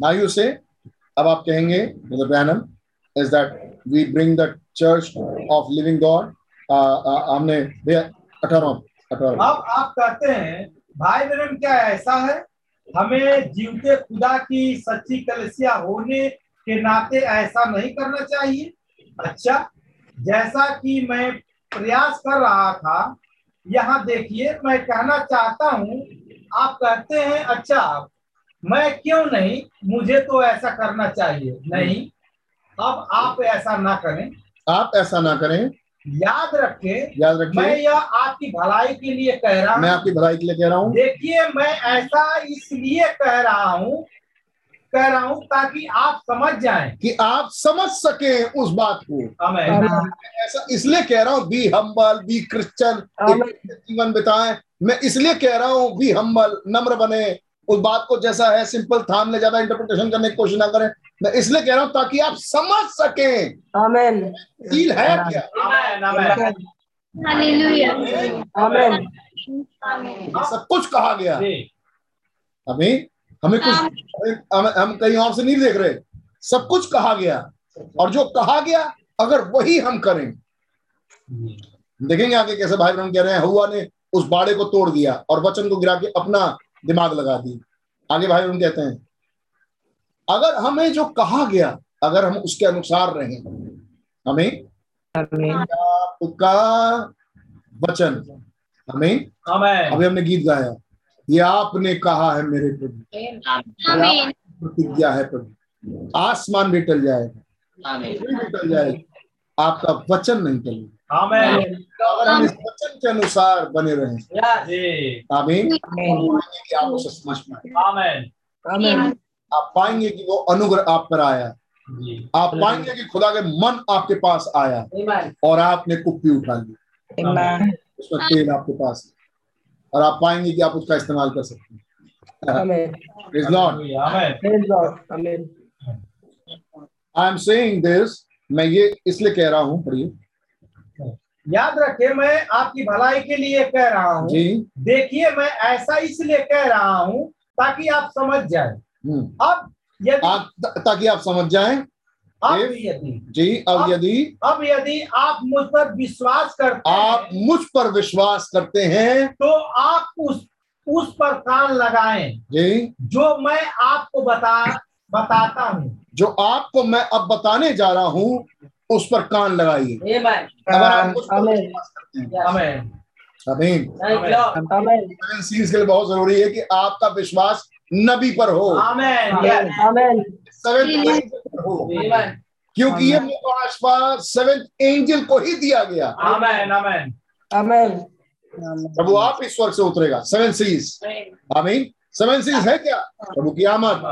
Now you say, अब आप कहेंगे that we bring the church of living God. Uh, uh, हमने अठारह अठारह अब आप कहते हैं भाई बहन क्या ऐसा है हमें जीवते खुदा की सच्ची कलसिया होने के नाते ऐसा नहीं करना चाहिए अच्छा जैसा कि मैं प्रयास कर रहा था यहाँ देखिए मैं कहना चाहता हूँ आप कहते हैं अच्छा मैं क्यों नहीं? मुझे तो ऐसा करना चाहिए। नहीं अब आप ऐसा ना करें। आप ऐसा ना करें। याद रखें याद मैं यह आपकी भलाई के लिए कह रहा हूँ। मैं आपकी भलाई के लिए कह रहा हूँ। देखिए मैं ऐसा इसलिए कह रहा हूँ कह रहा हूँ ताकि आप समझ जाएँ। कि आप समझ सके उस बात को। ऐसा इसलिए कह रहा हूँ बी हम्बल बी क्रिश्चियन आमीन। जीवन बिताएँ। मैं इसलिए कह रहा हूँ बी हम्बल नम्र बने। उस बात को जैसा है सिंपल थाम ले ज़्यादा इंटरप्रिटेशन करने की कोशिश ना करें। मैं इसलिए कह रहा हूँ ताकि आप समझ सकें। आमीन फील है क्या? आमेन आमेन हालेलुया आमीन ये सब कुछ कहा गया। अभी हमें कुछ हम, हम कहीं और से नहीं देख रहे। सब कुछ कहा गया। और जो कहा गया अगर वही हम करें। देखेंगे आगे कैसे भाई बहन कह रहे हैं हुआ ने उस बाड़े को तोड़ दिया और वचन को गिरा के अपना दिमाग लगा दी। आगे भाई बहन कहते हैं अगर हमें जो कहा गया अगर हम उसके अनुसार रहे हमें आपका वचन हमें आमेन अभी हमने गीत गाया ये आपने कहा है मेरे प्रभु। प्रतिज्ञा है प्रभु। आसमान भी टल जाएगा। भी टल जाएगी। आपका वचन नहीं टलेगा अगर हम इस वचन के अनुसार बने रहें। आमीन। कि आप उसे समझ पाए आमेन। आमीन। आप पाएँगे कि वो अनुग्रह आप पर आया। जी। आप पाएँगे कि खुदा के मन आपके पास आया। और आपने कुप्पी उठा ली आमीन उसमें तेल आपके पास है। और आप पाएँगे कि आप उसका इस्तेमाल कर सकते हैं। I am saying this मैं ये इसलिए कह रहा हूँ पढ़िए। याद रखे मैं आपकी भलाई के लिए कह रहा हूँ। देखिए मैं ऐसा इसलिए कह रहा हूँ ताकि आप समझ जाए। हम्म। अब यदि आप ताकि आप समझ जाए अब यदि जी अब यदि अब यदि आप मुझ पर विश्वास करते आप मुझ पर विश्वास करते हैं तो आप उस उस पर कान लगाएँ। जी। जो मैं आपको बता बताता हूँ। जो आपको मैं अब बताने जा रहा हूँ उस पर कान लगाइए। अगर आप के लिए बहुत ज़रूरी है कि आपका विश्वास नबी पर हो। हो। क्योंकि ये मुकाशफा सेवेंथ एंजल को ही दिया गया। आमेन आमेन आमीन प्रभु आप इस स्वर्ग से उतरेगा। सेवन सीज आमीन सेवन सीज है क्या? प्रभु की आमद.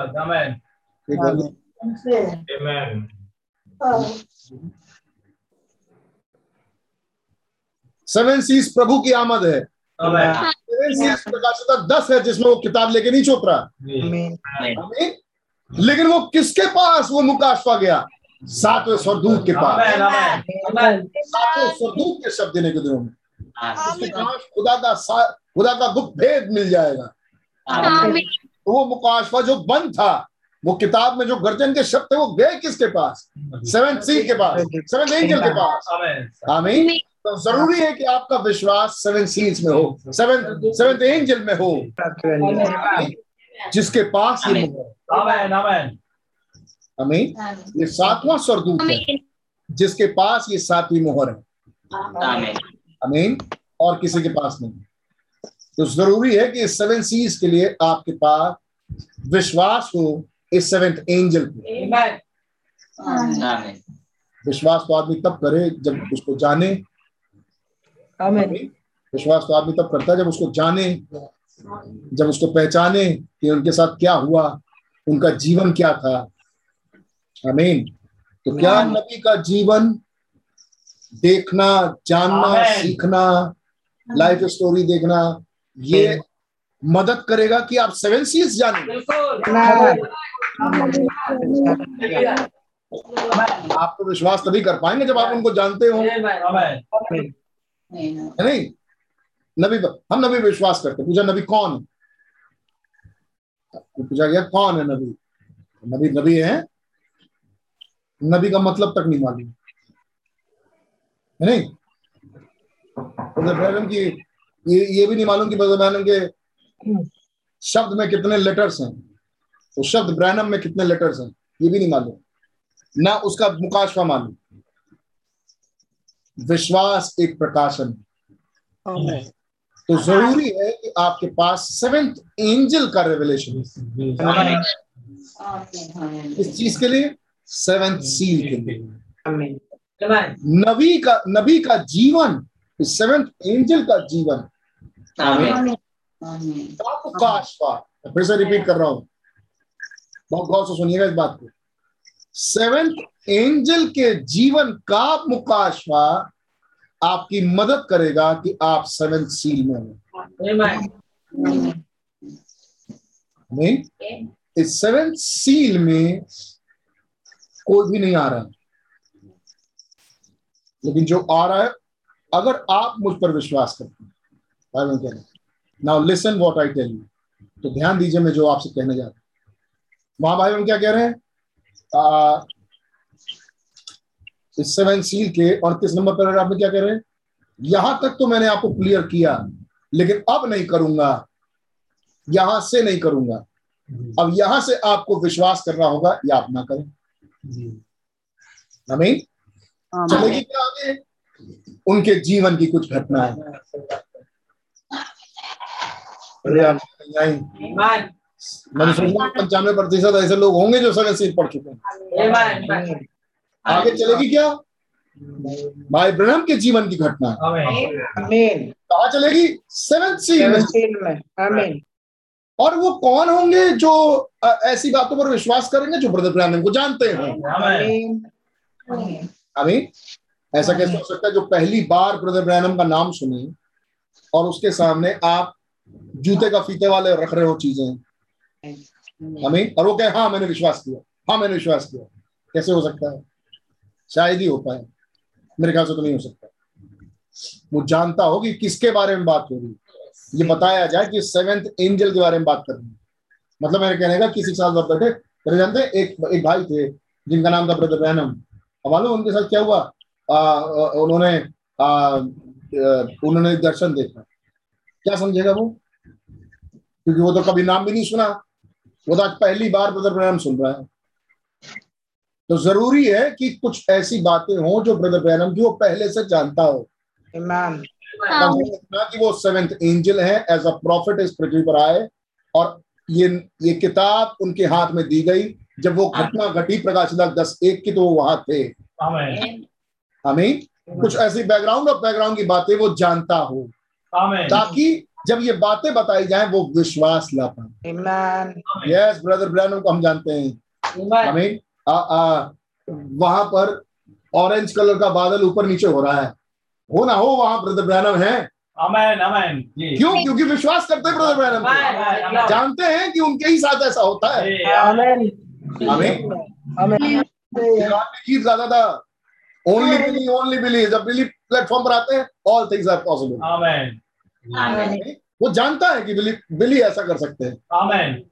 सेवन सीज प्रभु की आमद है। सेवन सीज प्रकाशिता दस है जिसमें वो किताब लेके नहीं चोत रहा। आमीन आमीन लेकिन वो किसके पास? वो मुकाशवा गया। सातवें स्वरदूत के पास। सातवें स्वरदूत के शब्द देने के दिनों में। खुदा का खुदा का गुप्त भेद मिल जाएगा। तो वो मुकाशवा जो बंद था वो किताब में जो गर्जन के शब्द थे वो गए किसके पास? सेवन सी के पास। सेवन एंजल के पास। आमेन। आमीन तो ज़रूरी है कि आपका विश्वास सेवन सीज में हो। सेवन सेवन एंजल में हो। जिसके पास ये मोहर है। आमेन आमेन। आमीन ये सातवां स्वरदूत है। जिसके पास ये सातवीं मोहर है। आमीन आमीन। और किसी के पास नहीं। तो ज़रूरी है कि सेवन सीज के लिए आपके पास विश्वास हो। इस सेवेंथ एंजल पे विश्वास तो आदमी तब करे जब उसको जाने। विश्वास तो आदमी तब करता है जब उसको जाने जब उसको पहचाने कि उनके साथ क्या हुआ उनका जीवन क्या था। आमीन तो क्या नबी का जीवन? देखना जानना सीखना लाइफ स्टोरी देखना ये मदद करेगा कि आप सेवन सीज जाने आप तो विश्वास तभी कर पाएँगे जब आप उनको जानते हो। नहीं? नबी हम नबी विश्वास करते पूछा नबी कौन है? पूछा गया कौन है नबी? नबी नबी है? नबी का मतलब तक नहीं मालूम। है नहीं? उधर इब्राहिम की ये ये भी नहीं मालूम कि के शब्द में कितने लेटर्स हैं। तो शब्द ब्रैनम में कितने लेटर्स हैं? ये भी नहीं मालूम। ना उसका मुकाशवा मालूम। विश्वास एक प्रकाशन। है तो ज़रूरी है कि आपके पास सेवेंथ एंजल का रेवलेशन इस चीज़ के लिए? सेवेंथ सील के लिए। नबी का नबी का जीवन सेवेंथ एंजल का जीवन। मैं फिर से रिपीट कर रहा हूँ। बहुत गौर से सुनिएगा इस बात को। सेवेंथ एंजल के जीवन का मुकाशवा आपकी मदद करेगा कि आप सेवेंथ सील में हो। इस सेवेंथ सील में कोई भी नहीं आ रहा। लेकिन जो आ रहा है, अगर आप मुझ पर विश्वास करते हैं now listen what I tell you तो ध्यान दीजिए मैं जो आपसे कहने जा रहा हूँ। वहाँ भाई हम क्या कह रहे हैं? सेवन सील के अड़तीस नंबर पैराग्राफ में क्या कह रहे हैं? यहाँ तक तो मैंने आपको क्लियर किया लेकिन अब नहीं करूँगा। यहाँ से नहीं करूँगा। अब यहाँ से आपको विश्वास करना होगा या आप ना करें। हमें चलेगी क्या आगे? उनके जीवन की कुछ घटना मैंने सोचा पंचानवे प्रतिशत ऐसे लोग होंगे जो सेवन सीट पढ़ चुके हैं। आगे चलेगी क्या? भाई ब्रह्म के जीवन की घटना। कहा चलेगी? सेवन सील में। और वो कौन होंगे जो ऐसी बातों पर विश्वास करेंगे जो ब्रदर ब्रैनम को जानते हैं? आमेन अभी ऐसा कैसे हो सकता है? जो पहली बार ब्रदर ब्रैनम का नाम सुने और उसके सामने आप जूते का फीते वाले रख रहे हो चीज़ें। हमें और वो कहे हाँ मैंने विश्वास किया। हाँ मैंने विश्वास किया। कैसे हो सकता है? शायद ही हो। पाए मेरे ख्याल से तो नहीं हो सकता। वो जानता हो कि किसके बारे में बात हो रही है। ये बताया जाए कि सेवेंथ एंजल के बारे में बात कर रही है। मतलब मेरे कहने का किसी के साथ बैठे मेरे जानते एक एक भाई थे जिनका नाम था ब्रदर रैनम अब मालूम उनके साथ क्या हुआ? आ, उन्होंने आ, उन्होंने दर्शन देखा। क्या समझेगा वो? क्योंकि वो तो कभी नाम भी नहीं सुना। वो तो आज पहली बार ब्रदर ब्रैनम सुन रहा है। तो ज़रूरी है कि कुछ ऐसी बातें हों जो ब्रदर ब्रैनम की वो पहले से जानता हो। इतना कि वो सेवेंथ एंजल है एज अ प्रॉफिट इस पृथ्वी पर आए और ये ये किताब उनके हाथ में दी गई। जब वो घटना घटी प्रकाश दस एक की तो वो वहाँ थे। हमें कुछ ऐसी बैकग्राउंड और बैकग्राउंड की बातें वो जानता हो। ताकि जब ये बातें बताई जाए वो विश्वास ला पाए यस ब्रदर ब्रैनम को हम जानते हैं। हमें आ, आ, वहाँ पर ऑरेंज कलर का बादल ऊपर नीचे हो रहा है। हो ना हो वहाँ ब्रदर ब्रैनम है? Amen, amen. क्यों? क्योंकि विश्वास करते हैं ब्रदर ब्रैनम जानते हैं कि उनके ही साथ ऐसा होता है। जी, आमेन हमें आमेन था। ओनली बिलीव ओनली बिलीव जब बिलीव प्लेटफॉर्म पर आते हैं all things are possible Amen. वो जानता है कि बिली बिली ऐसा कर सकते हैं। Amen.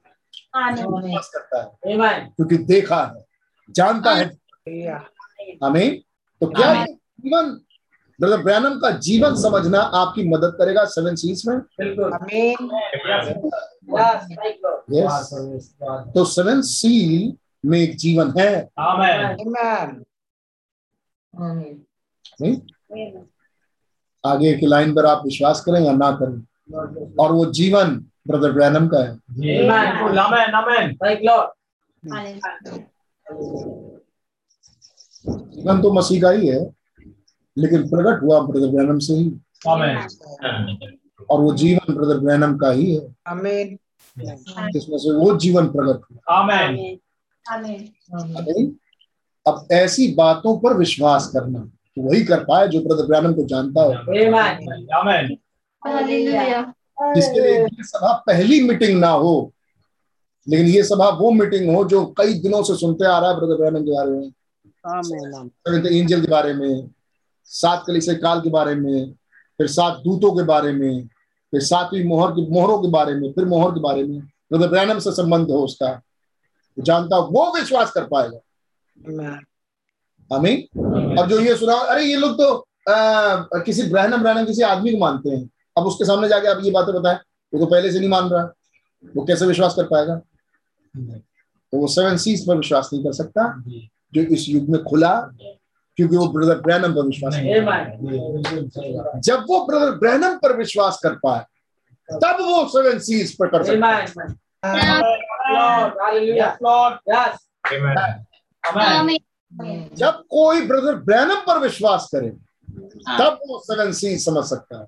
विश्वास करता है। क्योंकि देखा है जानता है। हमें तो क्या जीवन ब्रदर ब्रैनम का जीवन समझना आपकी मदद करेगा सेवन सीज में। यस तो सेवन सील में एक जीवन है। Amen. आमेन नहीं? आगे की लाइन पर आप विश्वास करें या ना करें? और वो जीवन ब्रदर ब्रैनम का है. जीवन तो मसीह का ही है लेकिन प्रकट हुआ ब्रदर ब्रैनम से ही। और वो जीवन ब्रदर ब्रैनम का ही है। आमेन जिसमें से वो जीवन प्रकट हुआ। अब ऐसी बातों पर विश्वास करना। वही कर पाए जो ब्रदर ब्रैनम को जानता हो। Amen. जिसके लिए ये सभा पहली मीटिंग ना हो लेकिन ये सभा वो मीटिंग हो जो कई दिनों से सुनते आ रहा है ब्रदर ब्रैनम के बारे में। एंजल के बारे में सात कलिसिया काल के बारे में फिर सात दूतों के बारे में फिर सातवीं मोहर की मोहरों के बारे में फिर मोहर के बारे में ब्रदर ब्रैनम से संबंध हो उसका। जानता वो विश्वास कर पाएगा। आमेन हमें अब जो ये सुना अरे ये लोग तो आ, किसी ब्रहणम ब्रहणम किसी आदमी को मानते हैं। अब उसके सामने जाके आप ये बातें बताएँ वो तो पहले से नहीं मान रहा। वो कैसे विश्वास कर पाएगा? तो वो सेवन सीज पर विश्वास नहीं कर सकता जो। इस युग में खुला क्योंकि वो ब्रदर ब्रैनम पर विश्वास नहीं Amen. जब वो ब्रदर ब्रैनम पर विश्वास कर पाए तब वो सेवन सीज पर कर सकता है। Amen. जब कोई ब्रदर ब्रैनम पर विश्वास करे हाँ। तब वो सेवन सी समझ सकता है।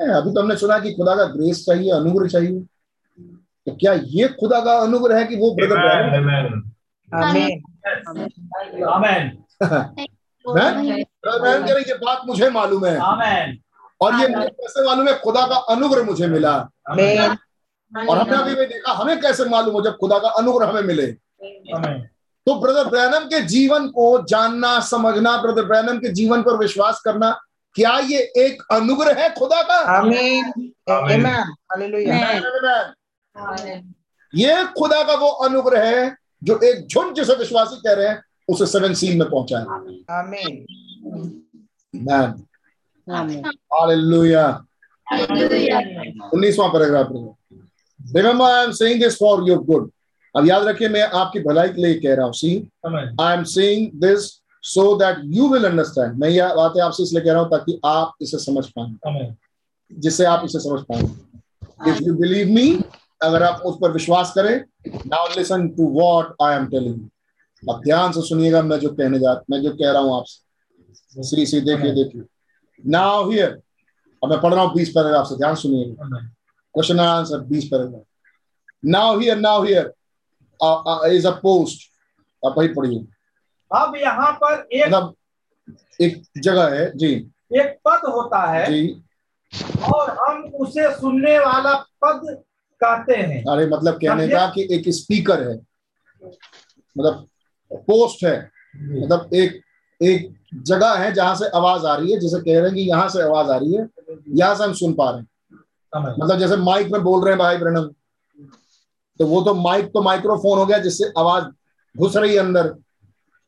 ए, अभी तो हमने सुना कि खुदा का ग्रेस चाहिए अनुग्रह चाहिए। तो क्या ये खुदा का अनुग्रह है कि वो ब्रदर. हैं? ये बात मुझे मालूम है। और ये मुझे कैसे मालूम है? खुदा का अनुग्रह मुझे मिला। और हमने अभी देखा हमें कैसे मालूम हो जब खुदा का अनुग्रह हमें मिले. तो ब्रदर ब्रैनम के जीवन को जानना समझना ब्रदर ब्रैनम के जीवन पर विश्वास करना क्या ये एक अनुग्रह है खुदा का. Hallelujah. ये खुदा का वो अनुग्रह है जो एक झुंड जिसे विश्वासी कह रहे हैं उसे सेवन सील में पहुँचा है। Amen. Man hallelujah Hallelujah. 19वां paragraph remember I am saying this for your good अब याद रखिए मैं आपकी भलाई के लिए कह रहा हूँ see I am saying this so that you will understand मैं यह बातें आपसे इसलिए कह रहा हूँ ताकि आप इसे समझ पाए। जिससे आप इसे समझ पाए। इफ़ यू बिलीव मी अगर आप उस पर विश्वास करें now listen to what I am telling अब ध्यान से सुनिएगा मैं जो कहने जा मैं जो कह रहा हूँ आपसे। श्री सी देखिए देखिए। नाउ हियर अब मैं पढ़ रहा हूँ बीस पैराग्राफ से। ध्यान सुनिएगा। क्वेश्चन आंसर बीस paragraph. Now here now here is a post आप वही पढ़िए। अब यहाँ पर एक मतलब एक जगह है जी। एक पद होता है। जी। और हम उसे सुनने वाला पद कहते हैं। अरे मतलब कहने का कि एक स्पीकर है। मतलब पोस्ट है। मतलब एक एक जगह है जहाँ से आवाज़ आ रही है जैसे कह रहे हैं कि यहाँ से आवाज़ आ रही है यहाँ से हम सुन पा रहे हैं। मतलब जैसे माइक में बोल रहे हैं भाई ब्रणम। तो वो तो माइक तो माइक्रोफोन हो गया जिससे आवाज़ घुस रही है अंदर।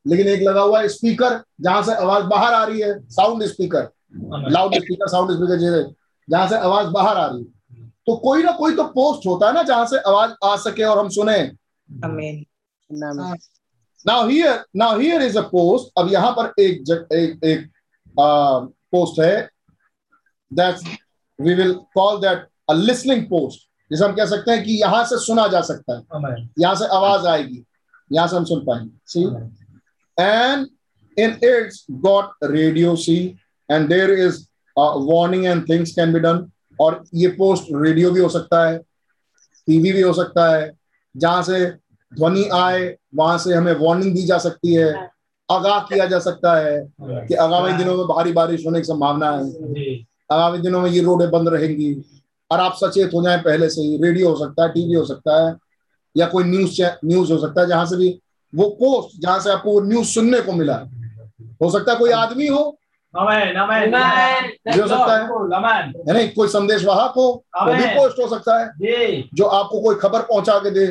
लेकिन एक लगा हुआ है स्पीकर जहाँ से आवाज़ बाहर आ रही है sound speaker loud speaker sound speaker जैसे जहाँ से आवाज़ बाहर आ रही है। तो कोई ना कोई तो पोस्ट होता है ना जहाँ से आवाज़ आ सके और हम सुने. Now here now here is a post अब यहाँ पर एक जग, एक एक पोस्ट है। That we will call that a listening post जिसे हम कह सकते हैं कि यहाँ से सुना जा सकता है. यहाँ से आवाज़ आएगी। यहाँ से हम सुन पाएँगे। सी and in it's got radio see and there is uh, warning and things can be done. और ये पोस्ट रेडियो भी हो सकता है टीवी भी हो सकता है। जहाँ से ध्वनि आए वहाँ से हमें वार्निंग दी जा सकती है। आगाह किया जा सकता है कि आगामी दिनों में भारी बारिश होने की संभावना है। आगामी दिनों में ये रोडें बंद रहेंगी। और आप सचेत हो जाए पहले से ही। रेडियो हो सकता है टीवी हो सकता है या कोई न्यूज़ न्यूज़ हो सकता है जहाँ से भी वो पोस्ट जहाँ से आपको वो न्यूज़ सुनने को मिला। हो सकता है कोई आदमी हो। हो सकता है। है नहीं कोई संदेश वाहक हो वो भी पोस्ट हो सकता है। जो। आपको कोई खबर पहुँचा के दे।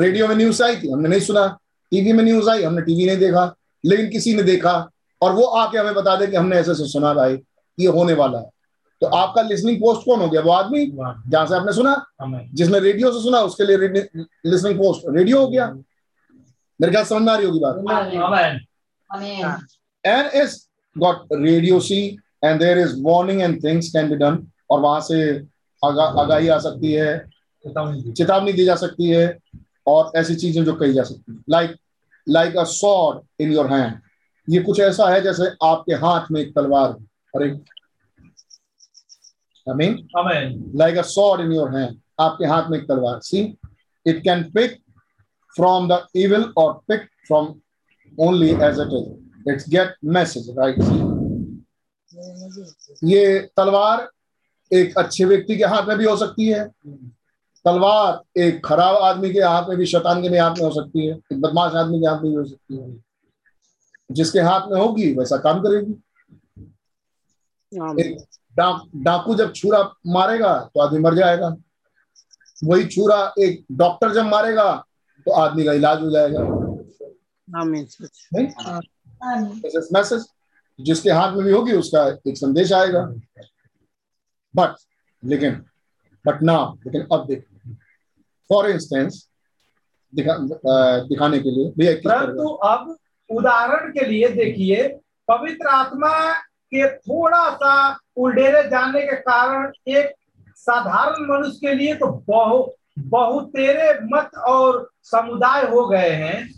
रेडियो में न्यूज़ आई थी हमने नहीं सुना। टीवी में न्यूज़ आई हमने टीवी नहीं देखा। लेकिन किसी ने देखा और वो आके हमें बता दे कि हमने ऐसे ऐसे सुना भाई ये होने वाला है। तो आपका लिसनिंग पोस्ट कौन हो गया? वो आदमी जहाँ से आपने सुना जिसने रेडियो से सुना उसके लिए लिसनिंग पोस्ट रेडियो हो गया। मेरे ख्याल समझ में आ रही होगी बात। and is got radio C and there is warning and things can be done और वहाँ से आगा, आगाही आ सकती है। चेतावनी दी. जा सकती है और ऐसी चीज़ें जो कही जा सकती है। Like like a sword in your hand ये कुछ ऐसा है जैसे आपके हाथ में एक तलवार और एक I mean Amen. like a sword in your hand. आपके हाथ में एक तलवार। See? It can pick from the evil or pick from only as it is. It's get message right? see? ये तलवार एक अच्छे व्यक्ति के हाथ में भी हो सकती है। तलवार एक खराब आदमी के हाथ में भी शैतान के हाथ में हो सकती है। एक बदमाश आदमी के हाथ में भी हो सकती है। जिसके हाथ में होगी वैसा काम करेगी। एक डाक डाकू जब छुरा मारेगा तो आदमी मर जाएगा। वही छुरा एक डॉक्टर जब मारेगा तो आदमी का इलाज हो जाएगा। मैसेज जिसके हाथ में भी होगी उसका एक संदेश आएगा। बट लेकिन बट ना लेकिन अब देख। फॉर इंस्टेंस दिखा दिखाने के लिए। भैया परंतु अब उदाहरण के लिए देखिए पवित्र आत्मा के थोड़ा सा उल्डेरे जाने के कारण एक साधारण मनुष्य के लिए तो बहु बहुतेरे मत और समुदाय हो गए हैं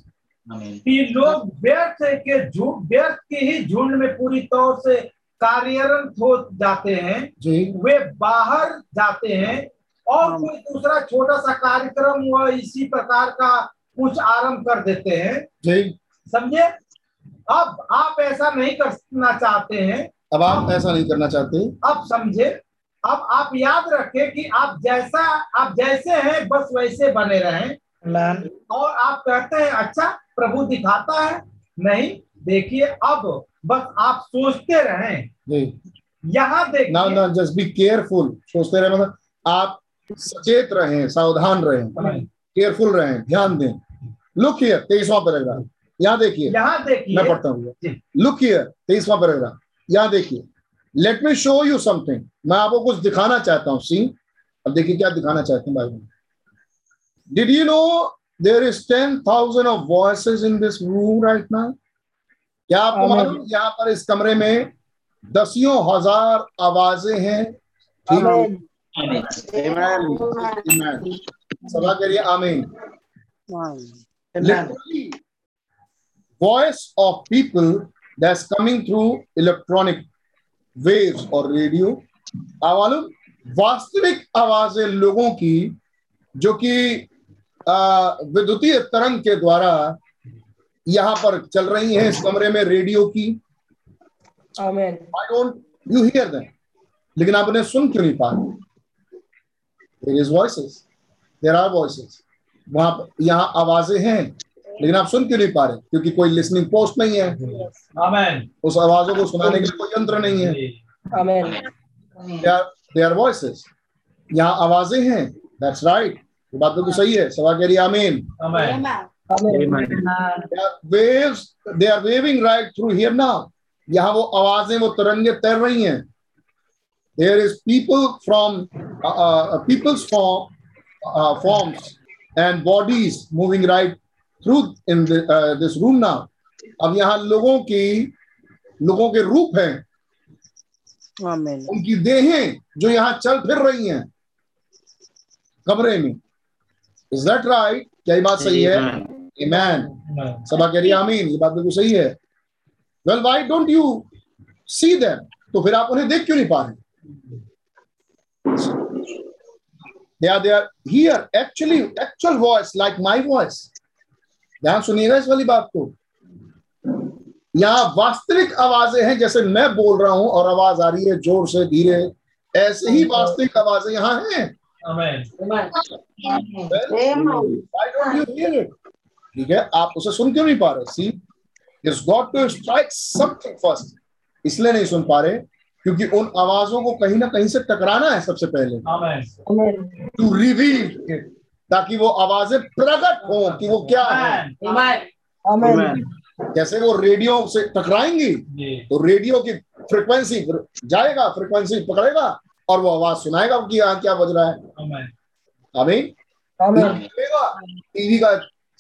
कि लोग व्यर्थ के झूठ व्यर्थ के ही झुंड में पूरी तौर से कार्यरत हो जाते हैं। जी। वे बाहर जाते हैं और कोई दूसरा छोटा सा कार्यक्रम व इसी प्रकार का कुछ आरंभ कर देते हैं। समझे? अब आप ऐसा नहीं करना चाहते हैं। अब आप ऐसा नहीं करना चाहते। अब समझे अब आप याद रखें कि आप जैसा आप जैसे हैं बस वैसे बने रहें। और आप कहते हैं अच्छा प्रभु दिखाता है नहीं देखिए अब बस आप सोचते रहें। जी। यहाँ ना देखिए ना जस्ट बी केयरफुल सोचते रहे मतलब आप सचेत रहें सावधान रहें। केयरफुल रहें ध्यान दें। लुक हियर तेईसवां पैराग्राफ। यहाँ देखिए। यहाँ देखिए। मैं पढ़ता हूँ। जी। लुक हियर तेईसवां पैराग्राफ यहाँ देखिए। Let me show you something मैं आपको कुछ दिखाना चाहता हूँ सी अब देखिए क्या दिखाना चाहते हैं में did you know there is ten thousand of voices in this room right now क्या आपको मालूम? यहाँ पर इस कमरे में दसियों हज़ार आवाज़ें हैं। ठीक है. सभा करिए आमीन। Voice of people that's coming through electronic waves or radio. मालूम? वास्तविक आवाज़ें लोगों की जो कि विद्युतीय तरंग के द्वारा यहाँ पर चल रही हैं इस कमरे में रेडियो की। Amen. I don't you hear them लेकिन आप उन्हें सुन क्यों नहीं पा there is voices there are voices वहाँ यहाँ आवाज़ें हैं। लेकिन आप सुन क्यों नहीं पा रहे? क्योंकि कोई लिसनिंग पोस्ट नहीं है। आमेन उस आवाजों को सुनाने के लिए कोई यंत्र नहीं है. वॉइसेस यहाँ आवाज़ें हैं। दैट्स राइट ये बात बिल्कुल सही है। सवा कह रही आमीन Amen. waves they are waving right through यहाँ वो आवाज़ें वो तरंगे तैर रही हैं। There is people from peoples uh, people's form uh, forms and through in this room now अब यहाँ लोगों की लोगों के रूप है। उनकी देहें जो यहाँ चल फिर रही हैं कमरे में। इज़ दैट राइट क्या बात सही है? Amen. सभा कह रही है आमीन. ये बात बिल्कुल सही है। Well why don't you see them तो फिर आप उन्हें देख क्यों नहीं पा रहे? They are they are here actually actual voice like my voice ध्यान सुनिएगा इस वाली बात को। यहाँ वास्तविक आवाज़ें हैं जैसे मैं बोल रहा हूँ और आवाज़ आ रही है ज़ोर से धीरे। ऐसे ही वास्तविक आवाज़ें यहाँ हैं। आमेन Why don't you hear it? ठीक है आप उसे सुन क्यों नहीं पा रहे? See it's got to strike something first इसलिए नहीं सुन पा रहे क्योंकि उन आवाजों को कहीं ना कहीं से टकराना है सबसे पहले। टू रिवील ताकि वो आवाज़ें प्रकट हो कि वो क्या है। आमेन जैसे वो रेडियो से टकराएँगी तो रेडियो की फ्रिक्वेंसी जाएगा फ्रिक्वेंसी पकड़ेगा और वो आवाज़ सुनाएगा कि यहाँ क्या बज रहा है। आमेन आमीन। Amen. टीवी का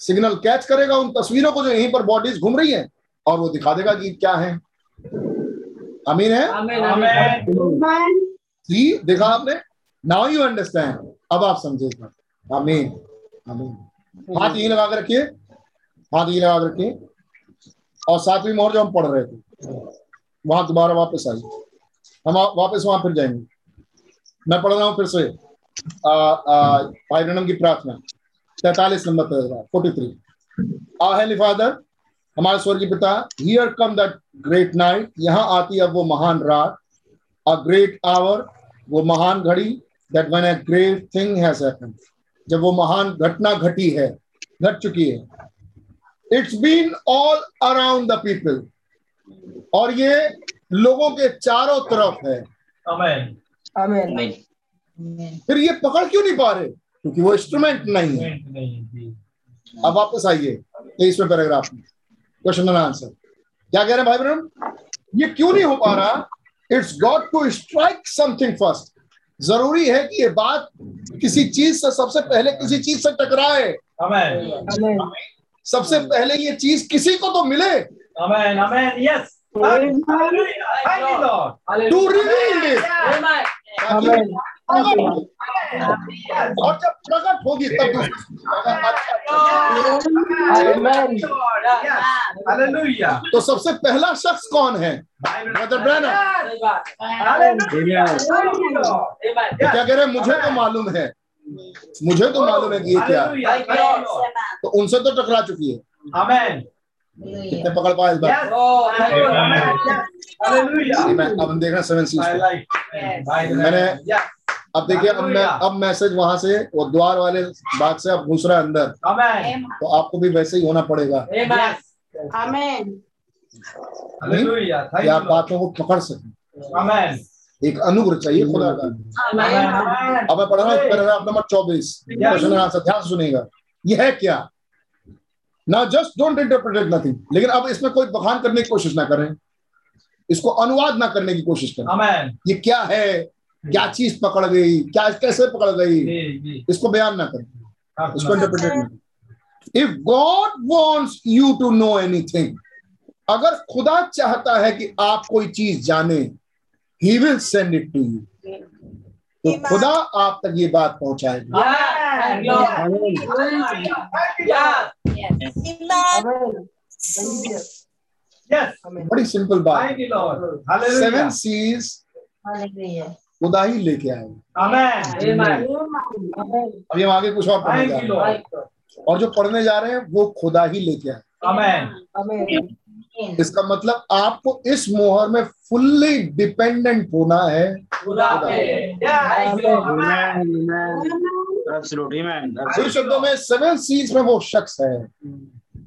सिग्नल कैच करेगा उन तस्वीरों को जो यहीं पर बॉडीज घूम रही हैं और वो दिखा देगा कि क्या है। अमीन है? आमेन सी देखा आपने? नाउ यू अंडरस्टैंड अब आप समझे अमीन अमीन हाथ यही लगा के रखिए। हाथ यही लगा के रखिए। और सातवीं मोहर जो हम पढ़ रहे थे, वहाँ दोबारा वापस आइए। हम वापस वहाँ फिर जाएँगे। मैं पढ़ रहा हूँ फिर से भाई की प्रार्थना। तैतालीस नंबर फोर्टी थ्री आ फादर हमारे स्वर्गीय पिता here come that great night यहाँ आती अब वो महान रात। अ ग्रेट आवर वो महान घड़ी that when a great thing has happened जब वो महान घटना घटी है घट चुकी है। It's been all around the people और ये लोगों के चारों तरफ़ है। आमेन Amen. आमीन फिर ये पकड़ क्यों नहीं पा रहे? क्योंकि वो इंस्ट्रूमेंट नहीं है। अब वापस आइए तेईसवें पैराग्राफ में। क्वेश्चन एंड आंसर क्या कह रहे हैं भाई ब्रह्म ये क्यों नहीं हो पा रहा? It's got to strike something first ज़रूरी है कि ये बात किसी चीज़ से सबसे पहले किसी चीज़ से टकराए Amen. सबसे पहले ये चीज़ किसी को तो मिले Amen. Amen. Yes. Reveal Amen. तो सबसे पहला शख्स कौन है क्या कह रहे मुझे तो मालूम है मुझे तो मालूम है कि ये क्या तो उनसे तो टकरा चुकी है कितने पकड़ पाए इस बार अब हम हैं सेवन सीज मैंने अब देखिए अब मैं अब मैसेज वहाँ से वो द्वार वाले बात से अब घुस रहा है अंदर। तो आपको भी वैसे ही होना पड़ेगा। कि आप बातों को पकड़ सकें। एक अनुग्रह चाहिए खुदा का. अब मैं पढ़ रहा हूँ पैराग्राफ नंबर चौबीस। क्वेश्चन आंसर ध्यान सुनेगा यह है क्या? ना जस्ट डोंट इंटरप्रेट नथिंग लेकिन अब इसमें कोई बखान करने की कोशिश ना करें। इसको अनुवाद ना करने की कोशिश करें। ये क्या है? क्या चीज़ पकड़ गई? क्या कैसे पकड़ गई. इसको बयान ना करें। इसको Amen. इंटरप्रेट ना if God wants you to know anything अगर खुदा चाहता है कि आप कोई चीज़ जाने ही will send it to you तो खुदा आप तक ये बात पहुंचाएगा. बड़ी सिंपल बात. सेवन. सीज. खुदा ही लेके आएगा. Amen. अभी हम आगे कुछ और पढ़ने जा रहे हैं। और जो पढ़ने जा रहे हैं वो खुदा ही लेके आए. इसका मतलब आपको इस मोहर में फुल्ली डिपेंडेंट होना है. दूसरे शब्दों में सेवन सीज में वो शख्स है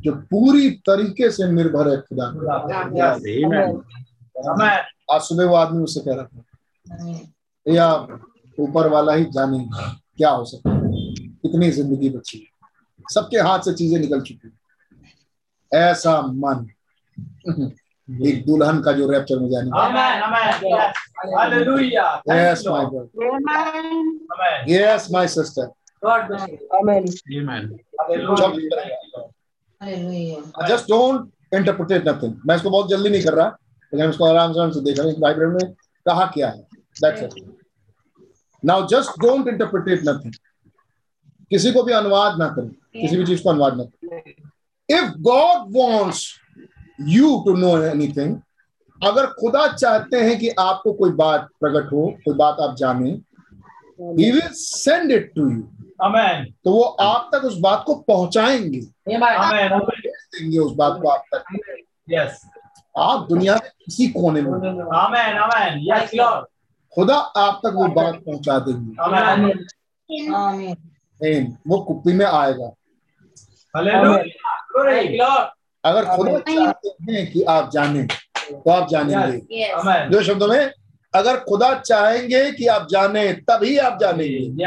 जो पूरी तरीके से निर्भर है खुदा. आज सुबह वो आदमी मुझसे कह रहा था या ऊपर वाला ही जाने क्या हो सकता है कितनी ज़िंदगी बची है सबके हाथ से चीज़ें निकल चुकी हैं। ऐसा मन एक दुल्हन का जो रैप्चर में जाने Amen. Amen. Yes. Hallelujah. Thank yes my brother yes my sister God bless you. Amen. Amen. Hallelujah. Just don't interpret nothing मैं इसको बहुत जल्दी नहीं कर रहा लेकिन इसको आराम से देख रहे हैं बाइबल में कहा क्या है that's it now just don't interpret nothing किसी को भी अनुवाद ना करें। किसी भी चीज़ को अनुवाद ना करें। If God wants you to know anything अगर खुदा चाहते हैं कि आपको कोई बात प्रकट हो कोई बात आप जाने he will send it to you Amen. तो वो आप तक उस बात को पहुंचाएँगे। Amen. देंगे उस बात को आप तक। Yes. आप दुनिया के किसी कोने में Amen. Amen. Yes, Lord. खुदा आप तक वो बात पहुँचा देंगे. वो कुप्पी में आएगा. अगर खुदा चाहते हैं कि आप जाने तो आप जानेंगे। Amen. दो शब्दों में अगर खुदा चाहेंगे कि आप जाने तभी आप जानेंगे।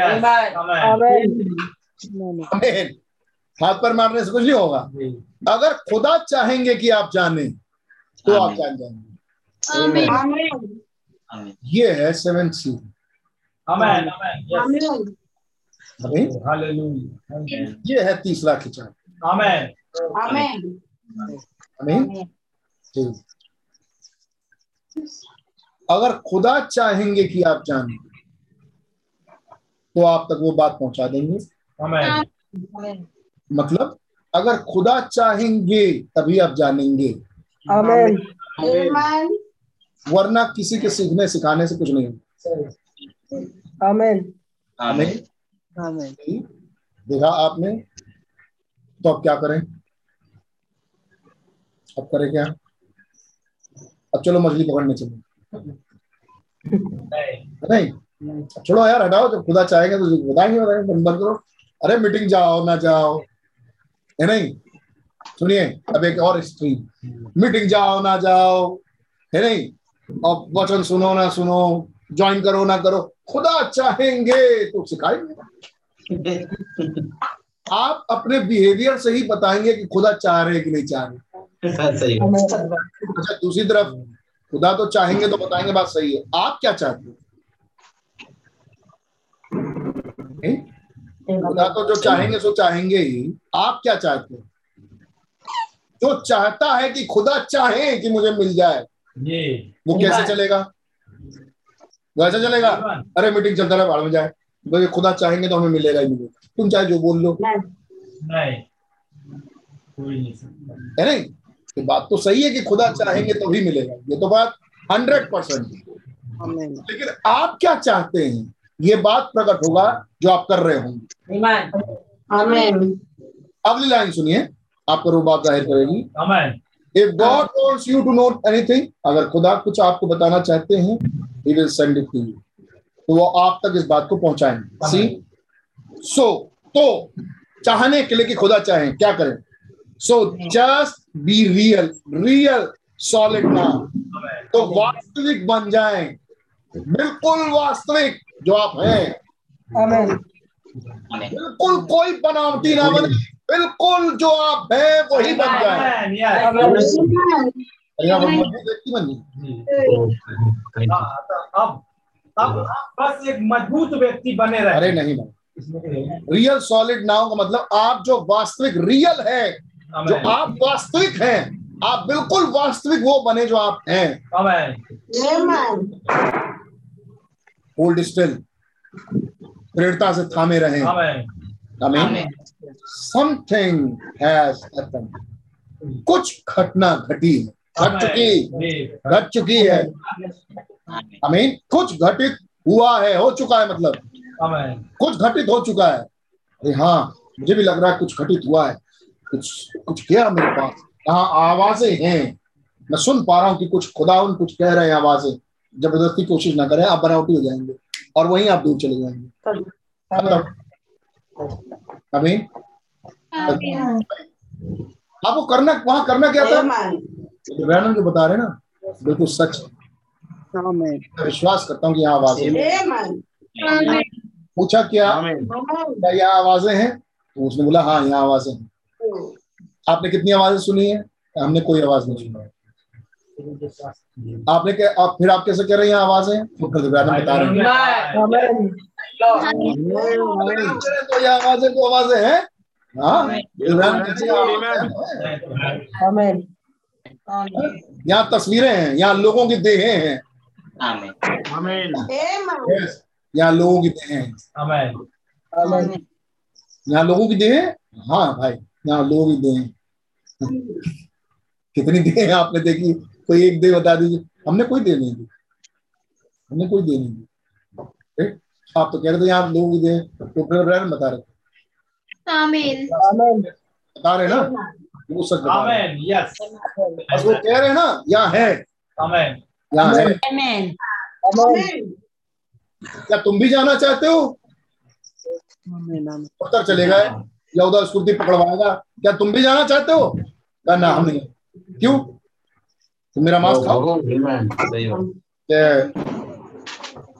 हाथ पर मारने से कुछ नहीं होगा। अगर खुदा चाहेंगे कि आप जाने तो आप जान जाएँगे. ये है seven C Amen. Amen. Yes. आमीन। Hallelujah. Thank you. ये है तीसरा खिंचाव Amen. Amen. आमीन अगर खुदा चाहेंगे कि आप जाने तो आप तक वो बात पहुँचा देंगे Amen. Amen. मतलब अगर खुदा चाहेंगे तभी आप जानेंगे Amen. Amen. वरना किसी के सीखने सिखाने से कुछ नहीं होगा Amen. Amen. Amen. देखा आपने? तो अब क्या करें? अब करें क्या? अब चलो मछली पकड़ने चलो। नहीं। छोड़ो यार हटाओ जब खुदा चाहेंगे तो बताएँगे बताएँगे बंद बंद करो। अरे मीटिंग जाओ ना जाओ। है नहीं? सुनिए अब एक और स्ट्रीम मीटिंग जाओ ना जाओ। है नहीं? और वचन सुनो ना सुनो ज्वाइन करो ना करो। खुदा चाहेंगे तो सिखाएँगे। आप अपने बिहेवियर से ही बताएँगे कि खुदा चाह रहे हैं कि नहीं चाह रहे अच्छा दूसरी तरफ़ खुदा तो चाहेंगे तो बताएँगे बात सही है। आप क्या चाहते हो? खुदा तो जो चाहेंगे सो चाहेंगे ही। आप क्या चाहते हो? जो चाहता है कि खुदा चाहे कि मुझे मिल जाए। जी। वो कैसे चलेगा? वैसे चलेगा? अरे मीटिंग चलता रहा बाहर में जाए। भाई खुदा चाहेंगे तो हमें मिलेगा ही मिलेगा। तुम चाहे जो बोल लो। नहीं। है नहीं? ये बात तो सही है कि खुदा चाहेंगे तो भी मिलेगा। ये तो बात हंड्रेड परसेंट लेकिन आप क्या चाहते हैं? ये बात प्रकट होगा जो आप कर रहे होंगे। अगली लाइन सुनिए। आप पर वो बात ज़ाहिर करेगी। If God wants you to know anything अगर खुदा कुछ आपको बताना चाहते हैं he will send it to you. तो वो आप तक इस बात को पहुंचाएँगे। सी सो तो चाहने के लिए कि खुदा चाहे क्या करें? So just be real real solid नाम तो वास्तविक बन जाएँ। बिल्कुल वास्तविक जो आप हैं। बिल्कुल कोई बनावटी ना बने। बिल्कुल जो आप हैं वही बन जाए। बन जाए। अब अब बस एक मज़बूत व्यक्ति बने रहे। अरे नहीं बने रियल सॉलिड नाउ का मतलब आप जो वास्तविक रियल है जो आप वास्तविक हैं आप बिल्कुल वास्तविक वो बने जो आप हैं। होल्ड स्टिल दृढ़ता से थामे रहे। आमीन समथिंग हैज़ हैपेंड कुछ घटना घटी है। घट चुकी घट चुकी है। आमीन। कुछ घटित हुआ है हो चुका है मतलब। कुछ घटित हो चुका है। अरे हाँ मुझे भी लग रहा है कुछ घटित हुआ है। कुछ कुछ गया मेरे पास। यहाँ आवाज़ें हैं। मैं सुन पा रहा हूँ कि कुछ खुदा उन कुछ कह रहे हैं आवाज़ें। ज़बरदस्ती कोशिश ना करें आप बनावटी हो जाएँगे। और वहीं आप दूर चले जाएँगे। मतलब अमीन आपको करना वहाँ करना क्या था? ब्रैनम जो बता रहे ना बिल्कुल सच। है। विश्वास करता हूँ कि यहाँ आवाज़ें हैं। पूछा क्या? क्या यहाँ आवाज़ें हैं? तो उसने बोला हाँ यहाँ आवाज़ें हैं। आपने कितनी आवाज़ें सुनी है? हमने कोई आवाज़ नहीं सुनी। आपने क्या आप फिर आप कैसे कह रहे हैं यहाँ आवाज़ें तो बता रहे हैं। तो ये आवाज़ें तो आवाज़ें हैं। हाँ? हैं, यहाँ तस्वीरें हैं यहाँ लोगों की देहे हैं। यहाँ लोगों की देहें हैं। यहाँ लोगों की देहे? हाँ भाई यहाँ लोगों की देहें। कितनी देह आपने देखी? कोई एक देह बता दीजिए। हमने कोई दे नहीं दी। हमने कोई दे नहीं दी। ठीक? आप तो कह रहे थे यहाँ लोगों की देह तो बता रहे थे। आमीन आमीन बता रहे ना हैं। यस बस वो कह रहे हैं ना यहाँ है। अमेन यहाँ है। आमीन आमीन क्या तुम भी जाना चाहते हो? पत्थर आमीन उत्तर चले गए। या उधर स्कूटी पकड़वाएगा। क्या तुम भी जाना चाहते हो? क्या ना हम नहीं क्यों? तुम मेरा मास्क खाओ।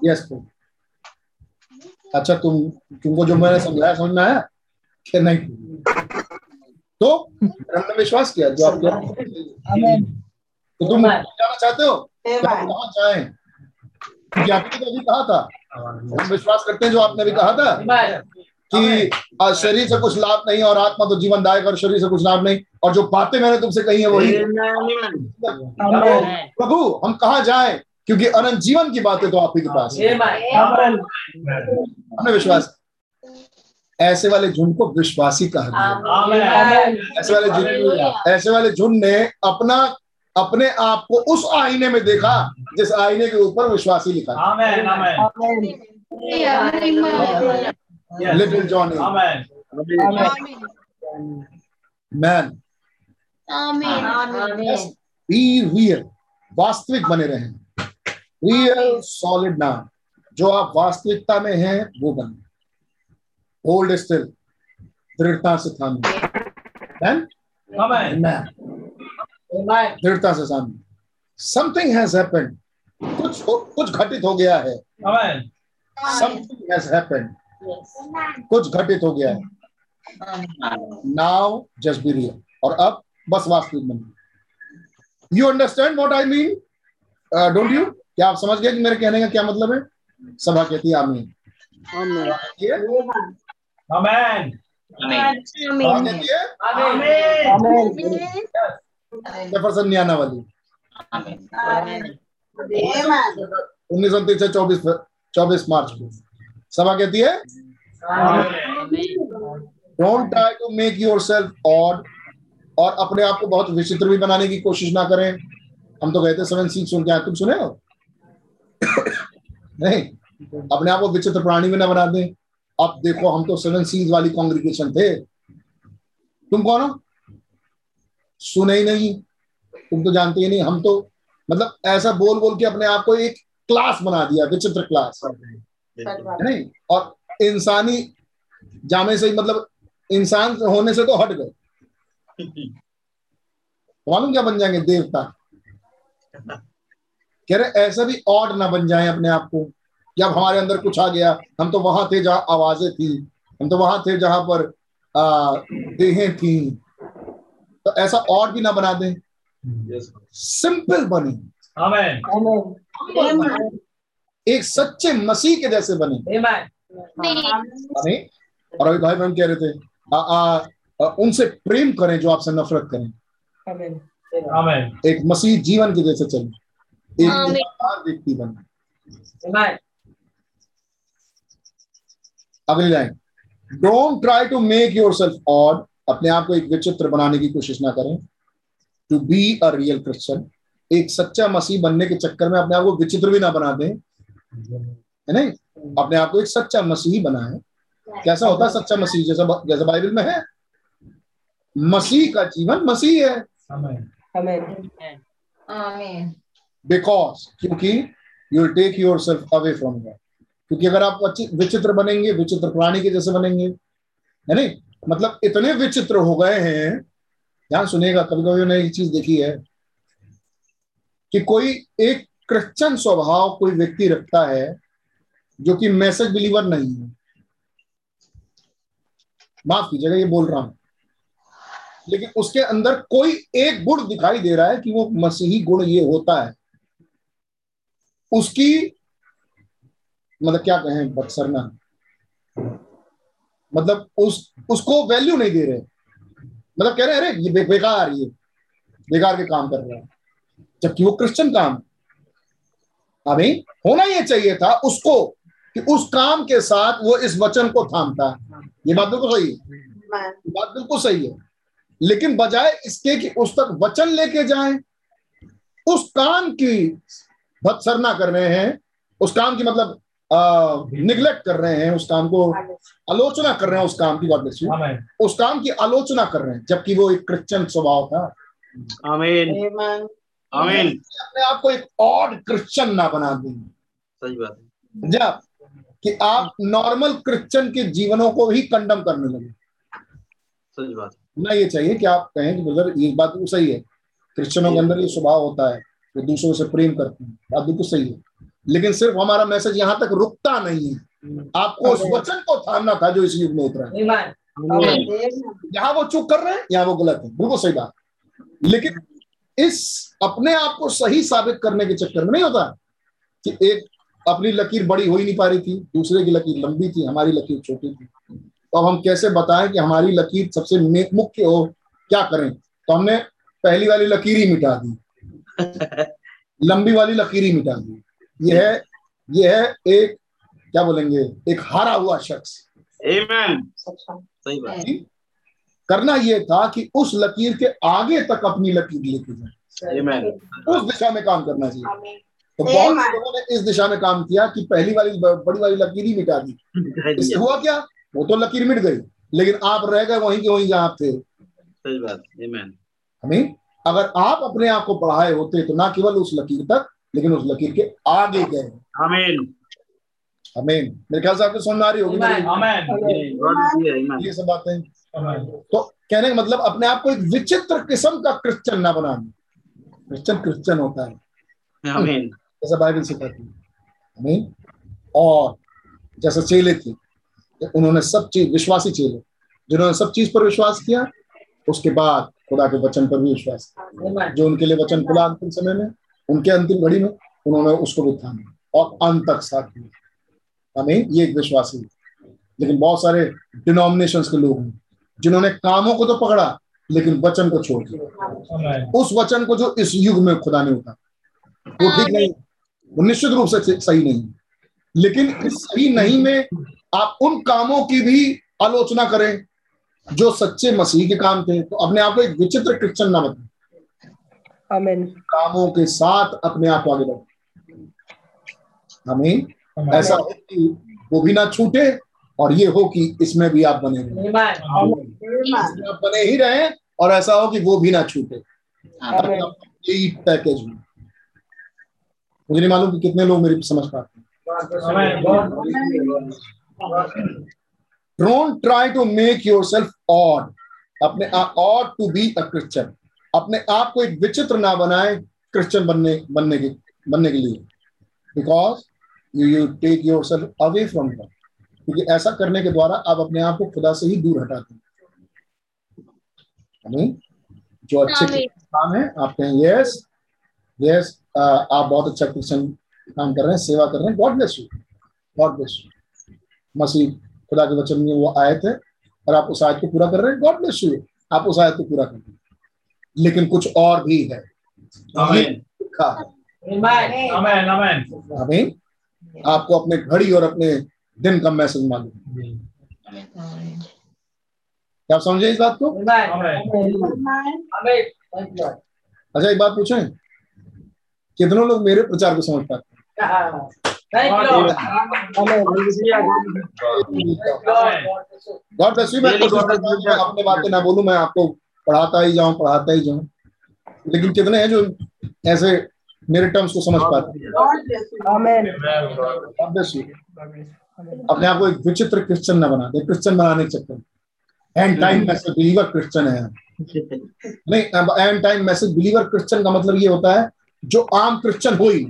यस अच्छा तुम तुमको जो मैंने समझाया समझ में आया कि। नहीं तो हमने विश्वास किया जो आप तो तुम जाना चाहते हो? तो कहाँ जाएँ? क्योंकि आपने तो अभी कहा था। हम विश्वास करते हैं जो आपने भी कहा था कि शरीर से कुछ लाभ नहीं और आत्मा तो जीवनदायक और शरीर से कुछ लाभ नहीं। और जो बातें मैंने तुमसे कही है वही। प्रभु हम कहा जाए? क्योंकि अनंत जीवन की बातें तो आप ही के पास है। हमने विश्वास ऐसे वाले झुंड को विश्वासी कहा गया। ऐसे वाले झुंड ऐसे वाले झुंड ने अपना अपने आप को उस आईने में देखा जिस आईने के ऊपर विश्वासी लिखा। था आमेन आमेन। आमीन। Yes. Little Johnny. Man. Be real वास्तविक बने रहे। रियल सॉलिड नाम जो आप वास्तविकता में हैं वो बने। होल्ड स्टिल दृढ़ता से थामे Amen? आमेन Amen. दृढ़ता से थामे समथिंग हैज़ हैपेंड कुछ कुछ घटित हो गया है। आमेन समथिंग हैज़ हैपेंड कुछ घटित हो गया है। नाउ जस्ट बी रियल और अब बस वास्तविक बन you understand what I mean don't you क्या आप समझ गए कि मेरे कहने का क्या मतलब है? सभा कहती है आमीन। Amen. है वाली उन्नीस सौ तीस चौबीस चौबीस मार्च को सभा कहती है don't try to make yourself odd और अपने आप को बहुत विचित्र भी बनाने की कोशिश ना करें हम तो कहते सेवन सीट सुन के आए तुम सुने हो नहीं अपने आप को विचित्र प्राणी भी ना बना दें अब देखो हम तो सेवन सीज वाली कांग्रेगेशन थे। तुम कौन हो? सुने ही नहीं। तुम तो जानते ही नहीं हम तो मतलब ऐसा बोल बोल के अपने आप को एक क्लास बना दिया विचित्र क्लास है नहीं और इंसानी जामे से मतलब इंसान होने से तो हट गए। मालूम क्या बन जाएँगे देवता? कह रहे ऐसा भी ऑड ना बन जाए अपने आप को। जब हमारे अंदर कुछ आ गया। हम तो वहाँ थे जहाँ आवाज़ें थी। हम तो वहाँ थे जहाँ पर आ, देहें थी। तो ऐसा और भी ना बना दें। सिंपल बने। एक सच्चे मसीह के जैसे बने। Amen. और अभी भाई बहन कह रहे थे आ, आ, आ, उनसे प्रेम करें जो आपसे नफरत करें। Amen. एक मसीह जीवन के जैसे चले। एक व्यक्ति बने। Amen. अगली line don't try to make yourself odd अपने आप को एक विचित्र बनाने की कोशिश ना करें। To be a real Christian एक सच्चा मसीह बनने के चक्कर में अपने आप को विचित्र भी ना बना दें। है नहीं? अपने आप को एक सच्चा मसीही बनाए। कैसा होता है सच्चा मसीह? जैसा जैसा बाइबल में है। मसीह का जीवन मसीह है। बिकॉज़ क्योंकि you take yourself away from God क्योंकि अगर आप विचित्र बनेंगे, विचित्र प्राणी के जैसे बनेंगे, है नहीं? मतलब इतने विचित्र हो गए हैं, ध्यान सुनेगा कभी कभी मैंने एक चीज़ देखी है कि कोई एक क्रिश्चियन स्वभाव कोई व्यक्ति रखता है जो कि मैसेज बिलीवर नहीं है। माफ़ कीजिएगा, ये बोल रहा हूँ। लेकिन उसके अंदर कोई एक गुण दिखाई दे रहा है कि वो मसीही गुण ये होता है। उसकी मतलब क्या कहें बदसरना मतलब उस उसको वैल्यू नहीं दे रहे। मतलब कह रहे हैं अरे ये बे, बेकार ये बेकार के काम कर रहा है। जबकि वो क्रिश्चियन काम। अभी होना ये चाहिए था उसको कि उस काम के साथ वो इस वचन को थामता है। ये बात बिल्कुल सही है। ये बात बिल्कुल सही है। लेकिन बजाय इसके कि उस तक वचन लेके जाए उस काम की भत्सरना कर रहे हैं उस काम की मतलब निग्लेक्ट कर रहे हैं उस काम को आलोचना कर रहे हैं उस काम की गॉड ब्लेस यू उस काम की आलोचना कर रहे हैं जबकि वो एक क्रिश्चियन स्वभाव था। आमीन आमीन अपने आप को एक और क्रिश्चियन ना बना देंगे सही बात है। जब कि आप नॉर्मल क्रिश्चियन के जीवनों को ही कंडम करने लगे। सही बात ना ये चाहिए कि आप कहें कि ब्रदर ये बात सही है। क्रिश्चियनों के अंदर ये स्वभाव होता है वो दूसरों से प्रेम करते हैं। बात बिल्कुल सही है। लेकिन सिर्फ़ हमारा मैसेज यहाँ तक रुकता नहीं है। आपको उस वचन को थामना था जो इस युग में उतरा है यहाँ वो चूक कर रहे हैं यहाँ वो गलत है। बिल्कुल सही बात। लेकिन इस अपने आप को सही साबित करने के चक्कर में नहीं होता कि एक अपनी लकीर बड़ी हो ही नहीं पा रही थी दूसरे की लकीर लंबी थी हमारी लकीर छोटी थी। तो अब हम कैसे बताएँ कि हमारी लकीर सबसे मुख्य हो क्या करें? तो हमने पहली वाली लकीर ही मिटा दी। लंबी वाली लकीर ही मिटा दी। यह है यह एक क्या बोलेंगे एक हारा हुआ शख्स। सही बात। करना यह था कि उस लकीर के आगे तक अपनी लकीर लेके जाए। उस दिशा में काम करना चाहिए। तो बहुत से लोगों ने इस दिशा में काम किया कि पहली वाली बड़ी वाली लकीर ही मिटा दी। इससे हुआ क्या? वो तो लकीर मिट गई लेकिन आप रह गए वहीं के वहीं जहाँ आप थे। सही बात। हमें अगर आप अपने आप को पढ़ाए होते तो ना केवल उस लकीर तक लेकिन उस लकीर के आगे गए। आमीन। हमें मेरे ख्याल से आपको समझ आ रही होगी। आमीन ये सब बातें तो कहने का मतलब अपने आप को एक विचित्र किस्म का क्रिश्चियन ना बनाना। क्रिश्चियन क्रिश्चियन होता है। आमीन जैसा बाइबल सिखाती है। आमीन। और जैसे चेले थे उन्होंने सब चीज़ विश्वासी चेले। जिन्होंने सब चीज़ पर विश्वास किया उसके बाद खुदा के वचन पर भी विश्वास किया। जो उनके लिए वचन खुला अंतिम समय में उनके अंतिम घड़ी में उन्होंने उसको भी थामा और अंत तक साथ दिया। हमें ये एक विश्वासी है। लेकिन बहुत सारे डिनोमिनेशन के लोग हैं जिन्होंने कामों को तो पकड़ा लेकिन वचन को छोड़ दिया। उस वचन को जो इस युग में खुदा ने उठा वो ठीक नहीं वो निश्चित रूप से सही नहीं लेकिन इस सही नहीं में आप उन कामों की भी आलोचना करें जो सच्चे मसीह के काम थे। तो अपने आप को एक विचित्र क्रिश्चन ना आमीन कामों के साथ अपने आप को आगे बढ़ो। हमें ऐसा हो कि वो भी ना छूटे और ये हो कि इसमें भी आप बने आप बने ही रहे और ऐसा हो कि वो भी ना छूटे। यही पैकेज में मुझे नहीं मालूम कि कितने लोग मेरी समझ पाते हैं। Don't try to make yourself odd अपने odd to be a Christian अपने आप को एक विचित्र ना बनाए क्रिश्चियन बनने बनने के बनने के लिए। Because you you take yourself away from God क्योंकि ऐसा करने के द्वारा आप अपने आप को खुदा से ही दूर हटाते हैं। जो अच्छे काम है आप कहें यस यस आप बहुत अच्छा क्रिश्चियन काम कर रहे हैं सेवा कर रहे हैं। God bless you God bless you मसीह खुदा के वचन में वो आयत है और आप उस आयत को पूरा कर रहे हैं। गॉड ब्लेस यू आप उस आयत को पूरा कर रहे हैं। लेकिन कुछ और भी है। आपको अपने घड़ी और अपने दिन का मैसेज मालूम क्या आप समझे इस बात को? अच्छा एक बात पूछें। कितनों लोग मेरे प्रचार को समझ पाते हैं? गॉड ब्लेस यू मैं अपने बातें ना बोलूँ मैं आपको पढ़ाता ही जाऊँ पढ़ाता ही जाऊँ। लेकिन कितने हैं जो ऐसे मेरे टर्म्स को समझ पाते हैं? अपने आप को एक विचित्र क्रिश्चियन न बना दे। क्रिश्चियन बनाने के चक्कर end time message believer Christian है नहीं end time message believer Christian का मतलब ये होता है जो आम क्रिश्चियन हो ही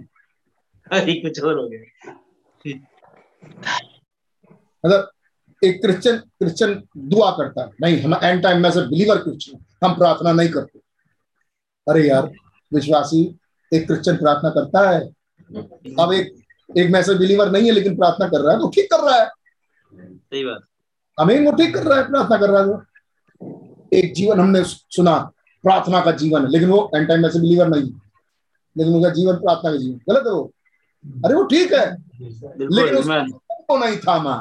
कुछ और हो गया। मतलब एक क्रिश्चियन क्रिश्चियन दुआ करता है। नहीं हम end time message believer Christian हम प्रार्थना नहीं करते। अरे यार विश्वासी एक क्रिश्चियन प्रार्थना करता है। अब एक एक मैसेज बिलीवर नहीं है लेकिन प्रार्थना कर रहा है तो ठीक कर रहा है। सही बात। अमीन वो ठीक कर रहा है प्रार्थना कर रहा है एक जीवन हमने सुना प्रार्थना का जीवन लेकिन वो एंड टाइम मैसेज बिलीवर नहीं। लेकिन उसका जीवन प्रार्थना का जीवन। गलत है वो। अरे वो ठीक है। लेकिन उसको नहीं थामा।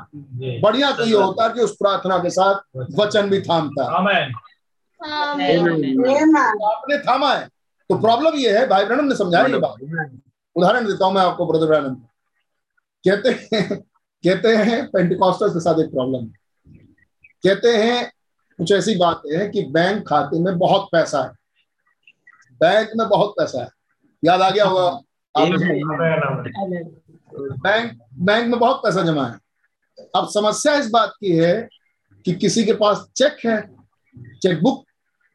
बढ़िया तो ये होता कि उस प्रार्थना के साथ वचन। भी थामता। आपने थामा है। तो प्रॉब्लम ये है भाई ब्रहणम ने समझाया ये बात। उदाहरण देता हूँ मैं आपको ब्रदर ब्रहणम कहते हैं कहते हैं पेंटिकॉस्टल के साथ एक प्रॉब्लम है। कहते हैं कुछ ऐसी बात है कि बैंक खाते में बहुत पैसा है। बैंक में बहुत पैसा है। याद आ गया होगा? बैंक बैंक में बहुत पैसा जमा है। अब समस्या इस बात की है कि किसी के पास चेक है चेकबुक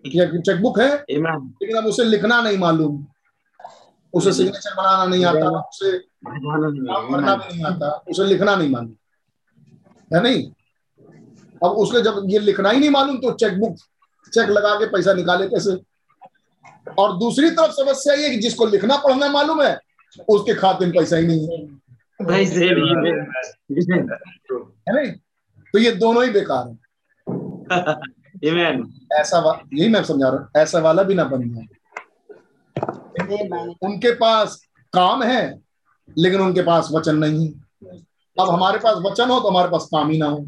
चेकबुक है लेकिन अब उसे लिखना नहीं मालूम। उसे सिग्नेचर बनाना नहीं आता उसे करना भी नहीं आता उसे लिखना नहीं मालूम। है नहीं? अब उसके जब ये लिखना ही नहीं मालूम तो चेकबुक चेक लगा के पैसा निकाले कैसे? और दूसरी तरफ़ समस्या ये कि जिसको लिखना पढ़ना मालूम है उसके खाते में पैसा ही नहीं है। है नहीं तो ये दोनों ही बेकार है। ऐसा यही मैं समझा रहा हूँ। ऐसा वाला भी ना बन जाए। उनके पास काम है लेकिन उनके पास वचन नहीं है। अब हमारे पास वचन हो तो हमारे पास काम ही ना हो।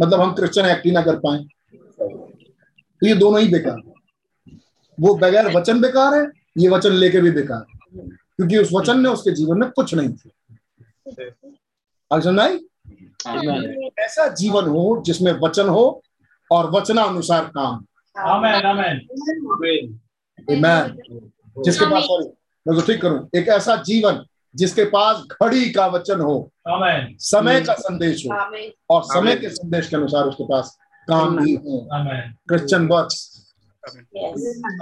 मतलब हम क्रिश्चियन एक्ट ही ना कर पाए। तो ये दोनों ही बेकार वो बगैर वचन बेकार है ये वचन लेके भी बेकार क्योंकि उस वचन ने उसके जीवन में कुछ नहीं थी नहीं ऐसा जीवन हो जिसमें वचन हो और वचनानुसार काम। आमेन आमेन। आमेन जिसके पास सॉरी मैं तो ठीक करूँ। एक ऐसा जीवन जिसके पास घड़ी का वचन हो। आमेन। समय का संदेश हो। और समय के संदेश के अनुसार उसके पास काम भी हो। आमेन। क्रिश्चियन वर्क्स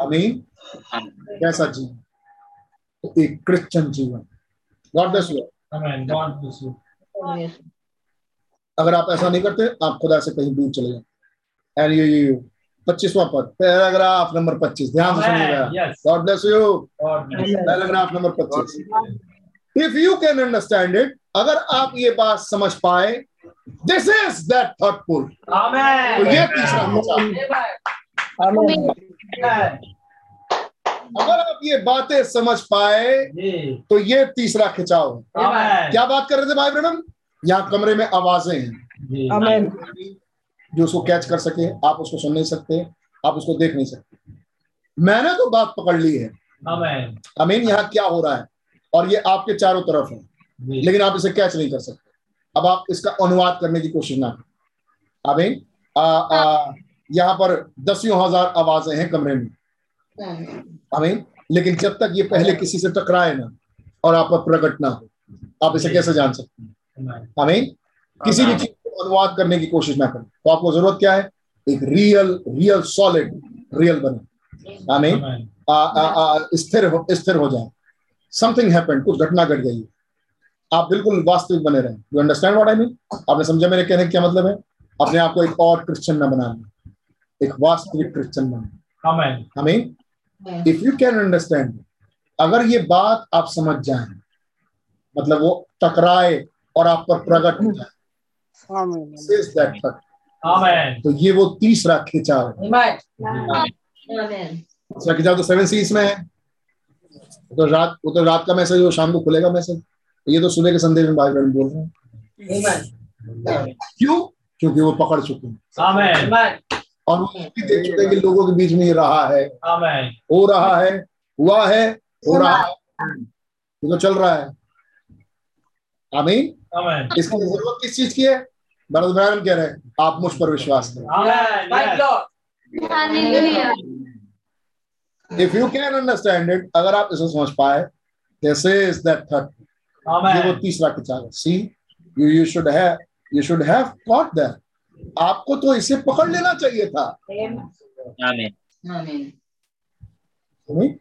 अमीन कैसा जीवन? एक क्रिश्चियन जीवन। गॉड ब्लेस यू अगर आप ऐसा नहीं करते आप खुदा से कहीं दूर चले जाए। एंड यू यू पच्चीसवां पद। पैराग्राफ नंबर पच्चीस। ध्यान से सुनिएगा। God bless you God bless you. Paragraph number पच्चीस। If you can understand it अगर आप ये बात समझ पाए दिस इज़ दैट पुल तो ये तीसरा. अगर आप ये बातें समझ पाए तो ये तीसरा खिंचाव है। क्या बात कर रहे थे भाई ब्रहण यहाँ कमरे में आवाज़ें हैं। जो। उसको कैच कर सके आप उसको सुन नहीं सकते आप उसको देख नहीं सकते। मैंने तो बात पकड़ ली है। अमीन यहाँ क्या हो रहा है? और ये आपके चारों तरफ़ है। लेकिन आप इसे कैच नहीं कर सकते। अब आप इसका अनुवाद करने की कोशिश ना करें। अमीन यहाँ पर दसियों हज़ार आवाज़ें हैं कमरे में। अमीन लेकिन जब तक ये पहले किसी से टकराए ना और आप पर प्रकट ना हो आप इसे कैसे जान सकते हैं. आमीन? किसी भी चीज़ को अनुवाद करने की कोशिश ना करें। तो आपको ज़रूरत क्या है? एक रियल रियल सॉलिड रियल बने। आमीन? स्थिर हो स्थिर हो जाए। समथिंग हैपेंड कुछ घटना घट गई। आप बिल्कुल वास्तविक बने रहें। You understand what I mean आपने समझा मेरे कहने का क्या मतलब है? अपने आप को एक और क्रिश्चियन ना बनाना एक वास्तविक क्रिश्चियन बने हमें इफ़ यू कैन अंडरस्टैंड अगर ये बात आप समझ जाए मतलब वो टकराए और आप पर प्रकट हो जाए Amen. Says that fact. Amen. तो ये वो तीसरा खिंचाव है। तीसरा खिंचाव तो सेवन सीज में है। तो रात वो तो रात का मैसेज वो शाम को खुलेगा मैसेज ये तो सुबह के संदेश में भाई बहन बोल रहे हैं। क्यों? क्योंकि वो पकड़ चुके हैं। Amen. और वो भी देख चुके हैं कि लोगों के बीच में ये रहा है। हो रहा है हुआ है हो रहा है। ये तो चल रहा है। आमीन। इसकी ज़रूरत किस चीज़ की है? भरत ब्रैनम कह रहे हैं आप मुझ पर विश्वास करें. If you can understand it अगर आप इसे समझ पाए दिस इज़ दैट थर्ड ये वो तीसरा है। See you you should have you should have got that आपको तो इसे पकड़ लेना चाहिए था। नहीं?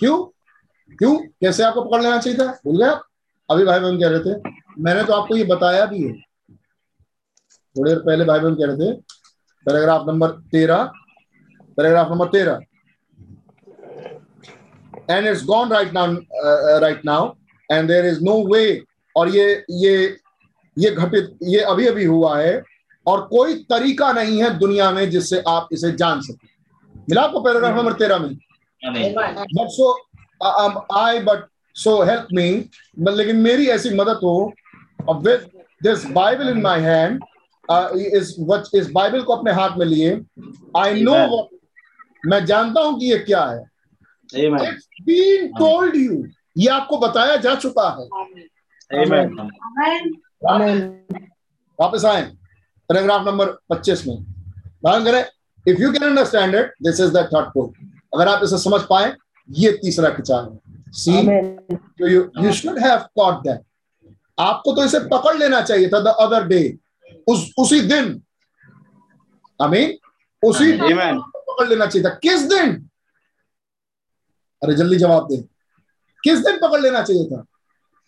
क्यों? क्यों? कैसे आपको पकड़ लेना चाहिए था? भूल गए आप? अभी भाई बहन कह रहे थे। मैंने तो आपको ये बताया भी है। थोड़ी देर पहले भाई बहन कह रहे थे पैराग्राफ नंबर तेरह पैराग्राफ नंबर तेरह। And it's gone right now right now and there is no way और ये ये ये घटित ये अभी अभी हुआ है और कोई तरीका नहीं है दुनिया में जिससे आप इसे जान सके। मिला आपको पैराग्राफ नंबर तेरह में? But so I but so help so help me but लेकिन मेरी ऐसी मदद हो with this Bible in my hand uh, इस बाइबल को अपने हाथ में लिए आई नो. मैं जानता हूँ कि ये क्या है। Been told you ये आपको बताया जा चुका है। वापस आए। पैराग्राफ नंबर 25 में। ध्यान करें if you can understand it this is the third point अगर आप इसे समझ पाए ये तीसरा खिंचाव है। See you you should have caught that आपको तो इसे पकड़ लेना चाहिए था द अदर डे उस उसी दिन। अमीन उसी दिन पकड़ लेना चाहिए था। किस दिन? अरे जल्दी जवाब दे। किस दिन पकड़ लेना चाहिए था?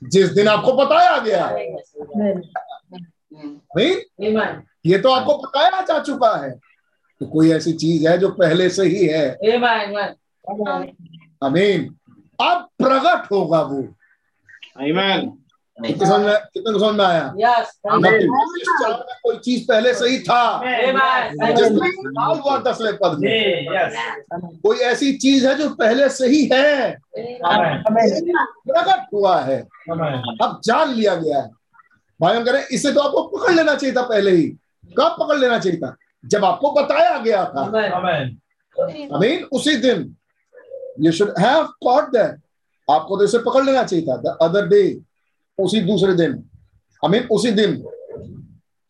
जिस दिन आपको बताया गया। Amen. ये तो आपको बताया जा चुका है। कि कोई ऐसी चीज़ है जो पहले से ही है? अमीन अब प्रकट होगा वो। आमीन। कितने समझ में को समझ में आया? कोई चीज़ पहले से ही था हुआ दसवें पद में। कोई ऐसी चीज़ है जो पहले से ही है. प्रकट हुआ है। अब जान लिया गया है। भाई हम करें इसे तो आपको पकड़ लेना चाहिए था पहले ही। कब पकड़ लेना चाहिए था? जब आपको बताया गया था। अमीन उसी दिन। You should have caught that आपको तो इसे पकड़ लेना चाहिए था द अदर डे उसी दूसरे दिन। अमीन उसी दिन।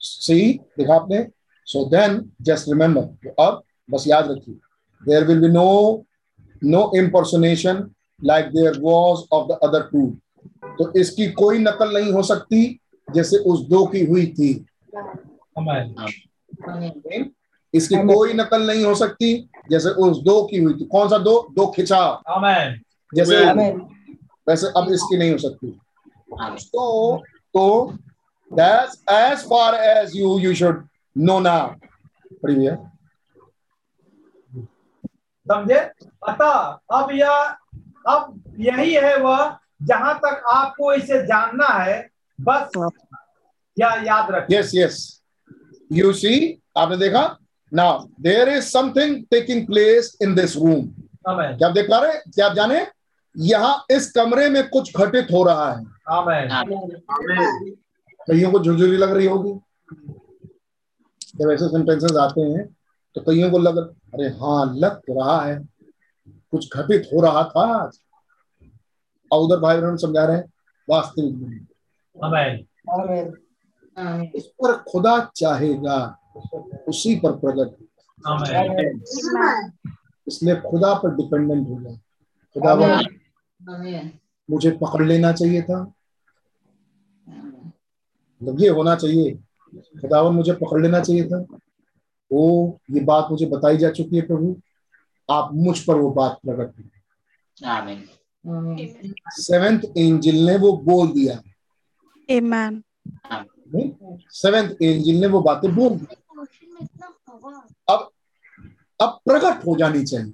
सही देखा आपने? सो देन जस्ट रिमेंबर अब बस याद रखिए। There will be no no impersonation like there was of the other two तो इसकी कोई नकल नहीं हो सकती जैसे उस दो की हुई थी? इसकी कोई नकल नहीं हो सकती। जैसे उस दो की हुई थी। कौन सा दो? दो खिंचाव। जैसे वैसे अब इसकी नहीं हो सकती। तो तो that's as far as you you should know now पढ़ी भैया समझे? अतः अब यह अब यही है वह जहाँ तक आपको इसे जानना है बस या याद रखिए यस यस यू सी आपने देखा? Now there is something taking place in this room क्या आप देख पा रहे क्या आप जाने? यहाँ इस कमरे में कुछ घटित हो रहा है। आमेन कईयों को झुरझुरी लग रही होगी। जब ऐसे सेंटेंसेस आते हैं तो कईयों को लग अरे हाँ लग तो रहा है। कुछ घटित हो रहा था आज। और उधर भाई बहन समझा रहे हैं। वास्तविक में। आमेन इस पर खुदा चाहेगा उसी पर प्रकट हो। आमेन। इसलिए खुदा पर डिपेंडेंट हो जाए खुदा Amen. मुझे पकड़ लेना चाहिए था। मतलब ये होना चाहिए। खुदावन मुझे पकड़ लेना चाहिए था। ओ ये बात मुझे बताई जा चुकी है प्रभु। आप मुझ पर वो बात प्रकट करें। सेवेंथ एंजल ने वो बोल दिया। Amen. सेवेंथ एंजल ने वो बातें बोल दी। अब अब प्रकट हो जानी चाहिए।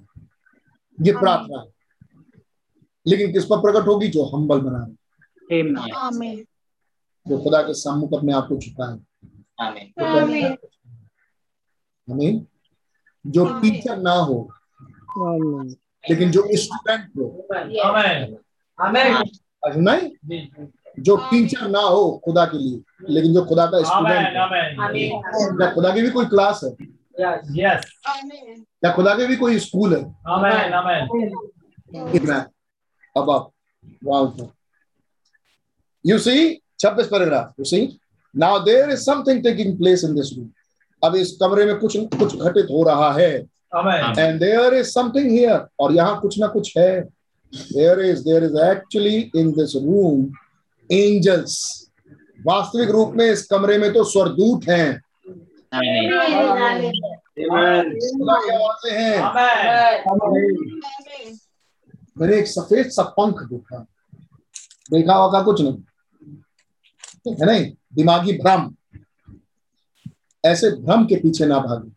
ये प्रार्थना है। लेकिन किस पर प्रकट होगी? जो हम्बल बना रहे। जो खुदा के सम्मुख अपने आप को छुपा है। आमीन हमें जो टीचर ना हो लेकिन जो स्टूडेंट हो। आमेन जी टीचर ना हो खुदा के लिए लेकिन जो खुदा का स्टूडेंट क्या खुदा की भी कोई क्लास है? यस क्या खुदा के भी कोई स्कूल है? आमेन आमेन अब आप यू सी छब्बीस paragraph you see now there is something taking place in this room अब इस कमरे में कुछ कुछ घटित हो रहा है। And there is something here और यहाँ कुछ ना कुछ है। There is there is actually in this room angels. वास्तविक रूप में इस कमरे में तो स्वरदूत हैं। मैंने एक सफ़ेद सा पंख देखा। देखा होगा कुछ नहीं। है नहीं? दिमागी भ्रम। ऐसे भ्रम के पीछे ना भागे।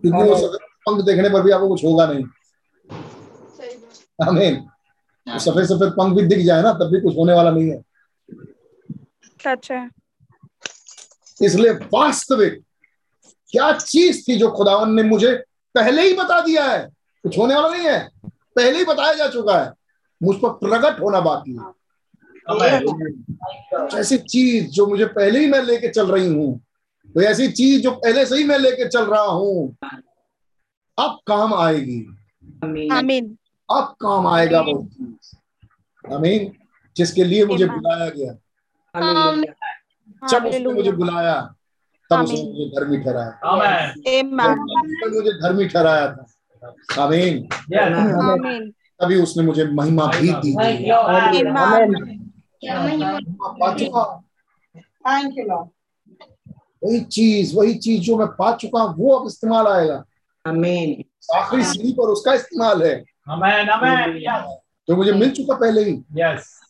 क्योंकि वो सफ़ेद पंख देखने पर भी आपको कुछ होगा नहीं। आमीन वो सफ़ेद सफ़ेद पंख भी दिख जाए ना तब भी कुछ होने वाला नहीं है। सच है इसलिए वास्तविक क्या चीज़ थी जो खुदावन ने मुझे पहले ही बता दिया है? कुछ होने वाला नहीं है। पहले ही बताया जा चुका है। मुझ पर प्रकट होना बाकी है। ऐसी चीज़ जो मुझे पहले ही मैं लेके चल रही हूँ तो ऐसी चीज़ जो पहले से ही मैं लेके चल रहा हूँ अब काम आएगी। आमीन अब काम आएगा वो चीज़ आमीन जिसके लिए मुझे बुलाया गया। जब उसने मुझे बुलाया तब उसने। मुझे धर्मी ठहराया। मुझे धर्मी ठहराया था। आमीन यस आमीन तभी उसने मुझे महिमा भी दी. वही चीज़ वही चीज़ जो मैं पा चुका हूँ, वो अब इस्तेमाल आएगा. आखिरी सीढ़ी पर उसका इस्तेमाल है। आमेन आमेन यस जो मुझे मिल चुका पहले ही। यस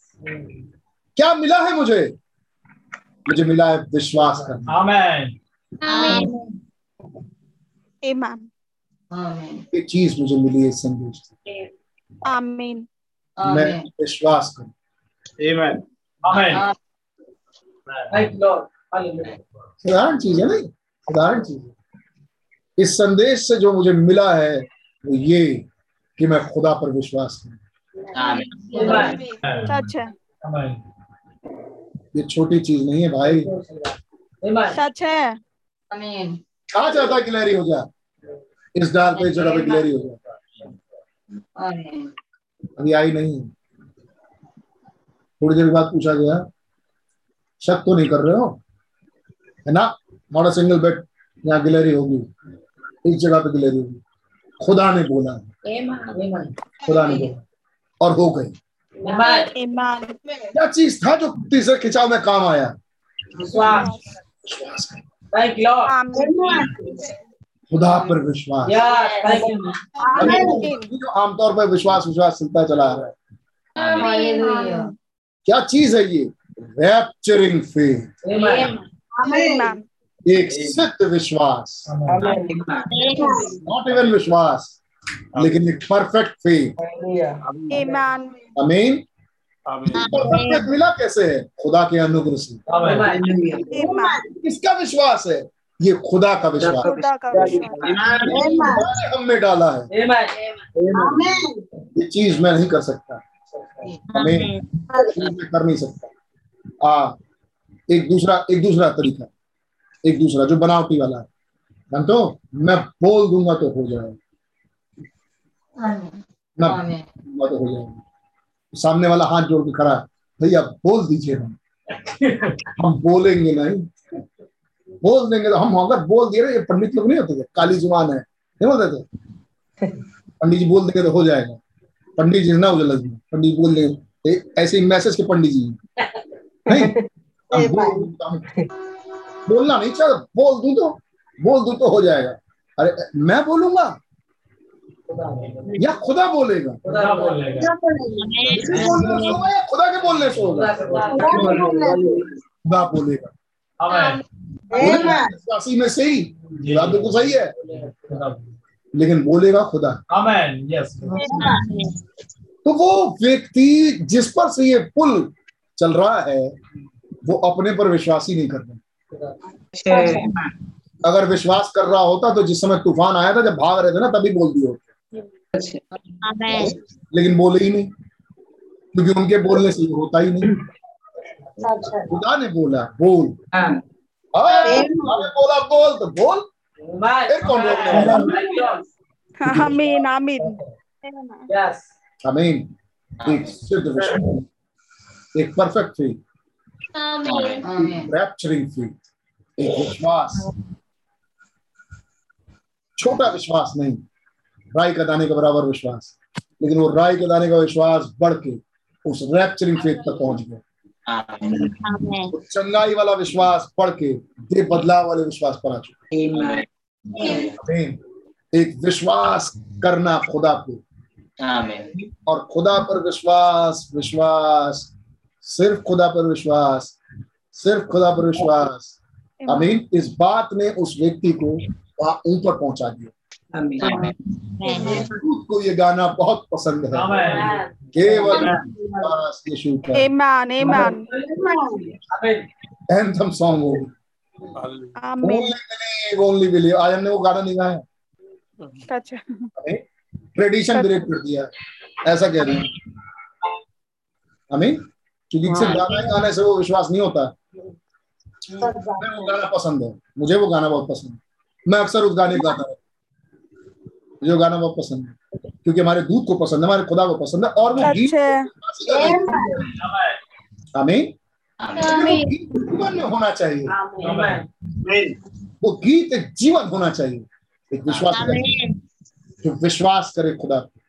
क्या मिला है मुझे? मुझे मिला है विश्वास करना। आमेन Amen. Amen. ये चीज़ मुझे मिली है संदेश आमीन मैं विश्वास करूँ। आमीन आमेन Thank you, साधारण चीज़ है नहीं साधारण चीज़ है। इस संदेश से जो मुझे मिला है वो ये कि मैं खुदा पर विश्वास करूँ। है। ये छोटी चीज़ नहीं है भाई। सच है। कहा है गिलहरी हो जा? इस डाल पे इस जगह पे गिलहरी हो जा। अभी आई नहीं। थोड़ी देर बाद पूछा गया शक तो नहीं कर रहे हो? है ना? नॉट अ सिंगल बेड यहाँ गिलहरी होगी। इस जगह पे गिलहरी होगी। खुदा ने बोला Amen. और हो गई। क्या चीज़ था जो तीसरे खिंचाव में काम आया? खुदा पर विश्वास। आमतौर पर विश्वास विश्वास चलता चला रहा है। क्या चीज़ है ये? रैप्चरिंग एक सिद्ध विश्वास। नॉट इवन विश्वास। लेकिन एक परफेक्ट फेथ Amen. अमीन परफेक्ट मिला कैसे है? खुदा के अनुग्रह से. किसका विश्वास है? ये खुदा का विश्वास। खुदा का विश्वास। खुदा ने हम में डाला है। ये चीज़ मैं नहीं कर सकता। हमें मैं कर नहीं सकता। आ एक दूसरा एक दूसरा तरीका। एक दूसरा जो बनावटी वाला है। जानते हो? मैं बोल दूँगा तो हो जाएगा। मैं तो हो जाएगा। सामने वाला हाथ जोड़ के खड़ा है। भैया बोल दीजिए हम। हम बोलेंगे नहीं। बोल देंगे तो हम अगर बोल दिए ना ये पंडित लोग नहीं होते थे? काली ज़ुबान है। नहीं बोलते थे? पंडित जी बोल देंगे तो हो जाएगा। पंडित जी ना उजला जी। पंडित बोल देंगे ऐसे ही मैसेज के पंडित जी नहीं। हम बोलना नहीं चाहिए बोल दू तो बोल दू तो हो जाएगा। अरे मैं बोलूँगा? या खुदा बोलेगा। मेरे बोलने या खुदा के बोलने से होगा। खुदा बोलेगा। विश्वासी में सही खुदा बिल्कुल सही है। लेकिन बोलेगा खुदा. तो वो व्यक्ति जिस पर से ये पुल चल रहा है वो अपने पर विश्वास ही नहीं कर रहा। अगर विश्वास कर रहा होता तो जिस समय तूफ़ान आया था जब भाग रहे थे ना तभी बोल दिए होते लेकिन बोले ही नहीं। क्योंकि उनके बोलने से होता ही नहीं। खुदा ने बोला बोल। हाँ, ने बोला बोल तो बोल। फिर कौन. आमीन एक सिद्ध विश्वास एक परफेक्ट फेथ आमीन। रैप्चरिंग फेथ एक विश्वास। छोटा विश्वास नहीं। राय का दाने के बराबर विश्वास। लेकिन वो राय के दाने का विश्वास बढ़ के उस रैप्चरिंग फेथ तक पहुँच गया। वो चंगाई वाला विश्वास बढ़ के दे बदलाव वाले विश्वास पर आ चुका आमीन एक विश्वास करना खुदा पे। और खुदा पर विश्वास विश्वास सिर्फ़ खुदा पर विश्वास सिर्फ़ खुदा पर विश्वास। आमीन इस बात ने उस व्यक्ति को वहाँ ऊपर पहुँचा दिया। को ये गाना बहुत पसंद है केवल. एंथम सॉन्ग हो ओनली बिलीव ओनली बिलीव आज हमने वो गाना नहीं गाया अच्छा ट्रेडिशन ब्रेक कर दिया ऐसा कह रहे हैं हमें क्योंकि सिर्फ़ गाना गाने से वो विश्वास नहीं होता मुझे वो गाना पसंद है मुझे वो गाना बहुत पसंद है मैं अक्सर उस गाने को गाता रहता मुझे गाना बहुत पसंद है क्योंकि हमारे दूध को पसंद है हमारे खुदा को पसंद है और वो गीत अच्छा। हमें जीवन में होना चाहिए। वो गीत एक जीवन होना चाहिए। एक विश्वास जो विश्वास करे खुदा पे।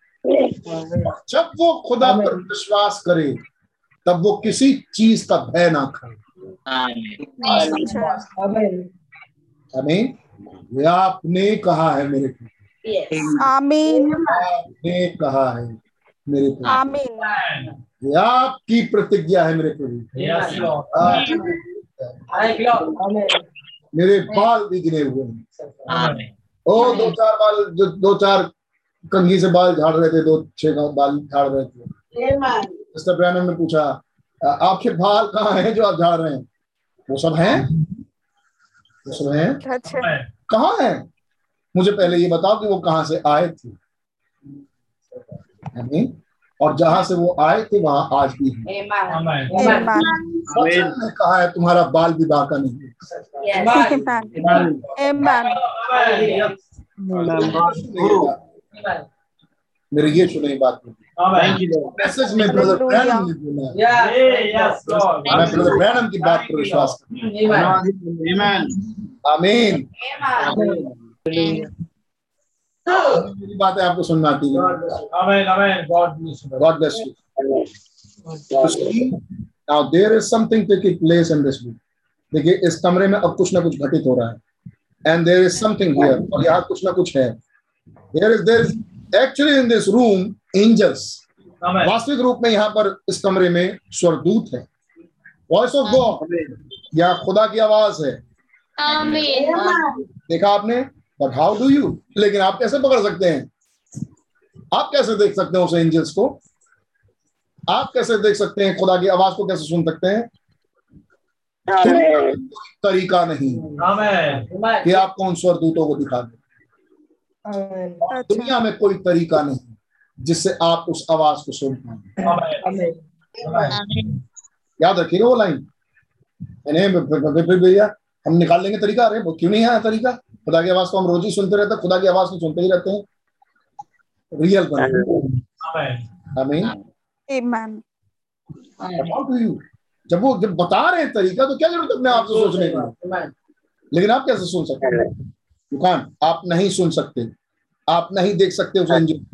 और जब वो खुदा पर विश्वास करे तब वो किसी चीज़ का भय ना खाए। अच्छा। Amen. हमें आपने कहा है मेरे को। आमीन आपने कहा है मेरे को। आमीन आपकी प्रतिज्ञा है मेरे प्रभु. मेरे बाल भी गिने हुए हैं। ओ दो चार बाल जो दो चार कंघी से बाल झाड़ रहे थे दो छह बाल झाड़ रहे थे। मिस्टर ब्रैनम ने पूछा आपके बाल कहाँ हैं जो आप झाड़ रहे हैं? वो सब हैं। वो सब हैं। अच्छा कहाँ हैं? मुझे पहले ये बताओ कि वो कहाँ से आए थे? और जहाँ से वो आए थे वहाँ आज भी हैं। कहा है? तुम्हारा बाल भी बाका नहीं है. मेरे ये सुने बात। मैसेज में ब्रदर ब्रैनम ने बोला मैं ब्रदर ब्रैनम की बात पर विश्वास करता. हूँ। आमीन. मेरी बातें आपको सुनना आती है. God bless you now there is something taking place in this room देखिए इस कमरे में अब कुछ ना कुछ घटित हो रहा है। And there is something here और यहाँ कुछ ना कुछ है। There is there is actually in this room angels वास्तविक रूप में यहाँ पर इस कमरे में स्वरदूत है। वॉइस ऑफ़ गॉड या खुदा की आवाज़ है। देखा आपने? बट हाउ डू यू लेकिन आप कैसे पकड़ सकते हैं? आप कैसे देख सकते हैं उस एंजल्स को? आप कैसे देख सकते हैं? खुदा की आवाज़ को कैसे सुन सकते हैं? तरीका नहीं। आमेन। कि आपको उन स्वरदूतों को दिखा दे। दुनिया में कोई तरीका नहीं जिससे आप उस आवाज़ को सुन पाए। याद रखिएगा वो लाइन मैंने भैया हम निकाल लेंगे तरीका। अरे वो क्यों नहीं आया तरीका? खुदा की आवाज़ को हम रोज ही सुनते रहते खुदा की आवाज़ को सुनते ही रहते हैं। रियल बन जब वो जब बता रहे हैं तरीका तो क्या ज़रूरत है अपने आप से सोचने की? लेकिन आप कैसे सुन सकते हैं? दुकान आप नहीं सुन सकते। आप नहीं देख सकते उस एंजल।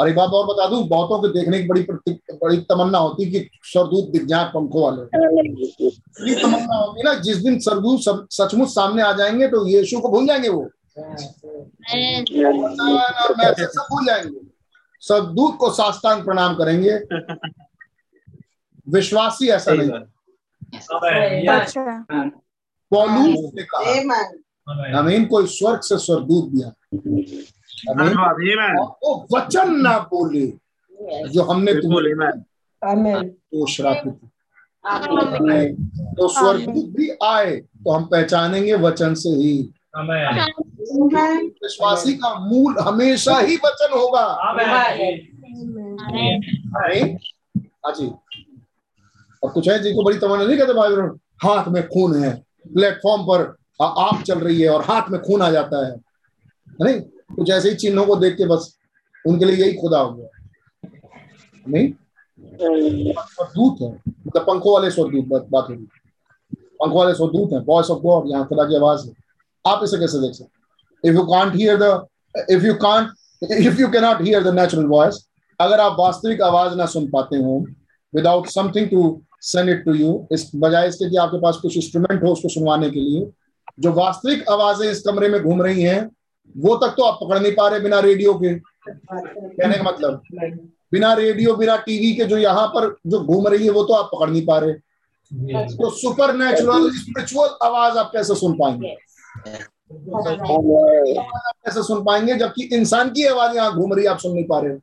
और एक बात और बता दूँ बहुतों के देखने की बड़ी बड़ी तमन्ना होती कि सरदूत दिख जाए पंखों वाले। ये तमन्ना होती ना जिस दिन सरदूत सचमुच सामने आ जाएँगे तो यीशु को भूल जाएँगे वो। और मैसेज सब भूल जाएँगे। सरदूत को साष्टांग प्रणाम करेंगे। विश्वासी ऐसा नहीं। अच्छा। ने कहा कोई स्वर्ग से स्वर्गदूत दिया। वो वचन ना बोले जो हमने तुम्हें तो श्रापित तो स्वर्गदूत भी आए तो हम पहचानेंगे वचन से ही। विश्वासी का मूल हमेशा ही वचन होगा। आमेन हाँ जी और कुछ है जिनको बड़ी तमन्ना नहीं कहते भाई हाथ में खून है। प्लेटफॉर्म पर आ- आग चल रही है और हाथ में खून आ जाता है है। नहीं? कुछ ऐसे ही चिन्हों को देख के बस उनके लिए यही खुदा हो गया। नहीं? स्वरदूत है। मतलब पंखों वाले स्वरदूत बात बात हो रही पंखों वाले स्वरदूत है। वॉइस ऑफ़ गॉड यहाँ खुदा की आवाज़ है। आप इसे कैसे देख सकते if you can't hear the if you can't if you cannot hear the natural voice अगर आप वास्तविक आवाज़ ना सुन पाते हो without something to send it to you इस बजाय इसके कि आपके पास कुछ इंस्ट्रूमेंट हो उसको सुनवाने के लिए, जो वास्तविक आवाज़ें इस कमरे में घूम रही हैं वो तक तो आप पकड़ नहीं पा रहे बिना रेडियो के। कहने का मतलब? बिना रेडियो बिना टीवी के जो यहाँ पर जो घूम रही है, वो तो आप पकड़ नहीं पा रहे। तो सुपर नेचुरल स्पिरिचुअल आवाज़ आप कैसे सुन पाएँगे? आप कैसे सुन पाएँगे, जबकि इंसान की आवाज़ यहाँ घूम रही है, आप सुन नहीं पा रहे हो।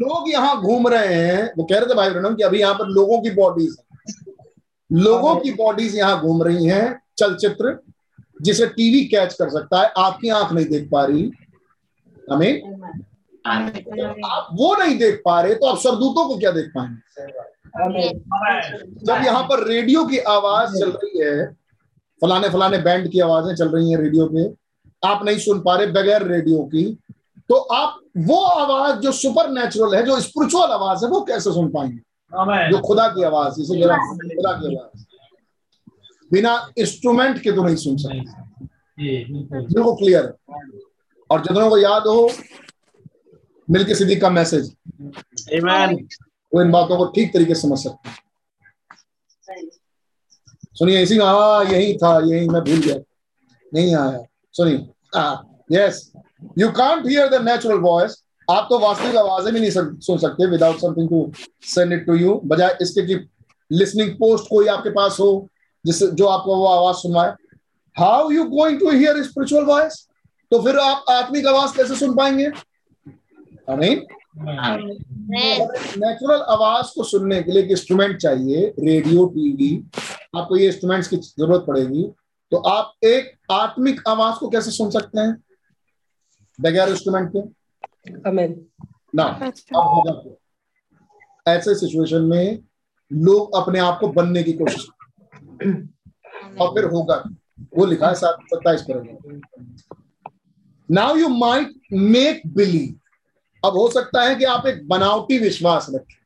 लोग यहाँ घूम रहे हैं, वो कह रहे थे भाई ब्रनम कि अभी यहाँ पर लोगों की बॉडीज लोगों की बॉडीज यहाँ घूम रही हैं, चलचित्र जिसे टीवी कैच कर सकता है आपकी आँख नहीं देख पा रही। हमें? आप वो नहीं देख पा रहे तो आप सरदूतों को क्या देख पाएँगे? जब यहाँ पर रेडियो की आवाज़ चल रही है फलाने फलाने बैंड की आवाज़ें चल रही हैं रेडियो पे आप नहीं सुन पा रहे बगैर रेडियो की तो आप वो आवाज़ जो सुपर नेचुरल है जो स्पिरिचुअल आवाज़ है वो कैसे सुन पाएँगे? जो खुदा की आवाज़ मेरा खुदा की आवाज़। बिना इंस्ट्रूमेंट के तो नहीं सुन सकते। बिल्कुल। क्लियर और जितनों को याद हो मिलके सिद्दीक का मैसेज वो इन बातों को ठीक तरीके से समझ सकते हैं। सुनिए इसी में हाँ यही था यही मैं भूल गया। नहीं आया। सुनिए yes you can't hear the natural voice आप तो वास्तविक आवाज़ें भी नहीं सुन सकते। Without something to send it to you बजाय इसके कि लिसनिंग पोस्ट कोई आपके पास हो। जिससे जो आपको वो आवाज़ सुनवाए। How you going to hear spiritual voice तो फिर आप आत्मिक आवाज़ कैसे सुन पाएँगे? नेचुरल आवाज़ को सुनने के लिए एक इंस्ट्रूमेंट चाहिए रेडियो टीवी आपको ये इंस्ट्रूमेंट्स की ज़रूरत पड़ेगी। तो आप एक आत्मिक आवाज़ को कैसे सुन सकते हैं? बगैर इंस्ट्रूमेंट के। ना अच्छा? ऐसे सिचुएशन में लोग अपने आप को बनने की कोशिश। और फिर होगा। वो लिखा है सात सत्ताईस पर now you might make believe अब हो सकता है कि आप एक बनावटी विश्वास रखें।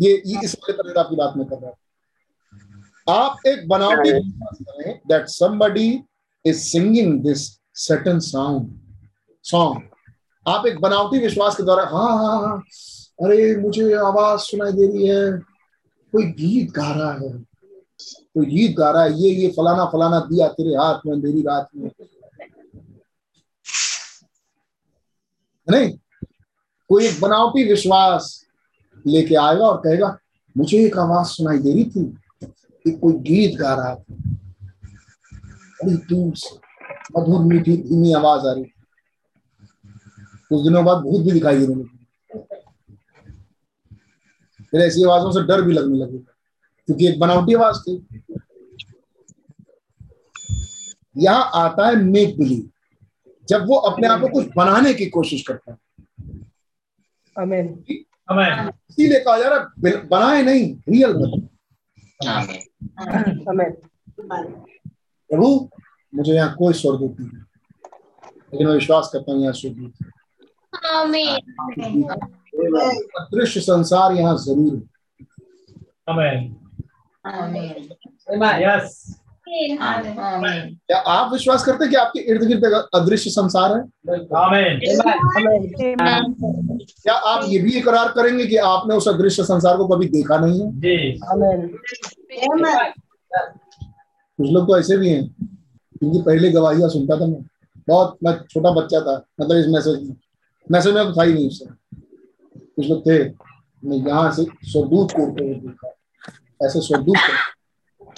ये, ये इस वाले की बात में कर रहा हूँ। आप एक बनावटी विश्वास करें that somebody is singing this certain sound song आप एक बनावटी विश्वास के द्वारा हाँ हाँ हाँ। अरे मुझे आवाज़ सुनाई दे रही है। कोई गीत गा रहा है? कोई गीत गा रहा है, ये ये फलाना फलाना दिया तेरे हाथ में, मेरी रात में। नहीं, कोई एक बनावटी विश्वास लेके आएगा और कहेगा, मुझे एक आवाज़ सुनाई दे रही थी कि कोई गीत गा रहा था। बड़ी दूर से मधुर मीठी धीमी आवाज़ आ रही थी। कुछ दिनों बाद भूत भी दिखाई देने लगे फिर ऐसी आवाजों से डर भी लगने लगे क्योंकि एक बनावटी आवाज़ थी। यहाँ आता है मेक बिलीव जब वो अपने आप को कुछ बनाने की कोशिश करता है. इसीलिए कहा जा रहा है बनाए नहीं रियल बने प्रभु मुझे यहाँ कोई स्वर्गदूत नहीं है। लेकिन मैं विश्वास करता हूँ यहाँ स्वर्गदूत है। अदृश्य संसार यहाँ ज़रूर है Amen. Amen. Yes. Amen. क्या आप विश्वास करते हैं कि आपके इर्द गिर्द अदृश्य संसार है. क्या आप ये भी इकरार करेंगे कि आपने उस अदृश्य संसार को कभी देखा नहीं है कुछ लोग तो ऐसे भी हैं क्योंकि पहले गवाहियाँ सुनता था मैं बहुत मैं छोटा बच्चा था मतलब इस मैसेज में मैसेज में तो था ही नहीं उससे। कुछ लोग थे मैं यहाँ से स्वदूत को ऐसे स्वदूत को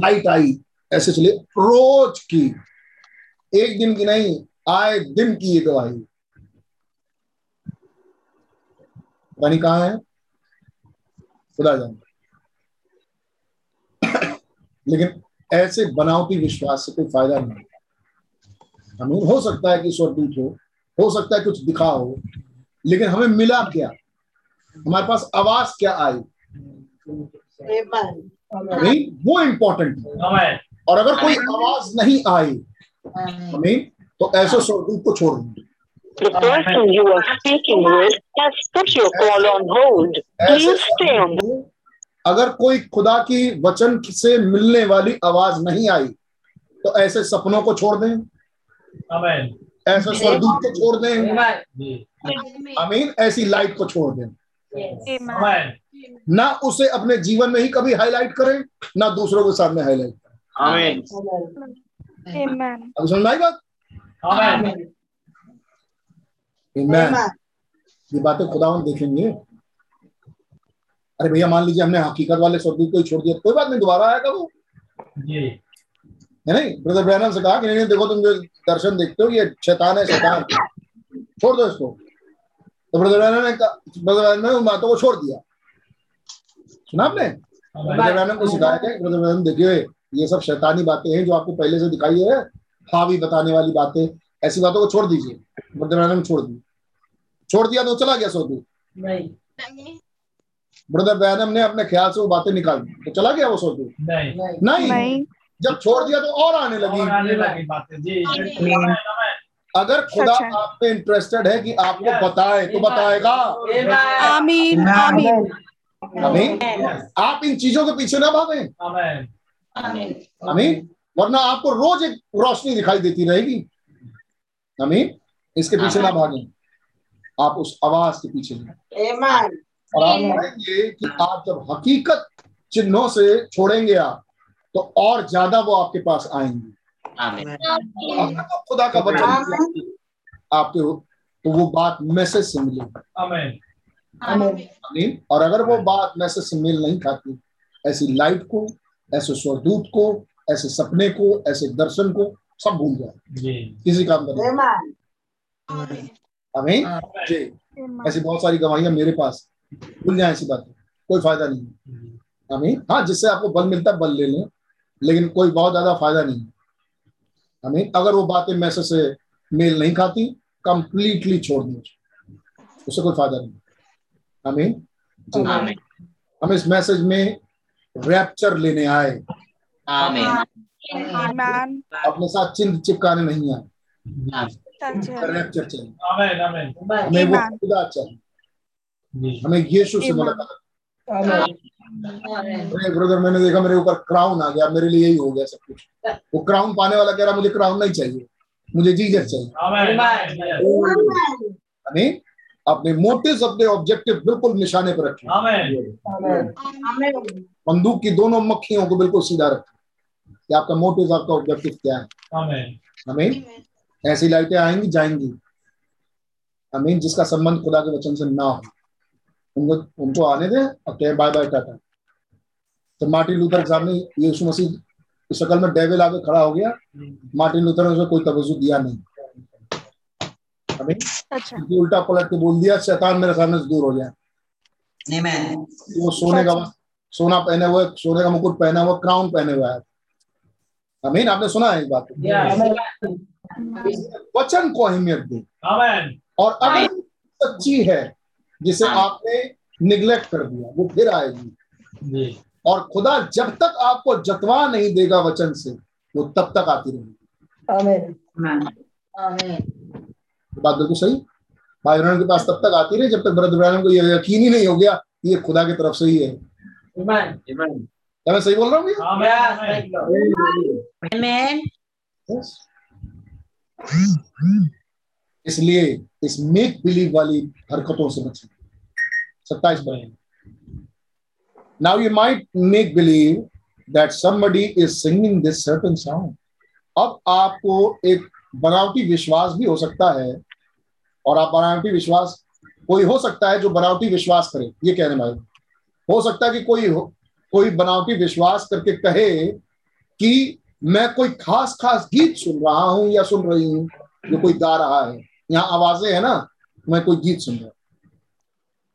लाइट आई, ऐसे चले रोज की। एक दिन की नहीं, आए दिन की ये गवाही नहीं कहाँ है? खुदा जाने। लेकिन ऐसे बनावटी विश्वास से कोई फ़ायदा नहीं। हमें हो सकता है कि स्वर्गदूत हो। हो सकता है कुछ दिखा हो लेकिन हमें मिला क्या हमारे पास आवाज़ क्या आई नहीं वो इम्पोर्टेंट है और अगर कोई आवाज़ नहीं आई. हमें तो ऐसे स्वर्गदूत को छोड़ देंगे The person you are speaking with has put your call on hold. Please stay on. अगर कोई खुदा की वचन से मिलने वाली आवाज़ नहीं आई तो ऐसे सपनों को छोड़ दें Amen. ऐसे स्वर्गदूत को छोड़ दें। अमीन ऐसी लाइट को छोड़ दें. ना उसे अपने जीवन में ही कभी हाईलाइट करें ना दूसरों के सामने हाईलाइट करें. अब समझ में आई बात. ये बातें खुदावन देखेंगे। अरे भैया मान लीजिए हमने हकीकत वाले स्वर्गदूत को ही छोड़ दिया कोई बात नहीं दोबारा आएगा वो। जी। है नहीं ब्रदर ब्रैनम से कहा कि नहीं नहीं देखो तुम जो दर्शन देखते हो ये शैतान है शैतान। छोड़ दो इसको। तो ब्रदर ब्रैनम ने ब्रदर ब्रैनम ने उन बातों को छोड़ दिया। सुना आपने? ब्रदर ब्रैनम को सिखाया क्या? ब्रदर ब्रैनम देखिए ये सब शैतानी बातें हैं जो आपको पहले से दिखाई है। हावी बताने वाली बातें। ऐसी बातों को छोड़ दीजिए। ब्रदर ब्रैनम छोड़ दी। छोड़ दिया तो चला गया स्वर्गदूत ब्रदर ब्रैनम ने अपने ख्याल से वो बातें निकाल दी। तो चला गया वो नहीं। नहीं। नहीं। जब छोड़ दिया तो और आने लगी। और आने लगी बातें। जी अगर खुदा आप पे इंटरेस्टेड है कि आपको बताए तो बताएगा। आमीन आमीन। अमीन Yes. आप इन चीज़ों के पीछे ना भागें। Amen. Amen. वरना आपको रोज एक रोशनी दिखाई देती रहेगी। अमीन इसके पीछे ना भागें। आप उस आवाज़ के पीछे। और आप पाएँगे कि आप जब हकीकत चिन्हों से छोड़ेंगे आप तो और ज़्यादा वो आपके पास आएँगे। तो खुदा का वचन आपके तो वो बात मैसेज से मिलेगी। और अगर वो बात मैसेज से मेल नहीं खाती ऐसी लाइट को ऐसे स्वदूत को ऐसे सपने को ऐसे दर्शन को सब भूल जाए। जी। किसी काम का नहीं। आमीन। जी। ऐसी बहुत सारी गवाहियाँ मेरे पास। भूल जाए ऐसी बातें। कोई फ़ायदा नहीं। आमीन। हाँ जिससे आपको बल मिलता है बल ले लें। लेकिन कोई बहुत ज़्यादा फ़ायदा नहीं। आमीन अगर वो बातें मैसेज से मेल नहीं खाती कंप्लीटली छोड़ दें। उससे कोई फ़ायदा नहीं। आमीन जी। हम इस मैसेज में रैप्चर लेने आए। Amen. अपने साथ चिन्ह चिपकाने नहीं आए। है। रैप्चर चाहिए। Amen. Amen. हमें वो खुदा चाहिए। हमें यीशु से मुलाकात। Amen. ब्रदर मैंने देखा मेरे ऊपर क्राउन आ गया, मेरे लिए यही हो गया सब कुछ। वो क्राउन पाने वाला कह रहा, मुझे क्राउन नहीं चाहिए, मुझे जीजस चाहिए. अपने मोटिव अपने ऑब्जेक्टिव बिल्कुल निशाने पर रखें. बंदूक की दोनों मक्खियों को बिल्कुल सीधा रखें। कि आपका मोटिव आपका ऑब्जेक्टिव क्या है? हमें ऐसी लाइटें आएँगी, जाएँगी। हमें जिसका संबंध खुदा के वचन से ना हो। उनको उनको आने दें। और कहें बाय बाय टाटा। तो मार्टिन लूथर के सामने यीशु मसीह की शक्ल में डेविल आके खड़ा हो गया। मार्टिन लूथर ने उसे कोई तवज्जो दिया नहीं। अच्छा। उल्टा पलट के बोल दिया शैतान मेरे सामने से दूर हो जाए वो सोने का सोना पहने हुए सोने का मुकुट पहना हुआ क्राउन पहने हुआ है अमीन आपने सुना है इस बात को? वचन को अहमियत दे। और अगर सच्ची है जिसे आपने निग्लेक्ट कर दिया वो फिर आएगी। जी। और खुदा जब तक आपको जतवा नहीं देगा वचन से वो तब तक आती रहेगी। बात बिल्कुल सही? भाई बहन के पास तब तक आती रही जब तक ब्रदर ब्रैनम को ये यकीन ही नहीं हो गया कि ये खुदा की तरफ़ से ही है। क्या मैं सही बोल रहा हूँ. इसलिए इस मेक बिलीव वाली हरकतों से बचें। सत्ताईस पर now you might make believe that somebody is singing this certain song अब आपको एक बनावटी विश्वास भी हो सकता है और आप बनावटी विश्वास कोई हो सकता है जो बनावटी विश्वास करे ये कहने भाई हो सकता है कि कोई हो, कोई बनावटी विश्वास करके कहे कि मैं कोई खास खास गीत सुन रहा हूँ या सुन रही हूँ जो कोई गा रहा है। यहाँ आवाज़ें है ना मैं कोई गीत सुन रहा हूँ।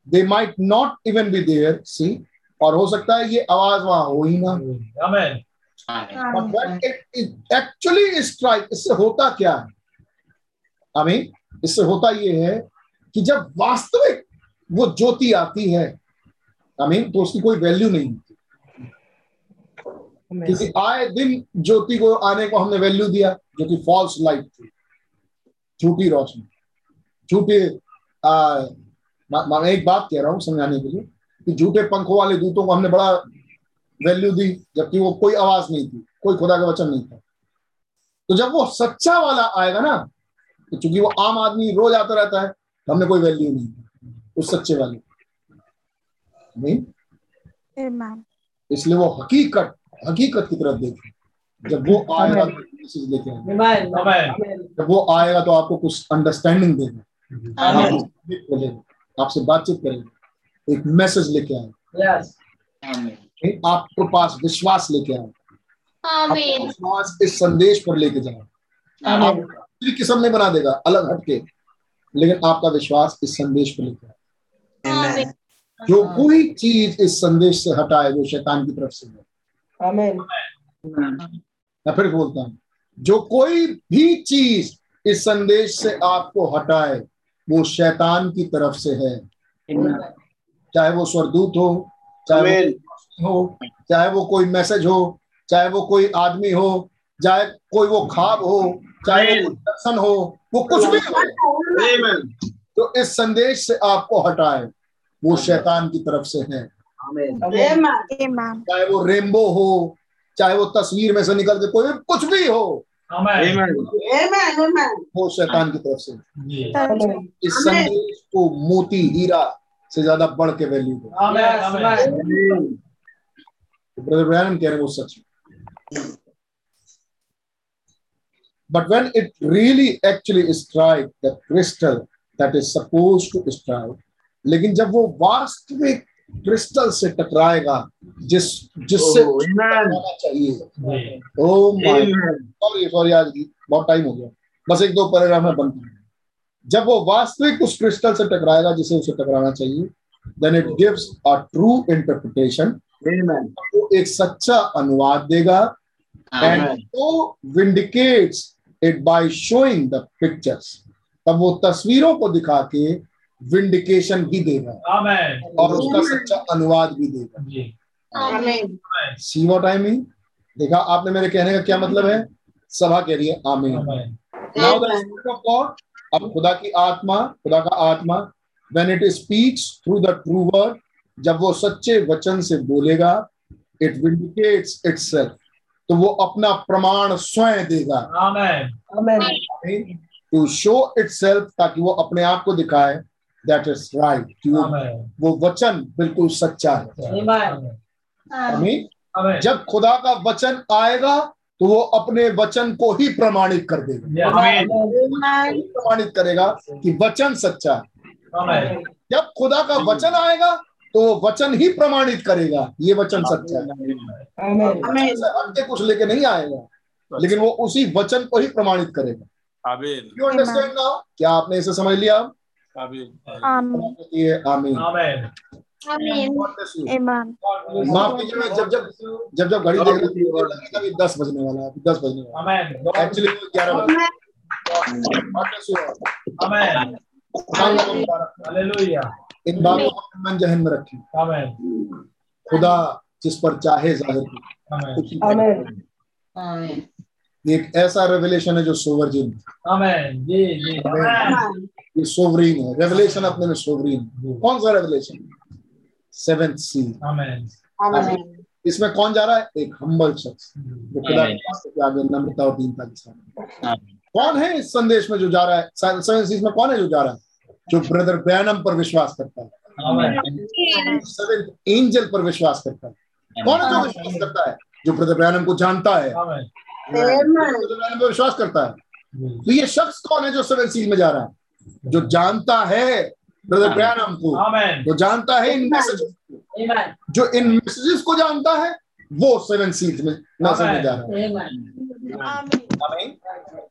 They might not even be there see और हो सकता है ये आवाज़ वहाँ हो ही ना. एक्चुअली स्ट्राइक इससे होता क्या है? हमें इससे होता ये है कि जब वास्तविक वो ज्योति आती है हमें तो उसकी कोई वैल्यू नहीं होती। क्योंकि आए दिन ज्योति को आने को हमने वैल्यू दिया जो कि फॉल्स लाइट थी झूठी रोशनी। झूठे आ, मा- मा- मैं एक बात कह रहा हूँ समझाने के लिए। कि झूठे पंखों वाले दूतों को हमने बड़ा वैल्यू दी जबकि वो कोई आवाज़ नहीं थी कोई खुदा का वचन नहीं था। तो जब वो सच्चा वाला आएगा ना तो चूँकि वो आम आदमी रोज आता रहता है तो हमने कोई वैल्यू नहीं उस सच्चे वाले नहीं? इसलिए वो हकीकत हकीकत की तरफ़ देखें जब वो आएगा तो मैसेज लेके आएगा Amen. Amen. जब वो आएगा तो आपको कुछ अंडरस्टैंडिंग देगा। आपसे बातचीत करेगा। एक मैसेज लेके आए। आपके पास विश्वास लेके आए। विश्वास इस संदेश पर लेके जाएगा आमीन। किस्म नहीं बना देगा अलग हटके। लेकिन आपका विश्वास इस संदेश पर लेके Amen. जो कोई चीज़ इस संदेश से हटाए वो शैतान की तरफ़ से है। मैं फिर बोलता हूँ जो कोई भी चीज़ इस संदेश से आपको हटाए वो शैतान की तरफ़ से है। चाहे वो स्वरदूत हो चाहे वो हो चाहे वो कोई मैसेज हो चाहे वो कोई आदमी हो चाहे कोई वो खाब हो चाहे वो दर्शन हो वो कुछ भी हो। तो इस संदेश से आपको हटाए। वो शैतान की तरफ़ से है। चाहे वो रेमबो हो चाहे वो तस्वीर में से निकल के कोई कुछ भी हो। वो शैतान की तरफ़ से इस संदेश को मोती हीरा से ज़्यादा बढ़ के वैल्यू. Amen. ब्रदर ब्रैनम कह रहे हैं वो सच but when it really actually strike the crystal that is suppose to strike लेकिन जब वो वास्तविक क्रिस्टल से टकराएगा जिस जिससे टकराना चाहिए। ओ माय सॉरी सॉरी आज बहुत टाइम हो गया। बस एक दो पैराग्राफ में बनता है जब वो वास्तविक उस क्रिस्टल से टकराएगा जिसे उसे टकराना चाहिए then it gives a true interpretation वो एक सच्चा अनुवाद देगा एंड वो vindicates it by showing the pictures तब वो तस्वीरों को दिखा के विंडिकेशन भी देगा Amen. और उसका सच्चा अनुवाद भी देगा। सी व्हाट आई मीन देखा आपने मेरे कहने का क्या मतलब है? सभा कह रही है आमीन। Now the spirit of God अब खुदा की आत्मा खुदा का आत्मा when it speaks through the true word जब वो सच्चे वचन से बोलेगा इट विंडिकेट्स इटसेल्फ तो वो अपना प्रमाण स्वयं देगा। टू शो इटसेल्फ ताकि वो अपने आप को दिखाए दैट इज़ राइट कि वो, वो वचन बिल्कुल सच्चा है। Amen. आमीन। Amen. जब खुदा का वचन आएगा तो वो अपने वचन को ही प्रमाणित कर देगा। प्रमाणित करेगा कि वचन सच्चा है। जब खुदा का वचन आएगा तो वो वचन ही प्रमाणित करेगा ये वचन सच्चा है। कुछ लेके नहीं आएगा लेकिन वो उसी वचन को ही प्रमाणित करेगा। यू अंडरस्टैंड नाउ क्या आपने इसे समझ लिया? आमीन। आमीन माफ़ जब जब जब जब घड़ी देख रहा था मुझे लगा कि अभी दस बजने वाला है अभी दस बजने वाला एक्चुअली ग्यारह बजे God bless you all. Amen. खुदा का मुबारक हो। Hallelujah. इन बातों को मन जहन में रखें। खुदा जिस पर चाहे ज़ाहिर एक ऐसा रेवलेशन है जो सोवरजिन है. ये सोवरीन है। रेवलेशन अपने में सोवरीन कौन सा रेवलेशन सेवेंथ सी इसमें कौन जा रहा है? एक हम्बल शख्स। जो खुदा के आगे नम्रता और दीनता के साथ। कौन है इस संदेश में जो जा रहा है? सेवन सीज में कौन है जो जा रहा है? जो ब्रदर ब्रैनम पर विश्वास करता है। सेवेंथ एंजल पर विश्वास करता है। कौन है जो विश्वास करता है? जो ब्रदर ब्रैनम को जानता है। ब्रदर ब्रैनम पर विश्वास करता है। तो ये शख्स कौन है जो सेवन सीज में जा रहा है? जो जानता है। ब्रदर ब्रैनम को. जो जानता है इन मैसेजेस को। जो इन मैसेजेस को जानता है वो सेवन सीज में मैसेज में जा रहा है।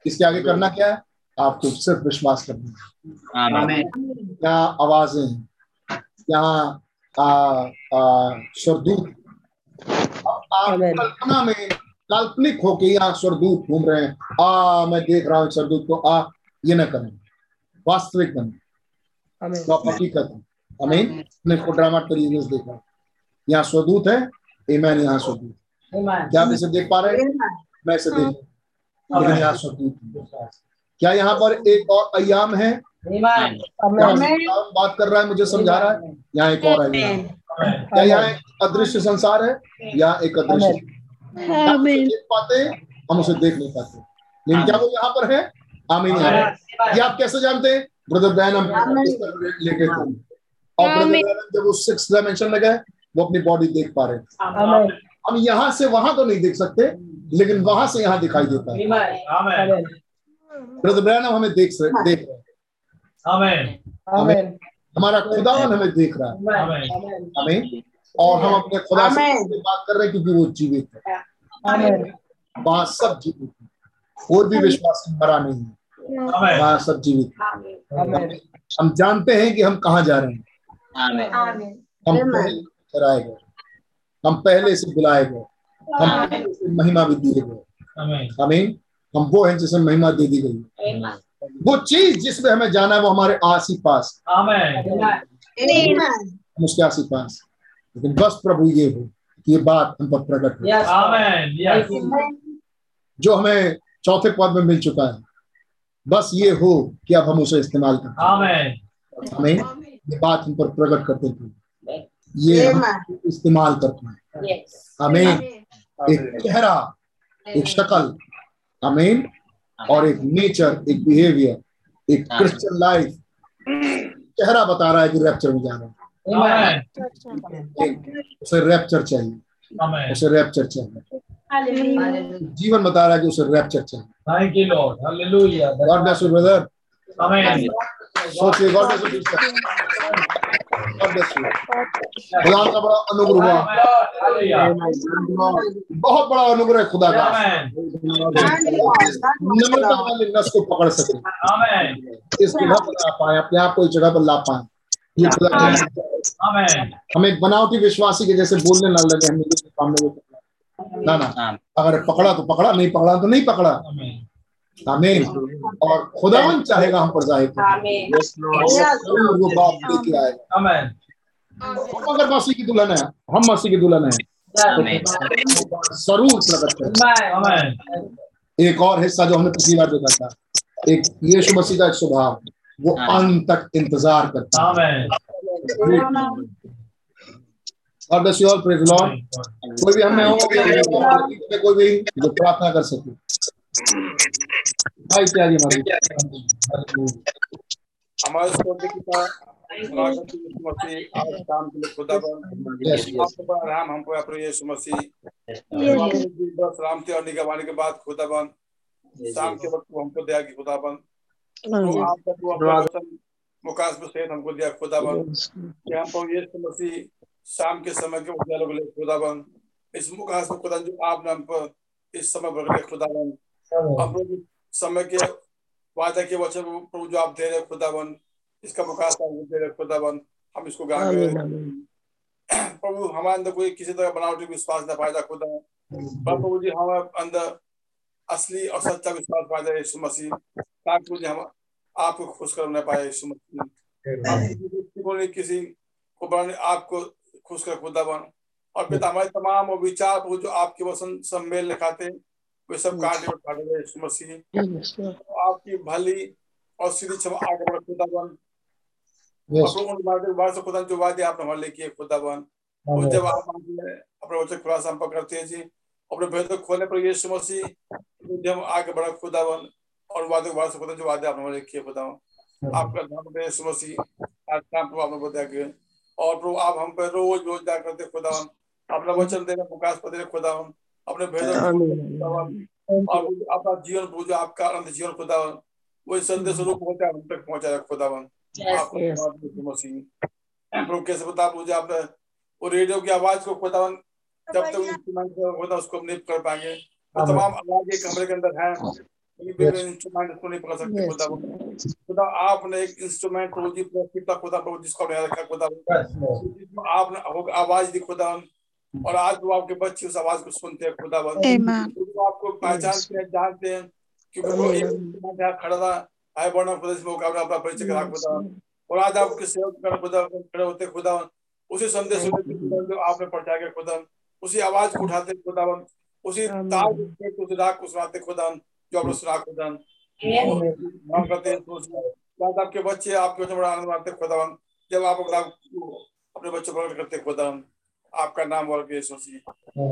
इसके आगे करना क्या है? आपको सिर्फ़ विश्वास करना है. यहाँ आवाज़ें यहाँ आ, आ, स्वरदूत आप कल्पना में काल्पनिक होके यहाँ स्वरदूत घूम रहे हैं। आ मैं देख रहा हूँ स्वरदूत को। आ ये ना करें। वास्तविक बने। Amen. हकीकत है आमीन ने को ड्रामा तरीके देखा। यहाँ स्वदूत है ईमान यहाँ स्वदूत। क्या आप इसे देख पा रहे हैं? मैं इसे देख लेकिन यहाँ स्वदूत क्या यहाँ पर एक और अयाम है? बात कर रहा है मुझे समझा रहा है? यहाँ एक और अयाम क्या यहाँ एक अदृश्य संसार है? यहाँ एक अदृश्य देख पाते हैं? हम उसे देख नहीं पाते। लेकिन क्या वो यहाँ पर है? आमीन। यहाँ ये आप कैसे जानते हैं? ब्रदर बैन हम थे और ब्रदर बैन जब उस सिक्स डायमेंशन में गए वो अपनी बॉडी देख पा रहे थे। हम यहाँ से वहाँ तो नहीं देख सकते लेकिन वहाँ से यहाँ दिखाई देता है। Amen. Amen. Amen. Brother Branham हमें देख रहे देख रहे हैं. हमारा खुदावन हमें देख रहा है। हमें और हम अपने खुदा से बात कर रहे हैं क्योंकि वो जीवित है. वहाँ सब जीवित है। और भी विश्वास मरा नहीं है. वहाँ सब जीवित हम जानते हैं कि हम कहाँ जा रहे हैं. हम पहले कराए गए। हम पहले से बुलाए गए। हम पहले से महिमा भी दिए गए. आमीन। हम वो हैं जिसे महिमा दे दी गई. वो चीज़ जिसमें हमें जाना है वो हमारे आस ही पास. हम उसके आस ही पास लेकिन बस प्रभु ये हो कि ये बात हम पर प्रकट हो. जो हमें चौथे पद में मिल चुका है। बस ये हो कि अब हम उसे इस्तेमाल करते हैं। हमें ये बात हम पर प्रकट करते थे ये हम इस्तेमाल करते हैं। हमें एक चेहरा एक शक्ल अमीन और एक नेचर एक बिहेवियर एक क्रिश्चियन लाइफ चेहरा बता रहा है कि रैप्चर में जा रहा है। उसे रैप्चर चाहिए। उसे रैप्चर चाहिए. जीवन बता रहा है कि उसे रैप्चर चाहिए। Thank you, Lord. Hallelujah. God bless you brother Amen. सोचिए God bless you God bless you खुदा का बड़ा अनुग्रह हुआ। बहुत बड़ा अनुग्रह खुदा का। नम्रता वाले नस को पकड़ सके। Amen. इस जगह पर ला पाए अपने आप को इस जगह पर ला पाए। ये खुदा. हम एक बनावटी विश्वासी के जैसे बोलने ना लगे हमने जिसके सामने ना ना। अगर पकड़ा तो पकड़ा नहीं पकड़ा तो नहीं पकड़ा। Amen. आमीन। और खुदावन चाहेगा हम पर ज़ाहिर। वो बात लेके आएगा Amen. हम अगर मसीह की दुल्हन है हम मसीह की दुल्हन है। ज़रूर प्रकट करें। Amen. एक और हिस्सा जो हमने पिछली बार देखा था एक यीशु मसीह का एक स्वभाव वो अंत तक इंतज़ार करता है। Amen. God bless you all, praise the Lord. कोई भी हमें हो कोई भी जो प्रार्थना कर सके। भाई त्यागी हमारी? हमारे है शाम के लिए खुदा Yes, yes. आपके पर राम हम यीशु मसीह। हमारे जी बस राम थे और निगवानी के बाद खुदाबन शाम के वक्त हमको दिया कि खुदाबन तो आपका तो हमको दिया खुदाबन कि हम यीशु मसीह शाम के समय के उजालों के लिए खुदाबन इस मुकास में खुदा जो आपने हम पर इस समय भर के खुदाबन हम लोग समय के वादा के वचन प्रभु जो आप दे रहे खुदावन इसका मुकास दे रहे खुदावन हम इसको गा आमीन प्रभु हमारे अंदर कोई किसी तरह बनावटी विश्वास न पाएगा खुदा पर प्रभु जी हमारे अंदर असली और सच्चा विश्वास पाया यीशु मसीह। ताकि मुझे हम आपको खुश कर न पाए यीशु मसीह। किसी को किसी को बनाने आपको खुश कर खुदा बन। और पिता हमारे तमाम वो विचार प्रभु जो आपके वसन सम्मेल लिखाते वे सब काटे और काटे गए मसीह Lord. आपकी भली और सीधी क्षमा आगे बढ़ खुदा बन. और से खुदा जो वादे आपने हमारे लिए किए खुदा बन और जब आप अपने वचन करते हैं जी अपने भेद खोलने पर यीशु मसीह जब आगे बढ़ा खुदा बन और वादे खुदा जो वादे आपने हमारे लिए किए खुदा आपका नाम है यीशु मसीह आज शाम प्रभु आपने बताया कि और प्रभु आप हम पे रोज रोज दया करते खुदा अपना वचन देने प्रकाश पर देने खुदा अपने अपना जीवन पूजा आपका अनंत जीवन खुदा वही संदेश रूप होता है हम तक पहुँचाया खुदा आपको Yes. धन्यवाद यीशु मसीह। प्रभु कैसे बता मुझे आपने? वो रेडियो की आवाज़ को खुदा जब तक होता उसको हम नहीं कर पाएँगे। वो तमाम आवाज़ एक कमरे के अंदर है। इंस्ट्रूमेंट उसको नहीं पकड़ सकते खुदा खुदा आपने एक इंस्ट्रूमेंट प्रभु जी खुदा प्रभु जिसको हमने रखा खुदा आपने आवाज़ दी खुदा और आज वो आपके बच्चे उस आवाज़ को सुनते हैं खुदा. वो आपको पहचानते हैं जानते हैं कि वो एक खड़ा था आए बड़ा खुदा मुकाबला अपना परिचय करा खुदा। और आज आपके सेवक कर खुदा खड़े होते खुदा उसी संदेश जो आपने पहुँचा के खुदा उसी आवाज़ को उठाते खुदा उसी तार उसी राग को सुनाते खुदा करते हैं आपके बच्चे आपके बच्चे बड़ा आनंद मानते खुदा जब आप अपना अपने बच्चों प्रकट करते खुदा आपका नाम और के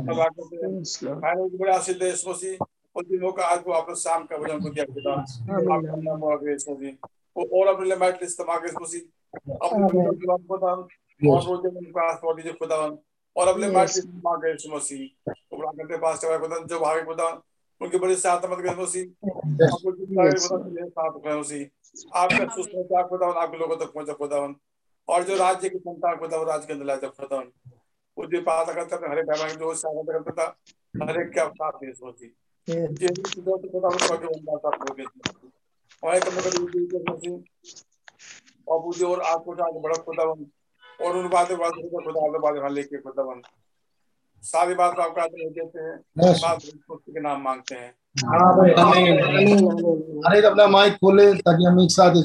बड़ा आशीष दे यीशु मसीह उन दिनों का आज को आपने शाम का भोजन को दिया खुदा आपका नाम और के यीशु मसीह वो और अपने लिए मैट लिस्ट तमाम यीशु मसीह अपने की और वो जो उनका आसपास दीजिए खुदा और अपने मैट लिस्ट तमाम यीशु मसीह करते पास चला खुदा जो भागे खुदा उनकी बड़ी मत कर मसीह आपको साथ सुसमाचार खुदा आपके लोगों तक पहुँचा खुदा और जो राज्य की संतान खुदा राज्य के अंदर लाया खुदा वो जो पाता करता था हरे भाई जो सहायता करता था हर एक के अवतार थे यीशु मसीह Yes. ये जो तो के और मुझे आपको आगे बड़ा खुदा और उन बातें बातें खुदा खुदा लेके खुदा सारी बात को आपका आदर देते हैं के नाम मांगते हैं. Amen. अरे अपना माइक खोले ताकि हम एक साथ इस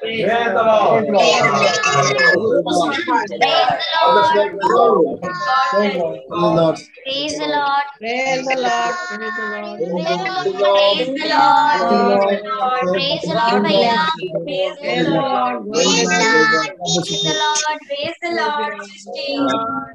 Praise the Lord. Praise the Lord. Praise the Lord. Praise the Lord. Praise the Lord. Praise the Lord. Praise the Lord. Praise the Lord. Praise the Lord. Praise the Lord. Praise the Lord. Praise the Lord.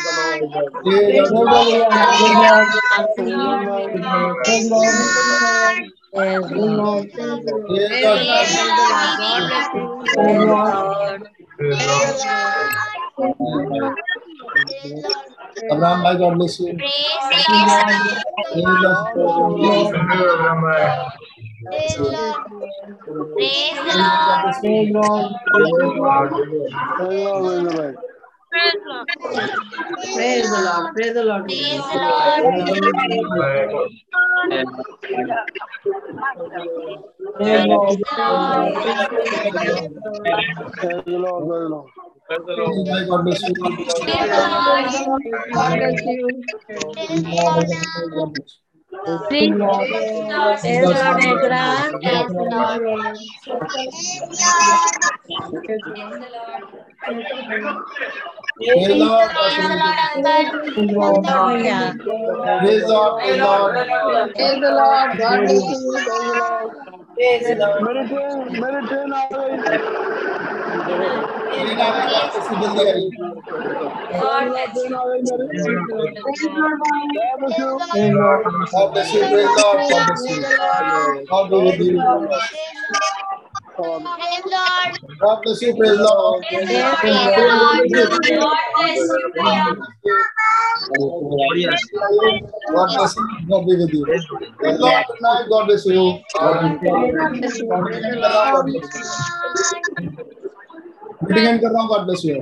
Good. Praise Praise the Lord. Praise the Lord. Praise the Lord. Praise Lord. Praise the Lord. Praise the Lord. Praise the Lord. Praise the Lord. Praise the Lord. Praise the Lord. Praise the Lord. Praise the Lord. You. Bring is the Lord! grant the Lord. Praise the Lord. Praise the Lord. Praise the Lord. God the Lord. मेरी train मेरी train आ गई train आ गई आपसे जल्दी आ रही train आ गई मेरी God bless you. God bless you, praise the Lord, God bless you. God be with you. Lord. God bless you, praise the Lord. Praise Lord. God bless you. God bless you. God be with you. Praise the Lord. Good night. God bless you. Meeting end कर रहा हूँ God bless you.